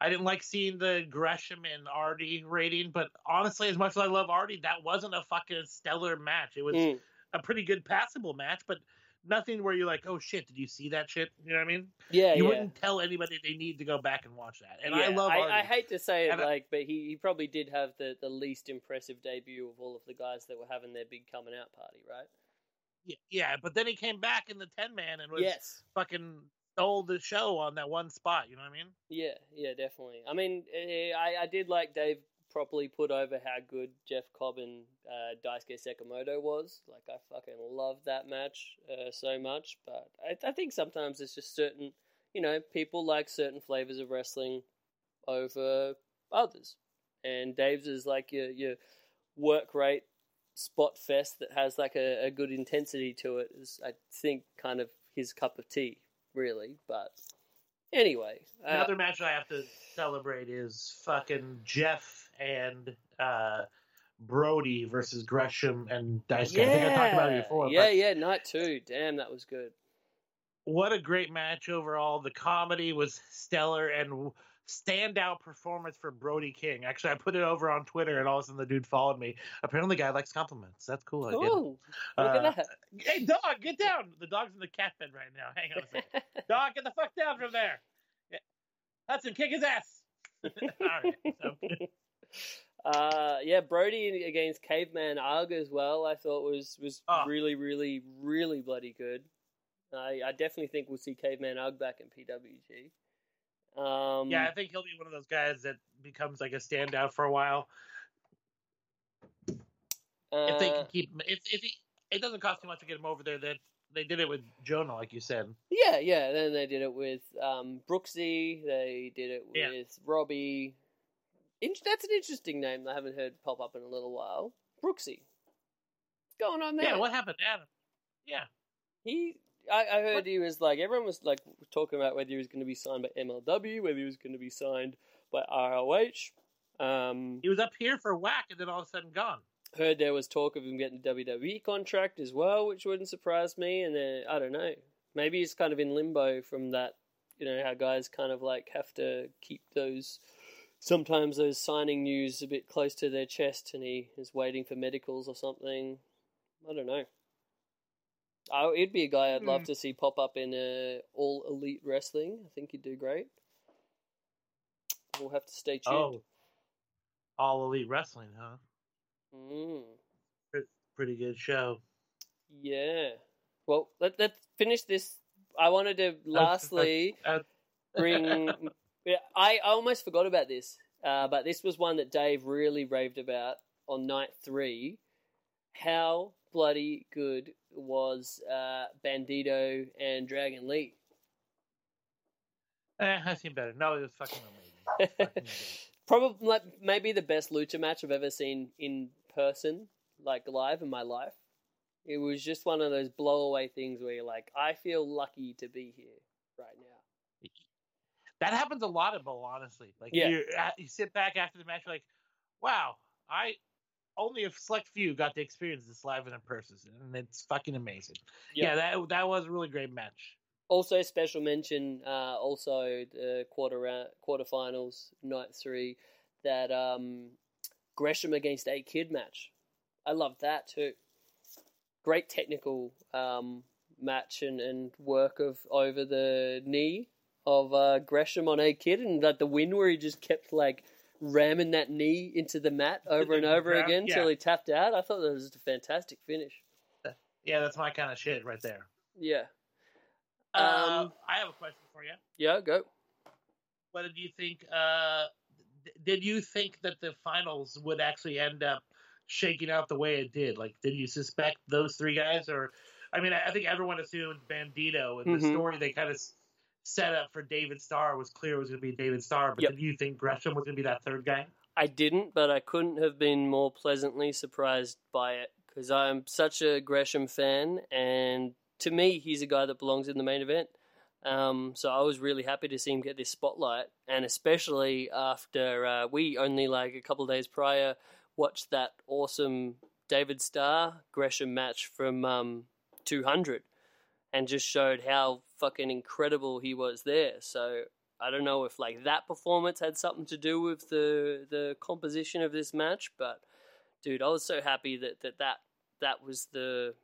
I didn't like seeing the Gresham and Artie rating, but honestly, as much as I love Artie, that wasn't a fucking stellar match. It was Mm. a pretty good passable match, but nothing where you're like, oh shit, did you see that shit? You know what I mean? Yeah, you yeah. wouldn't tell anybody they need to go back and watch that. And I love Artie. I, hate to say it, And I- like, but he, he probably did have the, the least impressive debut of all of the guys that were having their big coming out party, right? yeah, yeah, but then he came back in the ten man and was Yes. fucking stole the show on that one spot. You know what I mean? Yeah, yeah, definitely. I mean, eh, I, I did like Dave properly put over how good Jeff Cobb and uh, Daisuke Sekimoto was. Like, I fucking loved that match uh, so much. But I, I think sometimes it's just certain, you know, people like certain flavors of wrestling over others. And Dave's is like your, your work rate spot fest that has like a, a good intensity to it is, I think, kind of his cup of tea, really. But anyway. uh, Another match I have to celebrate is fucking Jeff and uh, Brody versus Gresham and Daisuke. I think I talked about it before. Yeah, but yeah, night two. Damn, that was good. what a great match overall. The comedy was stellar and w- standout performance for Brody King. Actually, I put it over on Twitter, and all of a sudden the dude followed me. Apparently, the guy likes compliments. That's cool. Cool. Look Uh, at that. Hey, dog, get down. The dog's in the cat bed right now. Hang on a second. dog, get the fuck down from there. Yeah. Hudson, kick his ass. all right. So, Uh, yeah, Brody against Caveman Ugg as well. I thought was was Oh. really, really, really bloody good. I, I definitely think we'll see Caveman Ugg back in PWG. Um, yeah, I think he'll be one of those guys that becomes like a standout for a while. if they uh, can keep him, if if he, it doesn't cost too much to get him over there. That they did it with Jonah, like you said. Yeah, yeah. Then they did it with um, Brooksy. They did it with Yeah. Robbie. In- that's an interesting name I haven't heard pop up in a little while. Brooksy. What's going on there? Yeah, what happened, to Adam? Yeah, He, I, I heard What? he was like everyone was like talking about whether he was going to be signed by MLW, whether he was going to be signed by ROH. Um, he was up here for whack, and then all of a sudden gone. heard there was talk of him getting a WWE contract as well, which wouldn't surprise me. And then I don't know, maybe he's kind of in limbo from that. You know how guys kind of like have to keep those sometimes those signing news a bit close to their chest, and he is waiting for medicals or something. I don't know. Oh, he'd be a guy I'd love Hmm. to see pop up in uh, all elite wrestling. I think he'd do great. We'll have to stay tuned. Oh, all elite wrestling, huh? Mm. Pretty good show. Yeah. Well, let, let's finish this. I wanted to lastly bring. I, I almost forgot about this, uh, but this was one that Dave really raved about on night three. How bloody good was uh, Bandito and Dragon Lee? eh, I seen better. No, it was fucking amazing. Fucking. Probably like, maybe the best lucha match I've ever seen in person, like live in my life. It was just one of those blowaway things where you're like, I feel lucky to be here right now. That happens a lot of Bowl, honestly. Like Yeah. you, you sit back after the match, you're like, wow, I only a select few got to experience this live and in person, and it's fucking amazing. Yeah. Yeah, that that was a really great match. Also, special mention. Uh, also, the quarter round, quarterfinals, night three, that um, Gresham against A Kid match. I loved that too. Great technical um, match and, and work of over the knee of uh, Gresham on A Kid, and that the win where he just kept like ramming that knee into the mat over and over ground, again yeah. he tapped out. I thought that was a fantastic finish. Yeah, that's my kind of shit right there. Yeah. Uh, Um, I have a question for you. Yeah, go. What did you think? Uh, did you think that the finals would actually end up shaking out the way it did? Like, did you suspect those three guys, or I mean, I think everyone assumed Bandito, and the Mhm. story they kind of set up for David Starr was clear it was going to be David Starr. But Yep. did you think Gresham was going to be that third guy? I didn't, but I couldn't have been more pleasantly surprised by it because I'm such a Gresham fan, and to me, he's a guy that belongs in the main event. Um, so I was really happy to see him get this spotlight, and especially after uh, we only like a couple of days prior watched that awesome David Starr Gresham match from um, 200, and just showed how fucking incredible he was there. So I don't know if like that performance had something to do with the the composition of this match, but dude, I was so happy that that that, that was the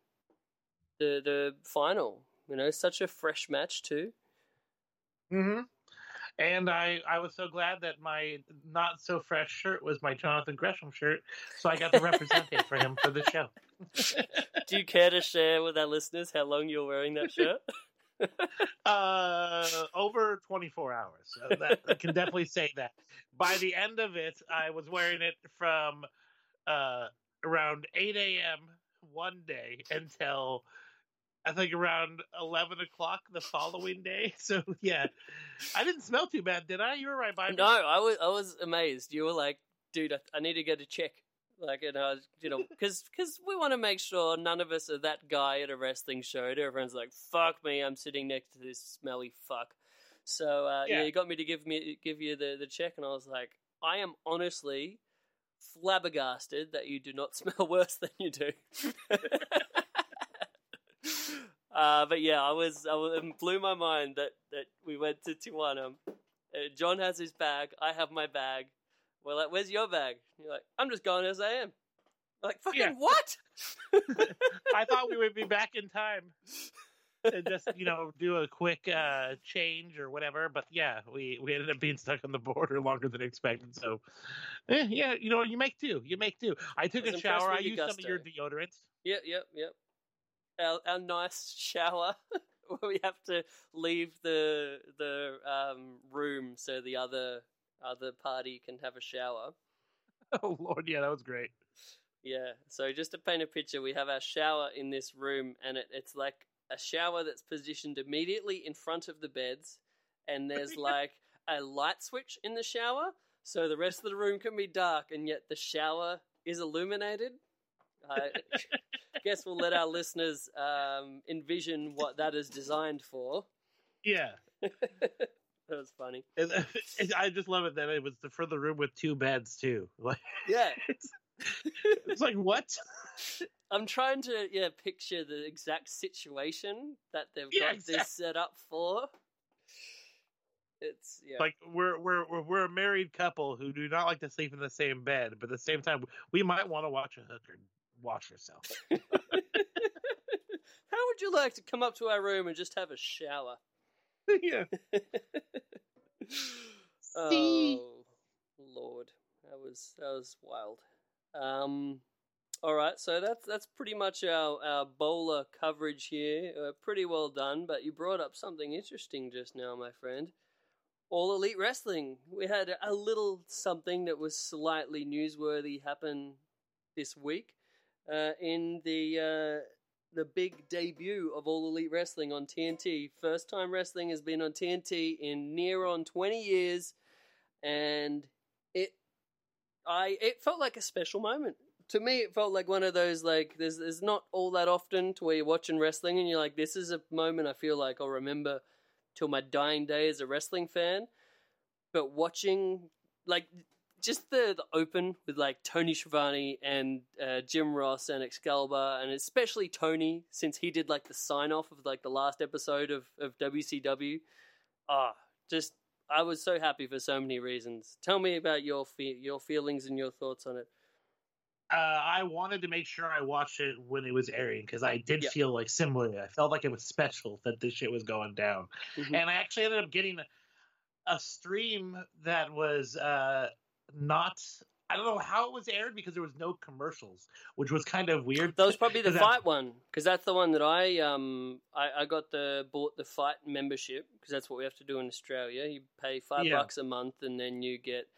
the the final. You know, such a fresh match too. Mm-hmm. And I, I was so glad that my not so fresh shirt was my Jonathan Gresham shirt, so I got to represent it for him for the show. Do you care to share with our listeners how long you're wearing that shirt? Uh, over 24 hours. So that, I can definitely say that. By the end of it, I was wearing it from uh, around 8 a.m. one day until I think around 11 o'clock the following day. So, yeah, I didn't smell too bad, did I? You were right by me. no, I was I was amazed. You were like, dude, I, I need to get a check. Like, and I was, you know, because because we want to make sure none of us are that guy at a wrestling show. Everyone's like, fuck me, I'm sitting next to this smelly fuck. So uh, yeah. Yeah. you got me to give me give you the the check, and I was like, I am honestly flabbergasted that you do not smell worse than you do. Uh, but yeah, I was, I was, it blew my mind that, that we went to Tijuana. Uh, John has his bag. I have my bag. We're like, "Where's your bag?" You're like, "I'm just going as I am." Like, fucking Yeah. what? I thought we would be back in time and just you know do a quick uh, change or whatever. But yeah, we we ended up being stuck on the border longer than expected. So eh, yeah, you know you make do. You make do. I took I a shower. I used some of your gusto. deodorant. Yep, yep, yep. Our, our nice shower where we have to leave the the um, room so the other other party can have a shower. Oh lord, yeah, that was great. Yeah. So just to paint a picture, we have our shower in this room, and it, it's like a shower that's positioned immediately in front of the beds, and there's like a light switch in the shower, so the rest of the room can be dark, and yet the shower is illuminated. I guess we'll let our listeners um, envision what that is designed for. Yeah, that was funny. And- and I just love it that it was the, for the room with two beds too. Like Yeah. it's, it's like what? I'm trying to yeah picture the exact situation that they've Yeah, got exact- this set up for. It's yeah. Like we're we're we're we're a married couple who do not like to sleep in the same bed, but at the same time we might want to watch a hooker wash herself. How would you like to come up to our room and just have a shower? yeah. oh Lord, that was that was wild. Um, all right, so that's that's pretty much our our Bola coverage here. Uh, pretty well done, but you brought up something interesting just now, my friend. All Elite Wrestling. We had a little something that was slightly newsworthy happen this week uh, in the uh, the big debut of All Elite Wrestling on TNT. First time wrestling has been on TNT in near on 20 years, and it I it felt like a special moment. To me, it felt like one of those like there's there's not all that often to where you're watching wrestling and you're like, this is a moment I feel like I'll remember till my dying day as a wrestling fan. But watching like just the, the open with like Tony Schiavone and uh, Jim Ross and Excalibur, and especially Tony, since he did like the sign off of like the last episode of, of WCW. Ah, just I was so happy for so many reasons. Tell me about your fe- your feelings and your thoughts on it. Uh, I wanted to make sure I watched it when it was airing because I did Yeah. feel like similarly. I felt like it was special that this shit was going down, Mhm. and I actually ended up getting a, a stream that was uh, not. I don't know how it was aired because there was no commercials, which was kind of weird. That was probably the that- FITE one because that's the one that I um I, I got the bought the FITE membership because that's what we have to do in Australia. You pay five Yeah. bucks a month and then you get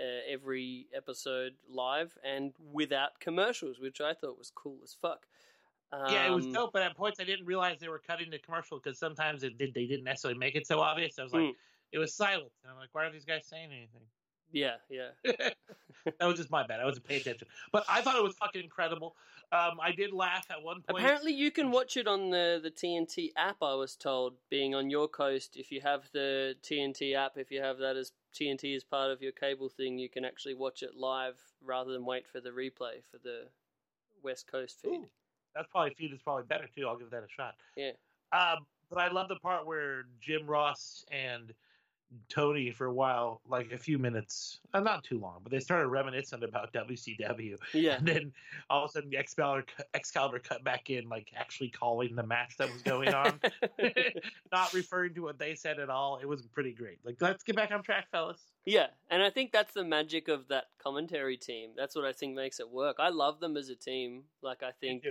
uh, every episode live and without commercials, which I thought was cool as fuck. Um, yeah, it was dope, but at points I didn't realize they were cutting the commercial because sometimes it did. They didn't necessarily make it so obvious. I was like, Mm. it was silent, and I'm like, why are these guys saying anything? Yeah, yeah. that was just my bad. I wasn't paying attention, but I thought it was fucking incredible. Um, I did laugh at one point. Apparently, you can watch it on the, the TNT app. I was told, being on your coast, if you have the TNT app, if you have that as TNT as part of your cable thing, you can actually watch it live rather than wait for the replay for the West Coast feed. Ooh, that's probably feed is probably better too. I'll give that a shot. Yeah. Um, but I love the part where Jim Ross and Tony for a while, like a few minutes, uh, not too long, but they started reminiscing about WCW. Yeah, And then all of a sudden, the Excalibur, Excalibur cut back in, like actually calling the match that was going on, not referring to what they said at all. It was pretty great. Like, let's get back on track, fellas. yeah, and I think that's the magic of that commentary team. That's what I think makes it work. I love them as a team. Like I think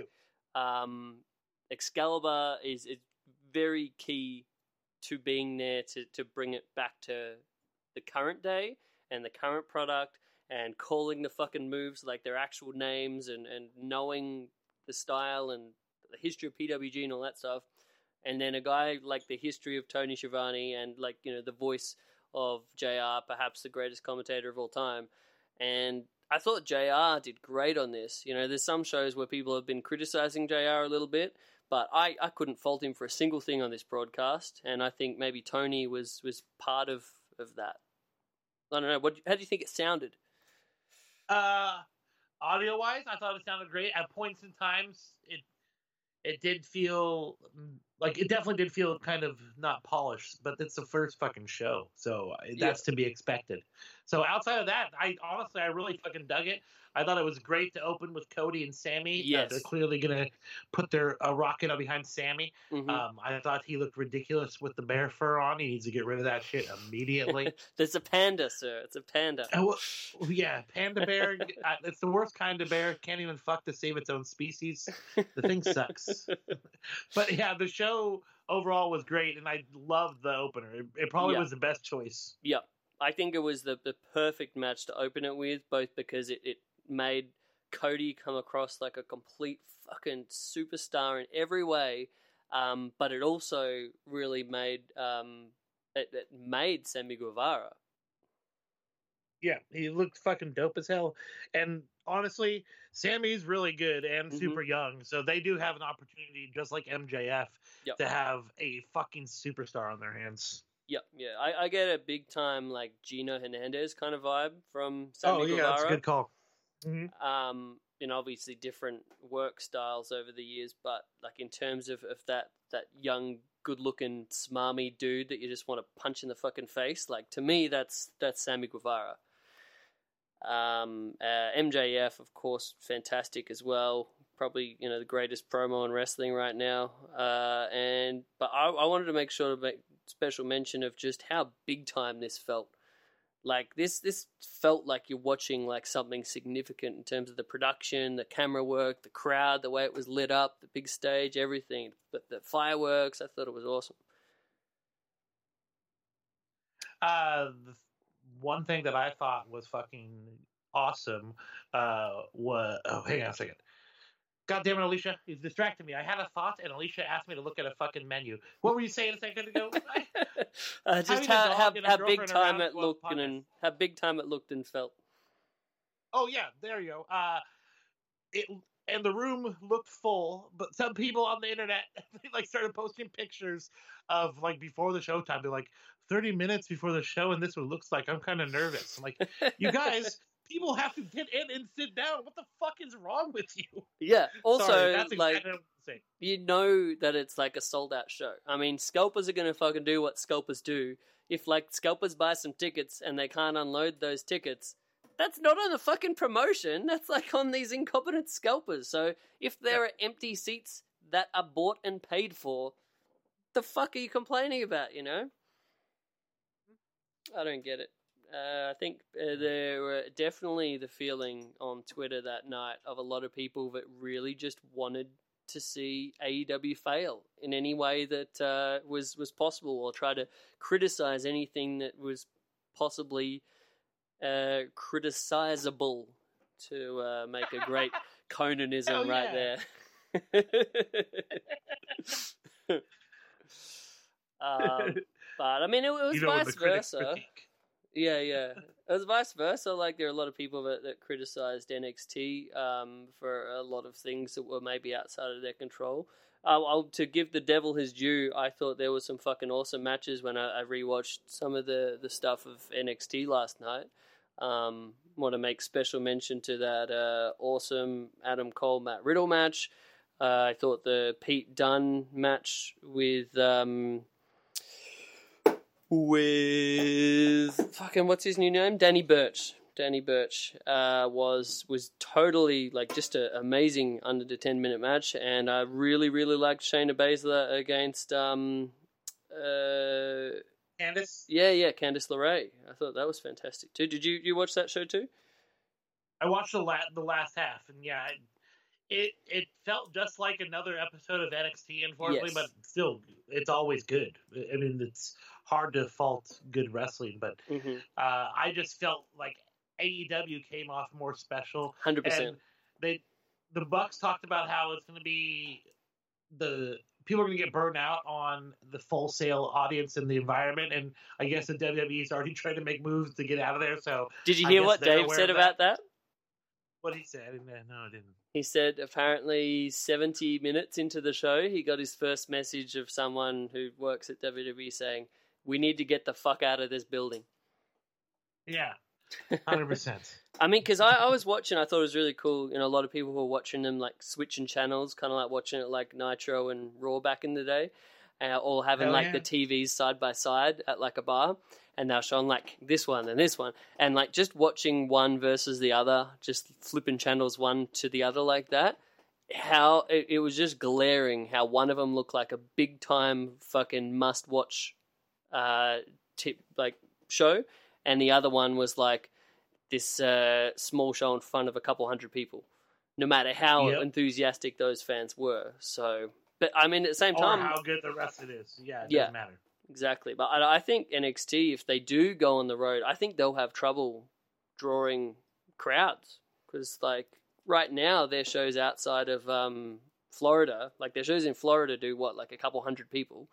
um, Excalibur is, is very key to being there to, to bring it back to the current day and the current product and calling the fucking moves like their actual names and, and knowing the style and the history of PWG and all that stuff. And then a guy like the history of Tony Schiavone and like, you know, the voice of JR, perhaps the greatest commentator of all time. And I thought JR did great on this. You know, there's some shows where people have been criticizing JR a little bit, but I, I couldn't fault him for a single thing on this broadcast, and I think maybe Tony was, was part of, of that. I don't know. What how do you think it sounded? Uh, audio wise, I thought it sounded great. At points in times, it it did feel like it definitely did feel kind of not polished, but it's the first fucking show, so uh, that's to be expected. So outside of that, I honestly I really fucking dug it. I thought it was great to open with Cody and Sammy. Uh, Yes. they're clearly gonna put their uh, rocket up behind Sammy. Mhm. Um, I thought he looked ridiculous with the bear fur on. He needs to get rid of that shit immediately. There's a panda, sir. It's a panda. Oh, well, yeah, panda bear. uh, it's the worst kind of bear. Can't even fuck to save its own species. The thing sucks. but yeah, the show overall was great, and I loved the opener. It, it probably Yeah. was the best choice. Yep. I think it was the, the perfect match to open it with, both because it, it made Cody come across like a complete fucking superstar in every way, um, but it also really made um, it, it made Sammy Guevara. Yeah, he looked fucking dope as hell. And honestly, Sammy's really good and Mhm. super young, so they do have an opportunity, just like MJF, Yep. to have a fucking superstar on their hands. Yep, yeah. I, I get a big time like Gino Hernandez kind of vibe from Sammy oh yeah, Guevara. that's a good call. Mhm. um, you know, obviously different work styles over the years, but like in terms of, of that that young, good looking, smarmy dude that you just want to punch in the fucking face, like to me, that's that's Sammy Guevara. Um, uh, MJF, of course, fantastic as well. Probably you know the greatest promo in wrestling right now. Uh, and but I, I wanted to make sure to make special mention of just how big time this felt like this this felt like you're watching like something significant in terms of the production the camera work the crowd the way it was lit up the big stage everything but the fireworks i thought it was awesome Uh, the one thing that I thought was fucking awesome uh, was oh, hang on a second. God damn it, Alicia! he's distracting me. I had a thought, and Alicia asked me to look at a fucking menu. What were you saying a second ago? uh, just how, how, how big time it looked and how big time it looked and felt oh yeah, there you go. Uh, it and the room looked full, but some people on the internet they like started posting pictures of like before the show time. They're like thirty minutes before the show, and this what looks like. I'm kind of nervous. I'm like, you guys, people have to get in and sit down. What the fuck is wrong with you? yeah also Sorry, like you know that it's like a sold out show. I mean, scalpers are going to fucking do what scalpers do. If like scalpers buy some tickets and they can't unload those tickets, that's not on the fucking promotion. That's like on these incompetent scalpers. So if there are empty seats that are bought and paid for, the fuck are you complaining about? You know, I don't get it. Uh, I think uh, there were definitely the feeling on Twitter that night of a lot of people that really just wanted to see AEW fail in any way that uh, was was possible, or try to criticize anything that was possibly uh, criticizable to uh, make a great Conanism Hell right yeah. there. um, but I mean, it, it was you know, vice versa. Yeah, yeah. It was vice versa. Like there are a lot of people that, that criticized NXT um, for a lot of things that were maybe outside of their control. Uh, I'll, to give the devil his due, I thought there were some fucking awesome matches when I, I rewatched some of the, the stuff of NXT last night. Um, want to make special mention to that uh, awesome Adam Cole Matt Riddle match. Uh, I thought the Pete Dunne match with um, with fucking what's his new name? Danny Burch. Danny Burch uh, was was totally like just an amazing under the ten minute match, and I really really liked Shayna Baszler against um uh Candice, yeah yeah Candice LeRae. I thought that was fantastic too. Did you you watch that show too? I watched the la- the last half, and yeah, it it felt just like another episode of NXT, unfortunately, Yes. but still, it's always good. I mean, it's hard to fault good wrestling, but Mm-hmm. uh, I just felt like AEW came off more special, Hundred percent. they the Bucks talked about how it's going to be the people are going to get burned out on the Full Sail audience and the environment, and I guess the WWE is already trying to make moves to get out of there. So Did you hear what Dave said about that? what he said, no, I didn't. He said apparently 70 minutes into the show, he got his first message of someone who works at WWE saying, We need to get the fuck out of this building. Yeah. Hundred percent. I mean, because I, I was watching, I thought it was really cool. You know, a lot of people were watching them like switching channels, kind of like watching it like Nitro and Raw back in the day, uh, or having Hell like yeah. the TVs side by side at like a bar, and they're showing like this one and this one, and like just watching one versus the other, just flipping channels one to the other like that. How it, it was just glaring how one of them looked like a big time fucking must watch, uh, tip like show, and the other one was like this uh, small show in front of a couple hundred people, no matter how Yep. enthusiastic those fans were. So, but I mean, at the same Or time, how good the rest of it is. Yeah, it Yeah. doesn't matter. exactly. But I, I think NXT, if they do go on the road, I think they'll have trouble drawing crowds because, like, right now their shows outside of um, Florida, like their shows in Florida, do what like a couple hundred people,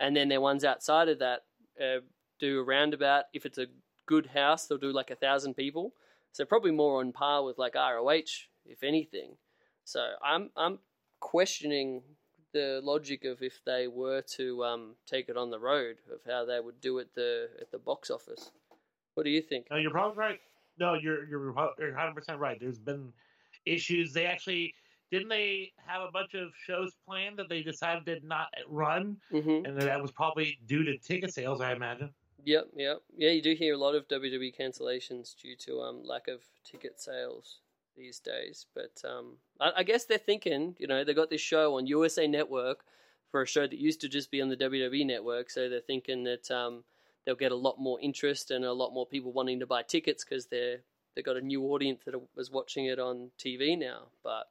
and then their ones outside of that uh, do a roundabout. if it's a good house, they'll do like a thousand people. So probably more on par with like ROH, if anything. So I'm I'm questioning the logic of if they were to um, take it on the road of how they would do it the at the box office. What do you think? No, you're probably right. No, you're you're you're 100 percent right. There's been issues. They actually didn't they have a bunch of shows planned that they decided did not run, hmm and that was probably due to ticket sales, I imagine. Yep, yep, yeah. You do hear a lot of WWE cancellations due to um lack of ticket sales these days. But um, I, I guess they're thinking, you know, they got this show on USA Network for a show that used to just be on the WWE Network, so they're thinking that um they'll get a lot more interest and a lot more people wanting to buy tickets because they're they got a new audience that was watching it on TV now. But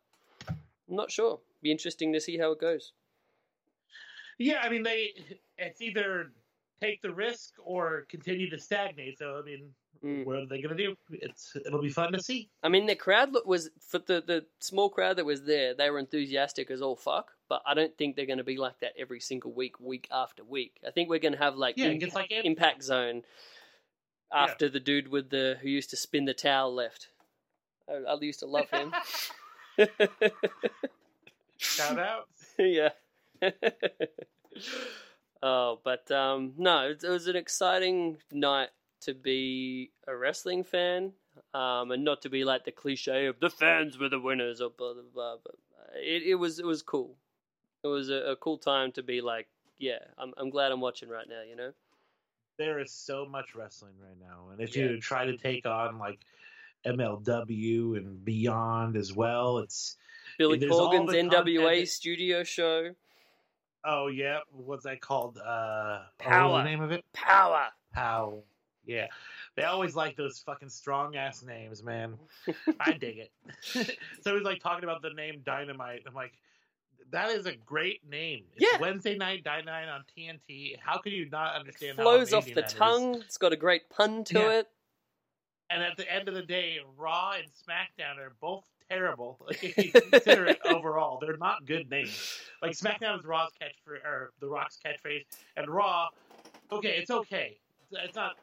I'm not sure. Be interesting to see how it goes. Yeah, I mean they. It's either take the risk or continue to stagnate. So I mean, Mm. what are they going to do? It's it'll be fun to see. I mean, the crowd was for the the small crowd that was there. They were enthusiastic as all fuck, but I don't think they're going to be like that every single week, week after week. I think we're going to have like Yeah, like Impact Zone after the dude with the who used to spin the towel left. I, I used to love him. Shout out. yeah. oh, but um, no, it, it was an exciting night to be a wrestling fan, um, and not to be like the cliche of the fans were the winners or blah blah blah. But uh, it, it was it was cool. It was a, a cool time to be like, yeah, I'm I'm glad I'm watching right now. You know. There is so much wrestling right now, and if Yeah. you try to take on like MLW and beyond as well, it's Billy Corgan's NWA content- studio show. oh yeah, what's that called? Uh, oh, Power. the name of it? Power. How? Yeah, they always like those fucking strong ass names, man. I dig it. so he's like talking about the name Dynamite. I'm like, that is a great name. It's Yeah. Wednesday night Dynamite on TNT. How can you not understand? Flows off the that is? tongue. It's got a great pun to Yeah. it. And at the end of the day, Raw and SmackDown are both terrible. Like if you consider it overall, they're not good names. Like SmackDown is Raw's catchphrase or The Rock's catchphrase, and Raw, okay, it's okay. It's not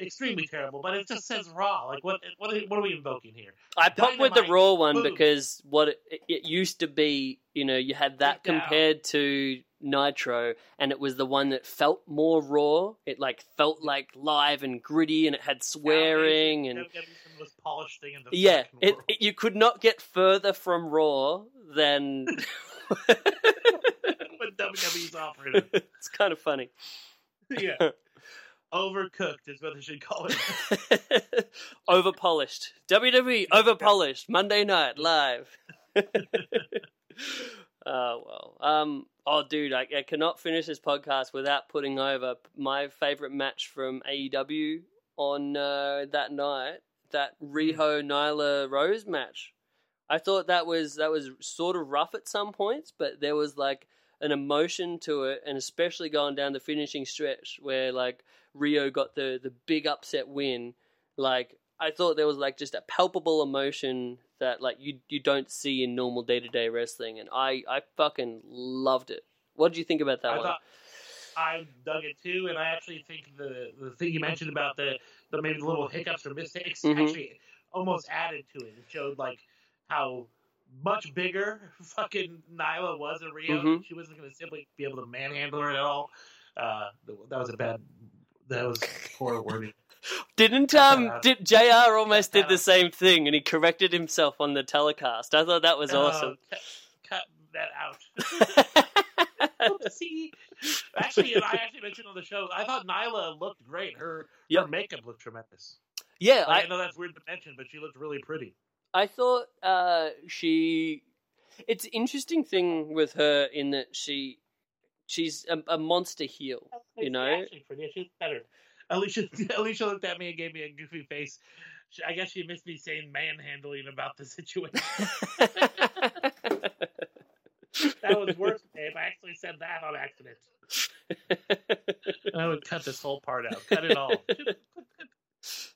extremely terrible, but it just says Raw. Like what? What are, what are we invoking here? I put with the Raw one moves. because what it, it used to be, you know, you had that Sit compared to Nitro, and it was the one that felt more raw. It like felt like live and gritty, and it had swearing and WWE's the most polished thing in the yeah, it, it you could not get further from Raw than. what WWE's offering. it's kind of funny. yeah. Overcooked is what they should call it. over polished. WWE over polished. Monday night live. oh well. Um. Oh, dude, I, I cannot finish this podcast without putting over my favorite match from AEW on uh, that night. That Riho Nyla Rose match. I thought that was that was sort of rough at some points, but there was like an emotion to it, and especially going down the finishing stretch where like Riho got the the big upset win. Like I thought there was like just a palpable emotion that like you you don't see in normal day to day wrestling, and I I fucking loved it. What did you think about that I one? thought I dug it too, and I actually think the the thing you mentioned about the the maybe the little hiccups or mistakes Mhm. actually almost added to it. It showed like how much bigger fucking Nyla was in Riho. Mhm. She wasn't going to simply be able to manhandle her at all. Uh, that was a bad. That was poor wording. Didn't um did Jr. almost did the same thing and he corrected himself on the telecast. I thought that was awesome. cut, cut that out. See, actually, and I actually mentioned on the show, I thought Nyla looked great. Her her makeup looked tremendous. yeah, Like, I, I know that's weird to mention, but she looked really pretty. I thought uh she it's interesting thing with her in that she she's a, a monster heel, you know. actually pretty. She's better. Alicia, Alicia looked at me and gave me a goofy face. She, I guess she missed me saying manhandling about the situation. that was worse, babe. I actually said that on accident. I would cut this whole part out. Cut it all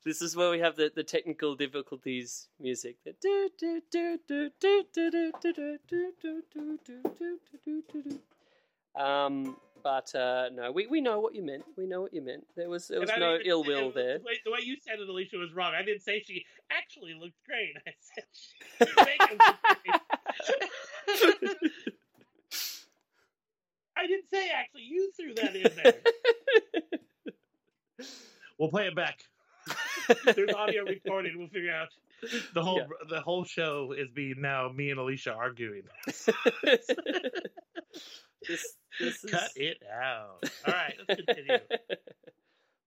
this is where we have the, the technical difficulties music. Um, but uh, no, we, we know what you meant. We know what you meant. There was there was no ill will there. The way, the way you said it, Alicia, was wrong. I didn't say she actually looked great. I said she looked great. I didn't say actually. You threw that in there. we'll play it back. There's audio recorded. We'll figure out. The whole Yeah. the whole show is being now me and Alicia arguing. this, this is... Cut it out. All right, let's continue.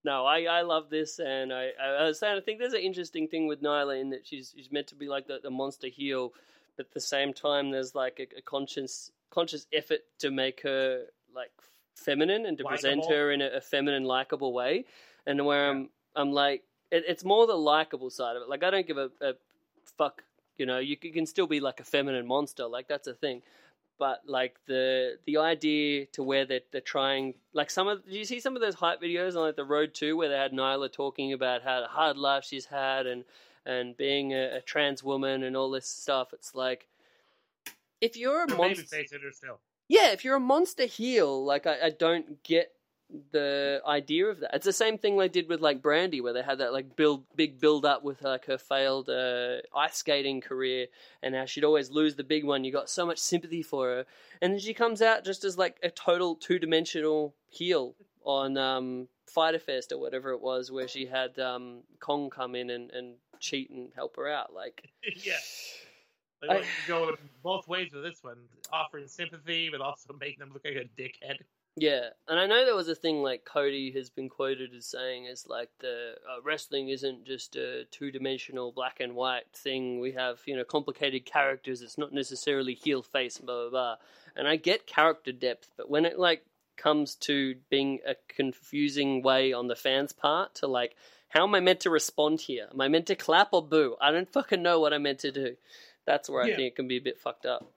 no, I, I love this, and I, I, was saying I think there's an interesting thing with Nyla in that she's she's meant to be like the, the monster heel, but at the same time there's like a, a conscious conscious effort to make her like feminine and to present her in a, a feminine, likable way, and where I'm I'm like it, it's more the likable side of it. Like I don't give a, a fuck, you know, you, you can still be like a feminine monster, like that's a thing but like the the idea to where they're, they're trying like some of do you see some of those hype videos on like the road 2 where they had Nyla talking about how the hard life she's had and and being a, a trans woman and all this stuff it's like if you're a monster babyface in her still. yeah, if you're a monster heel, like I, I don't get the idea of that. It's the same thing they did with like Brandi, where they had that like build big build up with like her failed uh, ice skating career, and how she'd always lose the big one. You got so much sympathy for her, and then she comes out just as like a total two dimensional heel on um, Fyter Fest or whatever it was, where she had um, Kong come in and, and cheat and help her out. Like, yeah. They I- both ways with this one, offering sympathy, but also making them look like a dickhead. Yeah, and I know there was a thing like Cody has been quoted as saying is like the uh, wrestling isn't just a two-dimensional black and white thing. We have you know complicated characters. It's not necessarily heel face and blah blah blah. And I get character depth, but when it like comes to being a confusing way on the fans' part to like how am I meant to respond here? Am I meant to clap or boo? I don't fucking know what I'm meant to do. That's where I think it can be a bit fucked up.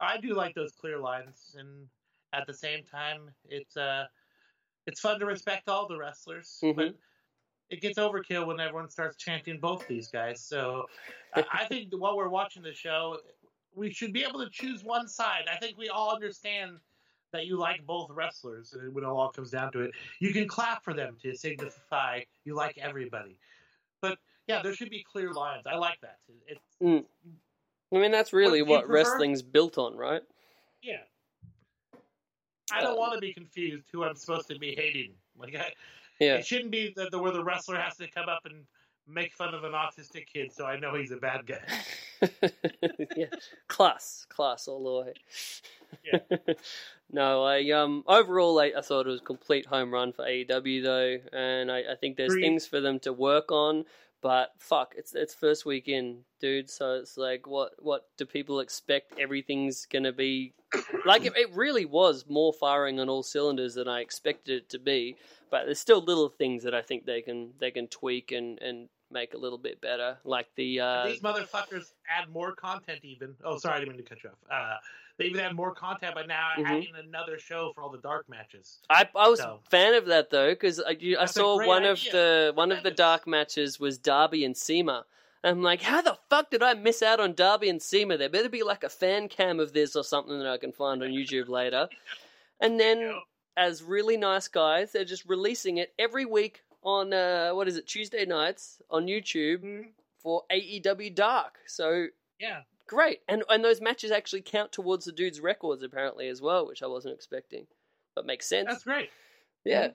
I do like those clear lines, and at the same time, it's uh, it's fun to respect all the wrestlers, Mhm. but it gets overkill when everyone starts chanting both these guys. So I think while we're watching the show, we should be able to choose one side. I think we all understand that you like both wrestlers and when it all comes down to it. You can clap for them to signify you like everybody. But yeah, there should be clear lines. I like that. It's I mean, that's really What what wrestling's built on, right? Yeah. I don't Uh, want to be confused who I'm supposed to be hating. Like, I, Yeah. it shouldn't be the, the where the wrestler has to come up and make fun of an autistic kid, so I know he's a bad guy. yeah, class, class all the way. Yeah. no, I um overall I, I thought it was a complete home run for AEW though, and I, I think there's Agreed. things for them to work on. But fuck, it's it's first weekend, dude. So it's like, what what do people expect? Everything's gonna be like it, it really was more firing on all cylinders than I expected it to be. But there's still little things that I think they can they can tweak and and make a little bit better, like the uh, These motherfuckers add more content, even. Oh, sorry, I didn't mean to cut you off. Uh, they even add more content, by now Mhm. adding another show for all the dark matches. I I was So- a fan of that though because I, you- I saw one of the one of the dark matches was Darby and CIMA. I'm like, how the fuck did I miss out on Darby and CIMA? There better be like a fan cam of this or something that I can find on YouTube later. And then, Yeah. as really nice guys, they're just releasing it every week on uh, what is it Tuesday nights on YouTube Mhm. for AEW Dark. So Yeah. Great, and and those matches actually count towards the dude's records apparently as well, which I wasn't expecting, but makes sense. That's great. Yeah.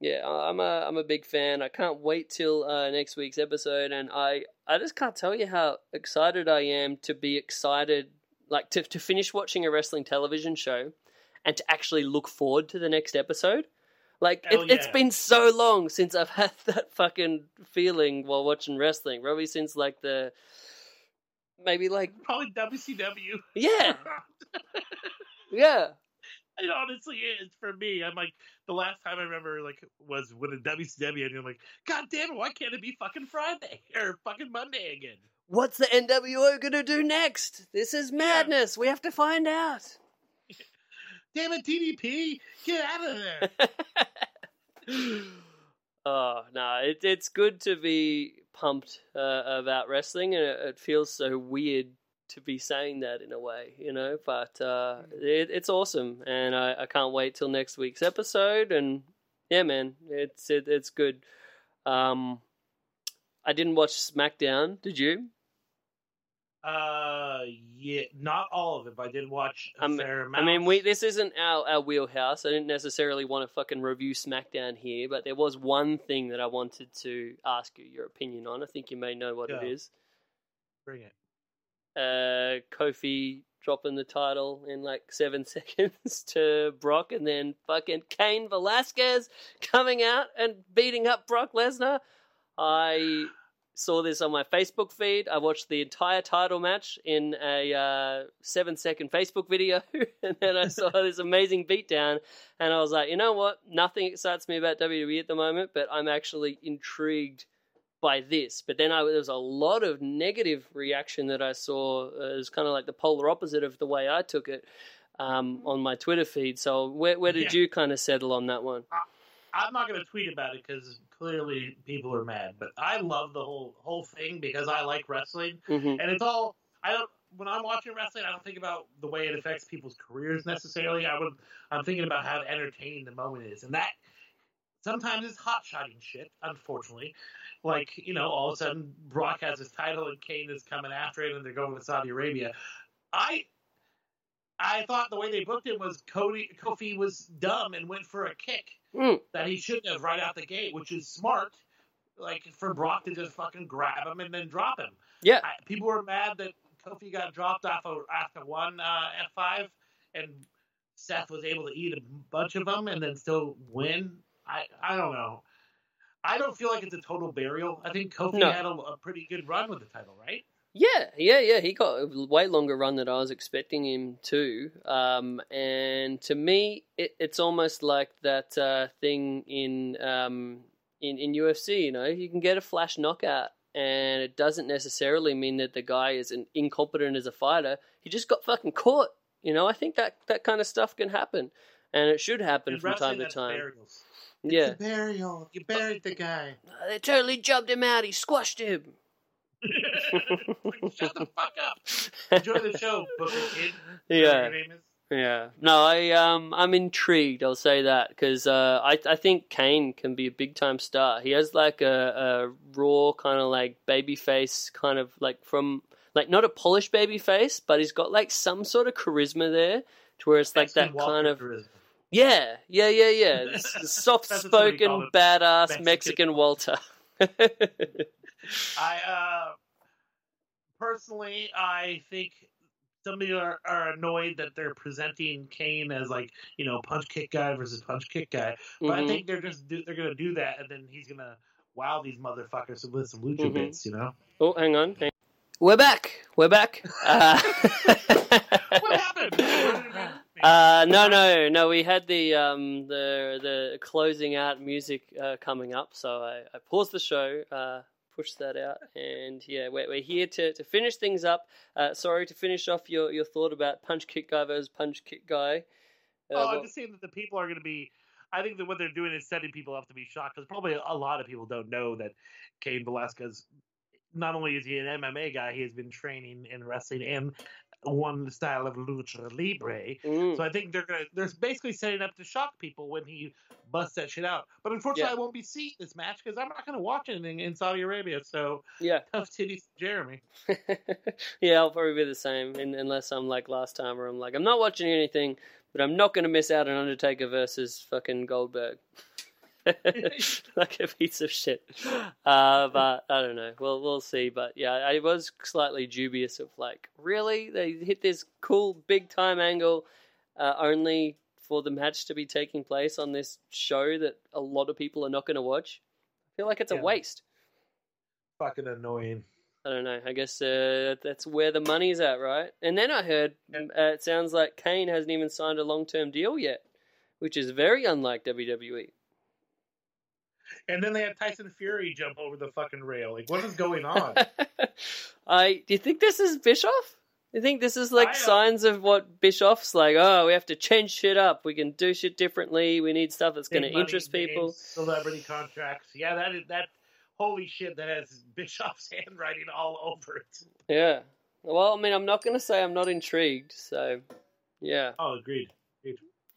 Yeah, I- I'm a I'm a big fan. I can't wait till uh, next week's episode, and I I just can't tell you how excited I am to be excited, like to to finish watching a wrestling television show, and to actually look forward to the next episode. Like it, Hell it's yeah. been so long since I've had that fucking feeling while watching wrestling. Probably since like the maybe like Probably WCW. yeah yeah It honestly is for me. I'm like the last time I remember like was when a WCW, and you're like, God damn it, why can't it be fucking Friday or fucking Monday again? what's the NWO gonna do next? This is madness. We have to find out. Damn it, DDP, get out of there. oh no, it, it's good to be pumped uh, about wrestling, and it, it feels so weird to be saying that in a way, you know. But uh, it, it's awesome, and I, I can't wait till next week's episode. And yeah, man, it's it, it's good. Um, I didn't watch SmackDown. Did you? Uh, yeah, not all of it, but I did watch a I'm- fair amount. I mean, we this isn't our, our wheelhouse. I didn't necessarily want to fucking review SmackDown here, but there was one thing that I wanted to ask you your opinion on. I think you may know what it Go. is. bring it. Uh, Kofi dropping the title in like seven seconds to Brock, and then fucking Cain Velasquez coming out and beating up Brock Lesnar. I saw this on my Facebook feed. I watched the entire title match in a uh, seven second Facebook video, and then I saw this amazing beatdown, and I was like, you know what? Nothing excites me about WWE at the moment, but I'm actually intrigued by this. But then I, there was a lot of negative reaction that I saw. Uh, it was kind of like the polar opposite of the way I took it um, on my Twitter feed. So where, where did Yeah. you kind of settle on that one? I'm not going to tweet about it because clearly people are mad. But I love the whole whole thing because I like wrestling, hmm and it's all I don't. When I'm watching wrestling, I don't think about the way it affects people's careers necessarily. I would. I'm thinking about how entertaining the moment is, and that sometimes it's hot shotting shit. Unfortunately, like you know, all of a sudden Brock has his title and Cain is coming after it, and they're going to Saudi Arabia. I. I thought the way they booked it was Cody Kofi was dumb and went for a kick Mm. that he shouldn't have right out the gate, which is smart. Like for Brock to just fucking grab him and then drop him. Yeah. I, people were mad that Kofi got dropped off of, after one uh, F5, and Seth was able to eat a bunch of them and then still win. I I don't know. I don't feel like it's a total burial. I think Kofi No. had a, a pretty good run with the title, right? Yeah, yeah, yeah. He got a way longer run than I was expecting him to. Um, and to me, it, it's almost like that uh, thing in um, in in UFC. You know, you can get a flash knockout, and it doesn't necessarily mean that the guy is an incompetent as a fighter. He just got fucking caught. You know, I think that that kind of stuff can happen, and it should happen In from time to time. burials. Yeah, It's a burial. You buried the guy. they totally jumped him out. He squashed him. Shut the fuck up. Enjoy the show, Booker Kid. Yeah. Your name is. Yeah, no, I um, I'm intrigued. I'll say that because uh, I I think Cain can be a big time star. He has like a, a raw kind of like baby face, kind of like from like not a polished baby face, but he's got like some sort of charisma there, to where it's like that kind of charisma. yeah, yeah, yeah, yeah, soft That's what somebody spoken badass Mexican Mexican Walter. I uh, personally, I think some people are, are annoyed that they're presenting Cain as like you know punch kick guy versus punch kick guy, but I Mhm. think they're just do, they're gonna do that, and then he's gonna wow these motherfuckers with some lucha Mhm. bits, you know. Oh, hang on, hang- we're back. We're back. Uh, What happened? Uh, no, no, no. We had the um, the the closing out music uh, coming up, so I, I paused the show, uh, pushed that out, and yeah, we're, we're here to, to finish things up. Uh, sorry to finish off your, your thought about punch kick guy versus punch kick guy. Uh, oh, I'm just saying that the people are going to be. I think that what they're doing is setting people up to be shocked because probably a lot of people don't know that Cain Velasquez. Not only is he an MMA guy, he has been training in wrestling and one style of lucha libre. Mm. So I think they're gonna they're basically setting up to shock people when he busts that shit out. But unfortunately, Yeah. I won't be seeing this match because I'm not gonna watch anything in Saudi Arabia. So yeah, tough titties, Jeremy. yeah, I'll probably be the same, in, unless I'm like last time, where I'm like, I'm not watching anything, but I'm not going to miss out on Undertaker versus fucking Goldberg. like a piece of shit. Uh, but I don't know. Well, we'll see. But yeah, I was slightly dubious of like, really, they hit this cool big time angle uh, only for the match to be taking place on this show that a lot of people are not going to watch. I feel like it's a waste. Fucking annoying. I don't know. I guess uh, that's where the money's at, right? And then I heard Yeah. uh, it sounds like Cain hasn't even signed a long term deal yet, which is very unlike. WWE. And then they had Tyson Fury jump over the fucking rail. Like, what is going on? I do you think this is Bischoff? You think this is like signs of what Bischoff's like? Oh, we have to change shit up. We can do shit differently. We need stuff that's going to interest big people. Celebrity contracts. Yeah, that is that. Holy shit! That has Bischoff's handwriting all over it. Yeah. Well, I mean, I'm not going to say I'm not intrigued. So, yeah. Oh, agreed.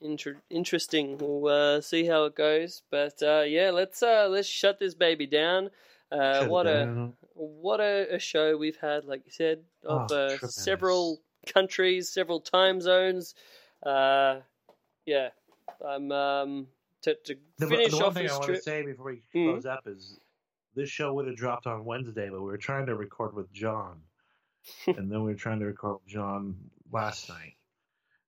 Inter- interesting. We'll uh, see how it goes. But uh, yeah, let's uh, let's shut this baby down. Uh, what a down. what a, a show we've had, like you said, of Oh, uh, several countries, several time zones. Uh, yeah, I'm um, to, to The, finish the one off thing this I want trip. to say before we Mhm. close up is this show would have dropped on Wednesday, but we were trying to record with John, and then we were trying to record with John last night,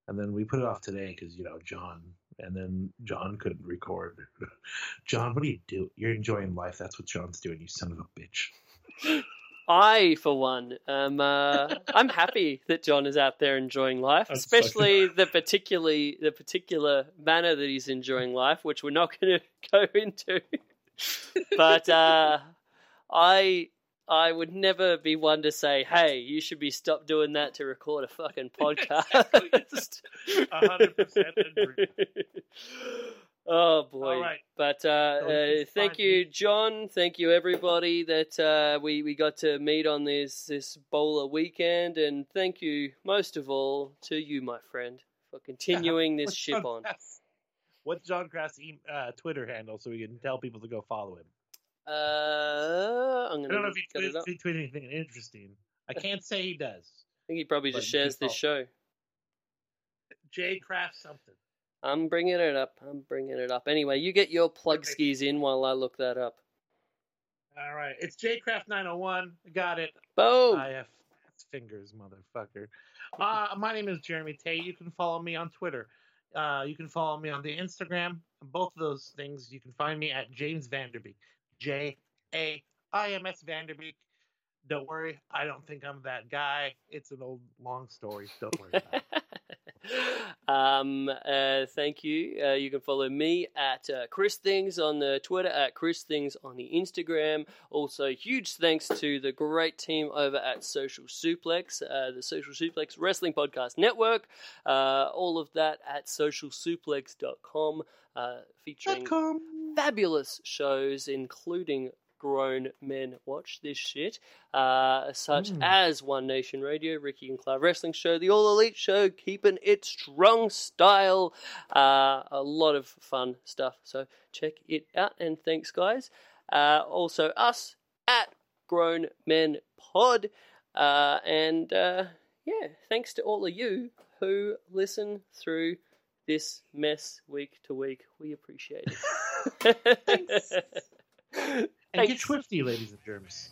and then we put it off today because you know John, and then John couldn't record. John, what do you do? You're enjoying life. That's what John's doing. You son of a bitch. I, for one, am uh, I'm happy that John is out there enjoying life, I'm especially the particularly the particular manner that he's enjoying life, which we're not going to go into. but uh, I I would never be one to say, "Hey, you should be stop doing that to record a fucking podcast." Hundred percent agree. oh boy! All right. But uh, uh, thank you, John. Thank you, everybody that uh, we we got to meet on this this bowler weekend, and thank you most of all to you, my friend, for continuing this What's ship John on. Crass- What's John Crass' uh, Twitter handle so we can tell people to go follow him? Uh, I'm I don't know if he it tweets, he tweets anything interesting. I can't say he does. I think he probably just shares this show. J Craft something. I'm bringing it up. I'm bringing it up. Anyway, you get your plug skis in while I look that up. All right, it's JCraft 901. Got it. Boom. I have fingers, motherfucker. Uh, my name is Jeremy Tay. You can follow me on Twitter. Uh, you can follow me on the Instagram. Both of those things, you can find me at James Vanderbeek. J A I M S Vanderbeek. Don't worry, I don't think I'm that guy. It's an old long story. Don't worry about it. um, uh, thank you. Uh, you can follow me at uh, Chris Things on the Twitter, at Chris Things on the Instagram. Also, huge thanks to the great team over at Social Suplex, uh, the Social Suplex Wrestling Podcast Network. Uh, all of that at socialsuplex.com, uh, featuring .com. fabulous shows, including Grown Men Watch This Shit, uh, such Mm. as One Nation Radio, Ricky and Clive Wrestling Show, The All Elite Show, keeping it strong style. Uh, a lot of fun stuff. So check it out, and thanks, guys. Uh, also, us at Grown Men Pod. Uh, and uh, yeah, thanks to all of you who listen through this mess week to week. We appreciate it. Thanks. and Thanks. get swifty, ladies and germs.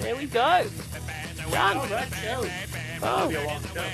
There we go. Done. Oh.